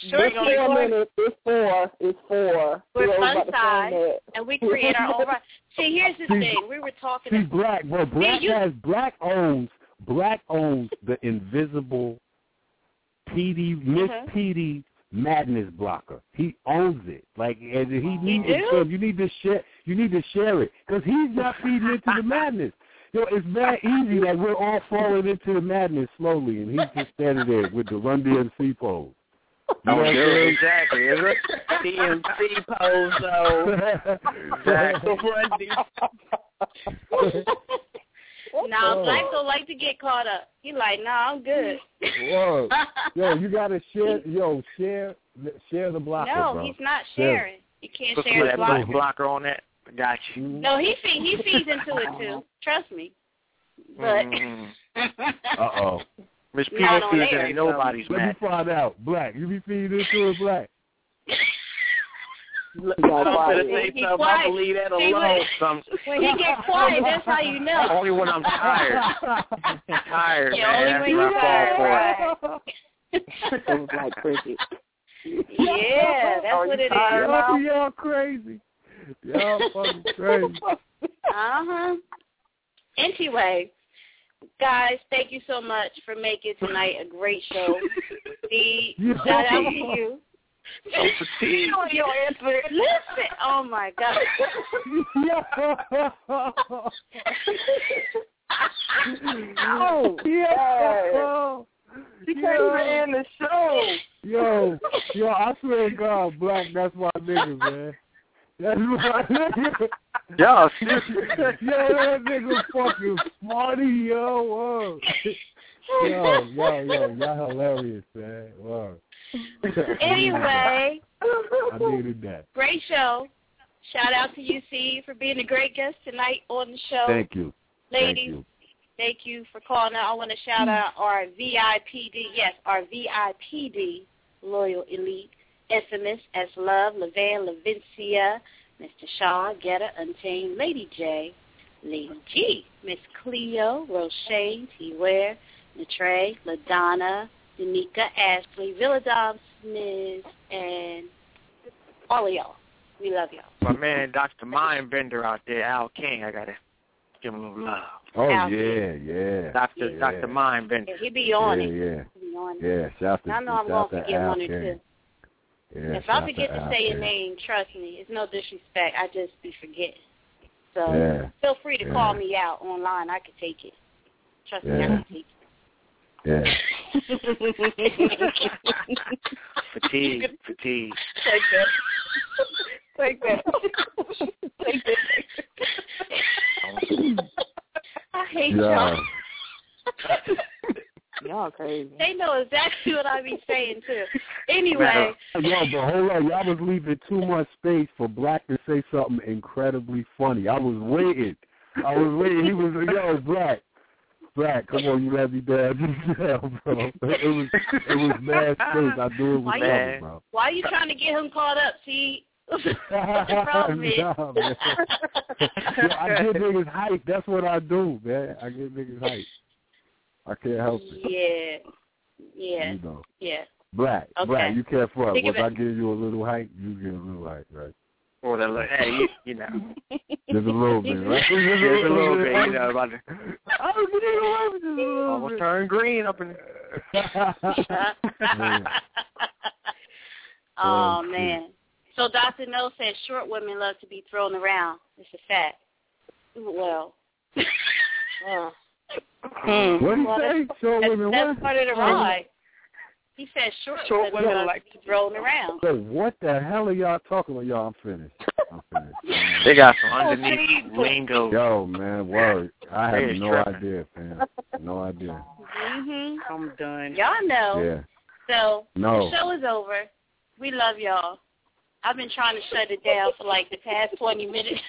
Sure, It's four minutes. It's four. It's four. We're We always fun about to size, find that. and we create our own. *laughs* right. See, here's the See- thing. We were talking. See, black, well, black you- has black owns black owns the invisible PD Miss Mhm. PD madness blocker. He owns it. Like, and he needs do? it. So you need to share. You need to share it because he's not feeding into the *laughs* madness. Yo, it's very easy that we're all falling into the madness slowly, and he's just standing there with the Run DMC pose. You know what I'm sure, exactly. Is it? DMC pose, though. *laughs* *laughs* Now, Oh. Black don't like to get caught up. He like, nah, I'm good. Whoa, *laughs* yo, you gotta share. Yo, share, share the blocker, no, bro. he's not Share. sharing. You can't Put share the that black block. blocker on that. Got you. No, he feed, he feeds into it too. Trust me. But Mm. *laughs* Uh oh. Miss P Not don't on feed air. into nobody's Let me find out. Black, you be feeding into it, black. *laughs* I'm gonna say He something. quiet. I believe that alone. when- Some, when he gets quiet, that's how you know. *laughs* only when I'm tired. *laughs* tired, Yeah, man. only That's when when you're I fall for it. tired. It was like cricket. Yeah, that's Are what you it is. tired Uh Y'all, y'all crazy. Y'all fucking crazy. Uh huh. Anyway, guys, thank you so much for making tonight a great show. The *laughs* shout out to you. I'm fatigued. Your answer. Listen, oh my god. Oh, *laughs* Yo, She can't even end the show. yo, yo, I swear to God, black, that's my nigga, man. That's my *laughs* nigga. Yo, Yo, that nigga fucking smarty, yo. Whoa. *laughs* Yo, yo, yo, y'all hilarious, man. Whoa. *laughs* Anyway, I needed that. great show. Shout out to you, C, for being a great guest tonight on the show. Thank you. Thank Ladies, you. thank you for calling out. I want to shout mm. out our VIPD, yes, our VIPD loyal elite, infamous as Love, Levan, Levincia, Mr. Shaw, Getta, Untamed, Lady J, Lady G, Miss Cleo, Roshane, T. Ware, Natre, LaDonna, Danica, Ashley, Villadom, Smiz, and all of y'all. We love y'all. My man, Dr. Mindbender out there, Al King. I gotta give him a little love. Oh, Out yeah, yeah. Doctor, yeah. Dr. Mindbender. Yeah, he be on yeah, it. yeah. He be on it. Yeah, shout to I know I'm shout going to to forget Al one or King. two. Yeah, if I forget to Al say your name, trust me, it's no disrespect. I just be forgetting. So Yeah. feel free to Yeah. call me out online. I can take it. Trust me, I can take it. Yeah. *laughs* Fatigue, *laughs* fatigue. Take that. Take that. Take that. I hate Yeah. y'all. Y'all crazy. They know exactly what I be saying too. Anyway, Yo, but hold on. Y'all was leaving too much space for Black to say something incredibly funny. I was waiting. I was waiting. He was yo, Black. Black, come on, you let me *laughs* down. Damn, bro. It was it was mad space. I knew it was Why you- bro. why are you trying to get him caught up? See, *laughs* what the *laughs* problem is? Nah, man. Yo, I get niggas hype. That's what I do, man. I get niggas hype. I can't help it. Yeah, yeah, You know. yeah. Black, Okay. black, you can't of Once I give you a little hype, you get a little hype, right? Or the, hey, you, you know. Just a little bit, right? *laughs* Just a little bit, you know, about to I was getting away with just a little almost bit. turn green up in Man. *laughs* oh Oh, man. So Dr. No said short women love to be thrown around. It's a fact. Well. Uh, What do you Well, say? Short that's, women that's what? part of the ride. He said short, Short women women like to be around. Wait, what the hell are y'all talking about? Y'all, I'm finished. I'm finished. *laughs* They got some underneath lingo. Yo, man, word. I have They is no tripping. idea, fam. No idea. Mhm. I'm done. Y'all know. Yeah. So No. the show is over. We love y'all. I've been trying to shut it down for like the past twenty minutes.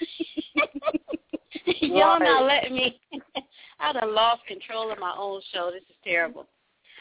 *laughs* y'all not letting me. *laughs* I done lost control of my own show. This is terrible.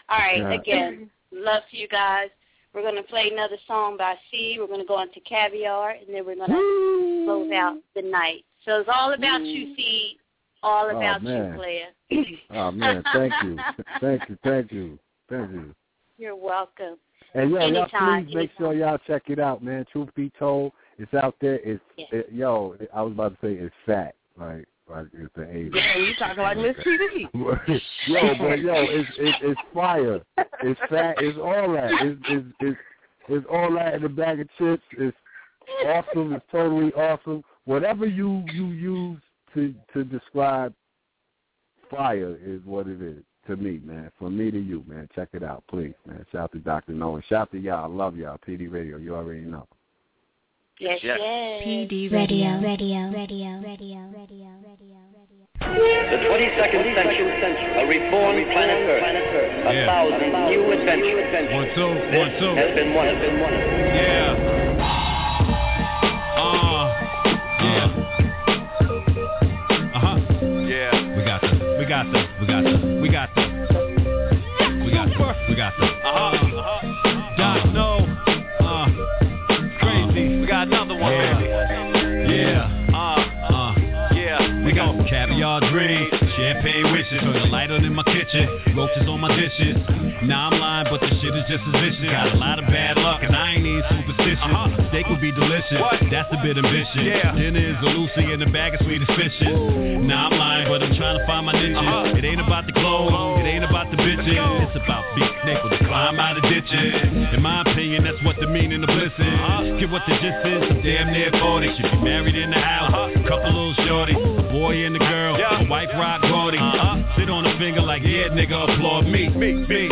All right, Yeah. again, love to you guys. We're going to play another song by C. We're going to go into Caviar, and then we're going to close out the night. So it's all about you, C. All Oh, about man. you, player. *laughs* Oh man, thank you, thank you, thank you, thank you. You're welcome. And yo, y'all Anytime, please make sure y'all check it out, man. Truth be told, it's out there. It's it, yo, I was about to say it's fat, like like it's an eight. Yeah, you talking like Miss TV. *laughs* yo, but yo, it's it's it's fire. It's fat. It's all that. It's it's it's, it's all that in a bag of chips. It's awesome. It's totally awesome. Whatever you you use to to describe fire is what it is to me, man. From me to you, man. Check it out, please, man. Shout out to Dr. Noah. Shout out to y'all. I love y'all. PD Radio. You already know. Yes, Yes. yes. PD Radio, radio, radio, radio, radio, radio. The 22nd century, a reborn planet Earth, a Yeah. thousand new adventures. One, two, This one, two. has been one. Has been one. Yeah. Uh, yeah. Uh-huh. Yeah. We got this. We got this. We got this. We got this. We got this. We got this. Uh-huh. Got caviar dreams, champagne wishes, turn the light on in my kitchen, roaches on my dishes. Now I'm lying, but the shit is just as vicious. Got a lot of bad luck, and I ain't even superstitious. Steak would be delicious, that's a bit ambitious. Yeah. Dinner is a Lucy and a bag of sweetest fishes. Now I'm lying, but I'm trying to find my niches. It ain't about the clothes, it ain't about the bitches. It's about being able to climb out of ditches. In my opinion, that's what the meaning of bliss is. Get what the gist is, damn near 40. Should be married in the house, couple little shorties, boy and a girl, a wife rock Gordy. Uh-huh. Uh, sit on a finger like, yeah, nigga, applaud me. Me, me.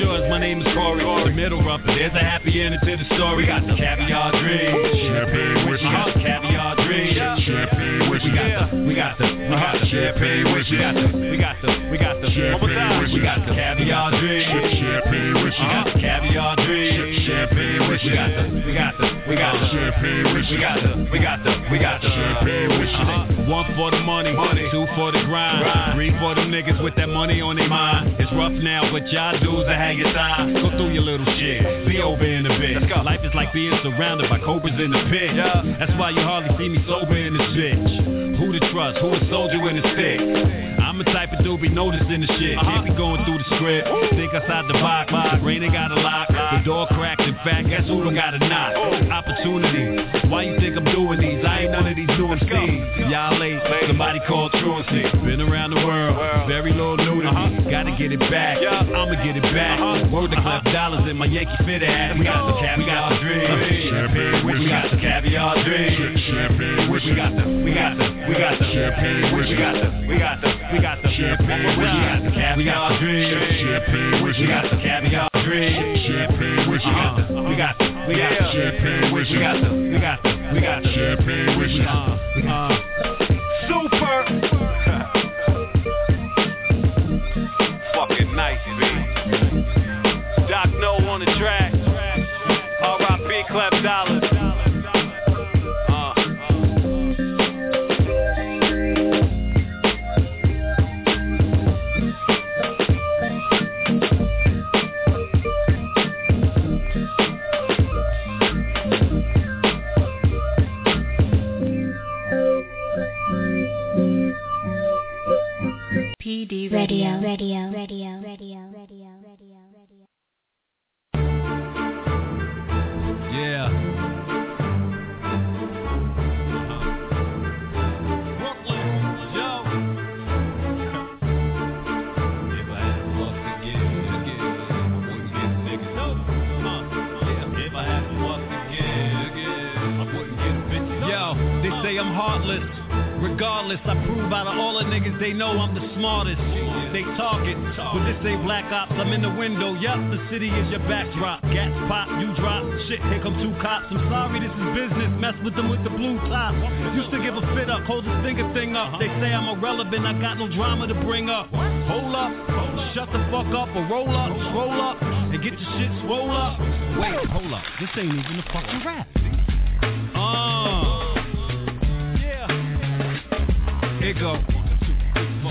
Sure as my name is Corey. The middle rubber, there's a happy ending to the story. We got the caviar dream. Champagne. We got caviar Champagne. We got the, we got the, we got the champagne. We got the, we got the, we got the, one more time. We got the caviar dream. Champagne. We got the caviar. Champagne. We got the, we got the, we got the champagne. We got the, we got the, we got the champagne. Uh-huh. One for the money, money. Two for the grind, three for them niggas with that money on their mind. It's rough now, but y'all dudes are hang your time. Go through your little shit, be over in a bit. Life is like being surrounded by cobras in the pit. That's why you hardly see me in this bitch. Who to trust? Who a soldier in it's thick? I'm the type of dude be noticing the shit. Can't be going through the script. Think outside the box. The brain ain't got a lock. The door cracked. In fact, guess who don't got a knock? Opportunity. Why you think I'm doing these? I ain't none of these doing things. Y'all late. Somebody called truancy. Been around the world. Very little new to me. Gotta get it back. I'ma get it back. Word to clap dollars in my Yankee fit hat. We got the caviar dream. Champagne. We got the caviar dream. Champagne. We got the. We got the. We got the champagne. We got the. We got the. We got the champagne whiskey. We got the caviar dream. Champagne whiskey. We got the caviar dream. Champagne got the. We got the. We got the champagne. We got the. We got the. We got the champagne. Uh, uh, super. Fucking nice, B. Doc No on the track. R.I.P. Clef Dollars. PD Radio, radio, radio, radio, radio, radio, radio. Yeah. If I had to do this again, again, I wouldn't get sick as hell. Yo, they say I'm heartless. Regardless, I prove out of all the niggas they know I'm the smartest. They target, but this ain't black ops. I'm in the window. Yup, the city is your backdrop. Gas pop, you drop. Shit, here come two cops. I'm sorry, this is business. Mess with them with the blue top. Used to give a fit up, hold this finger thing up. They say I'm irrelevant. I got no drama to bring up. Hold up, shut the fuck up or roll up, roll up, and get your shit swole up. Wait, hold up, this ain't even a fucking rap. Uh. Here go.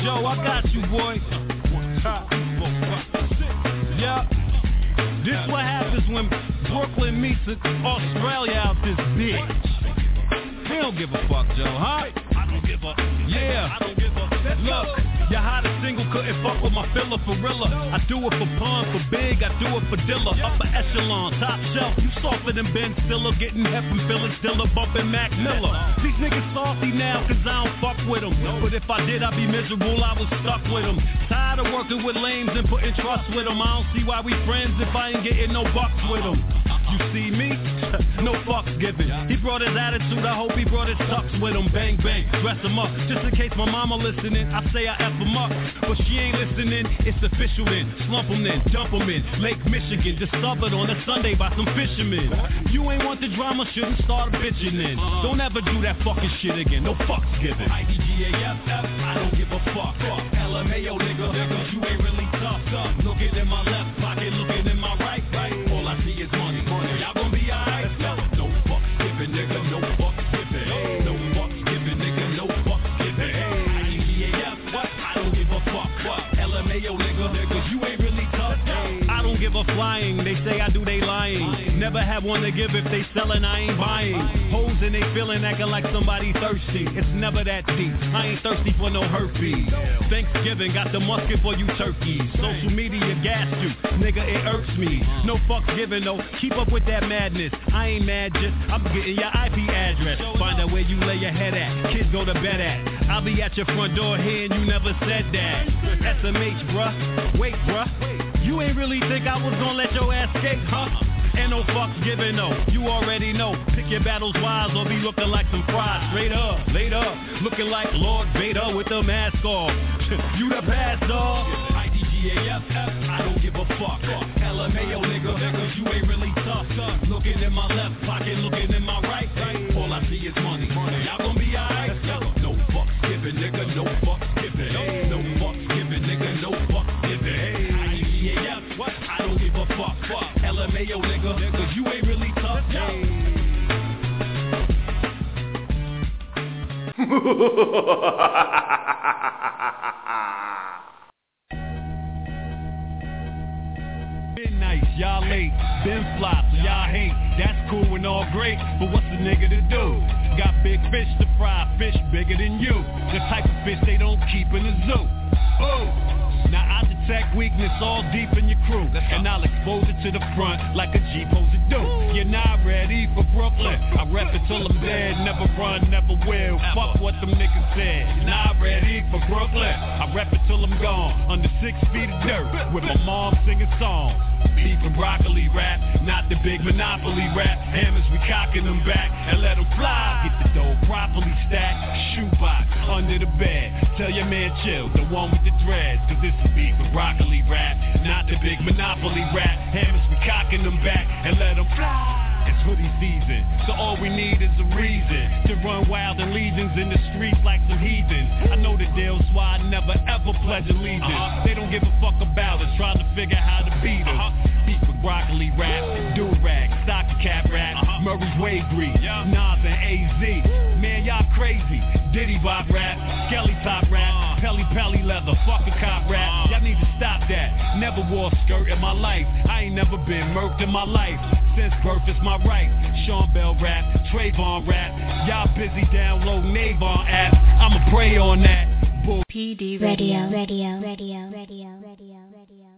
Yo, I got you, boy. Yeah. This what happens when Brooklyn meets Australia out this bitch. He don't give a fuck, Joe, huh? I don't give up. Yeah. I don't give up. Look. Your hottest single couldn't fuck with my filler for. I do it for pun, for big, I do it for Dilla. Upper echelon, top shelf. You softer than Ben Stiller, getting hep from Phyllis Diller, bumping Mac Miller. These niggas salty now, cause I don't fuck with them. But if I did, I'd be miserable, I was stuck with them. Tired of working with lames and putting trust with them. I don't see why we friends if I ain't getting no bucks with them. You see me? *laughs* no fucks given. He brought his attitude, I hope he brought his sucks with him. Bang, bang, dress him up. Just in case my mama listening, I say I F him up. But she ain't listening, it's official then. Slump him then, dump him in. Lake Michigan, discovered on a Sunday by some fishermen. You ain't want the drama, shouldn't start bitching then. Don't ever do that fucking shit again, no fucks given. IDGAFF, I don't give a fuck. fuck. LMAO nigga, nigga, you ain't really tough. tough. Looking in my left flying, they say I do, they lying. Never have one to give if they selling, I ain't buying. Hoes and they feeling acting like somebody thirsty. It's never that deep. I ain't thirsty for no herpes. Thanksgiving got the musket for you turkeys. Social media gas you, nigga, it irks me. No fucks given, no. Keep up with that madness. I ain't mad, just I'm getting your IP address. Find out where you lay your head at. Kids go to bed at. I'll be at your front door here and you never said that. SMH, bruh. Wait, bruh. You ain't really think I was gonna let your ass skate, huh? Ain't no fucks given, no. You already know. Pick your battles wise or be looking like some fries. Straight up, laid up. Looking like Lord Vader with the mask off. *laughs* you the past dog. IDGAFF, I don't give a fuck. LMAO nigga, nigga, you ain't really tough. Looking in my left pocket, looking in my right. All I see is money. Y'all LMAO nigga, nigga, you ain't really tough. *laughs* Been nice, y'all late, been so y'all hate. That's cool and all great, but what's the nigga to do? Got big fish to fry, fish bigger than you. The type of fish they don't keep in the zoo. Oh, now I detect weakness all deep in your crew, and I'll expose it to the front like a G to do. You're not ready for Brooklyn. I rep it till I'm dead, never run, never will. Fuck what them niggas said. You're not ready for Brooklyn. I rep it till I'm gone, under six feet of dirt, with my mom singing songs. Beef and broccoli rap, not the big monopoly rap. Hammers, we cocking them back and let them fly. Get the dough properly stacked, shoebox under the bed. Tell your man chill, the one with the dreads, cause this is beef and broccoli rap, not the big monopoly rap. Hammers, we cocking them back and let them fly. It's hoodie season, so all we need is a reason to run wild and legions in the streets like some heathens. I know the deal, so I never ever pledge allegiance. Uh-huh. They don't give a fuck about us, trying to figure how to beat us. Uh-huh. With broccoli rap, do rag, stocking cap rap, uh-huh. Murray's way grease, Nas and AZ. Man, y'all crazy. Diddy Bob rap, Skelly top rap, uh-huh. Pelly Pelly leather, fuck a cop rap. Uh-huh. Y'all need to stop that. Never wore a skirt in my life. I ain't never been murked in my life. Since birth is my right. Sean Bell rap, Trayvon rap. Y'all busy downloading Avon app. I'ma pray on that. Bull- PD Radio, radio, radio, radio, radio, radio.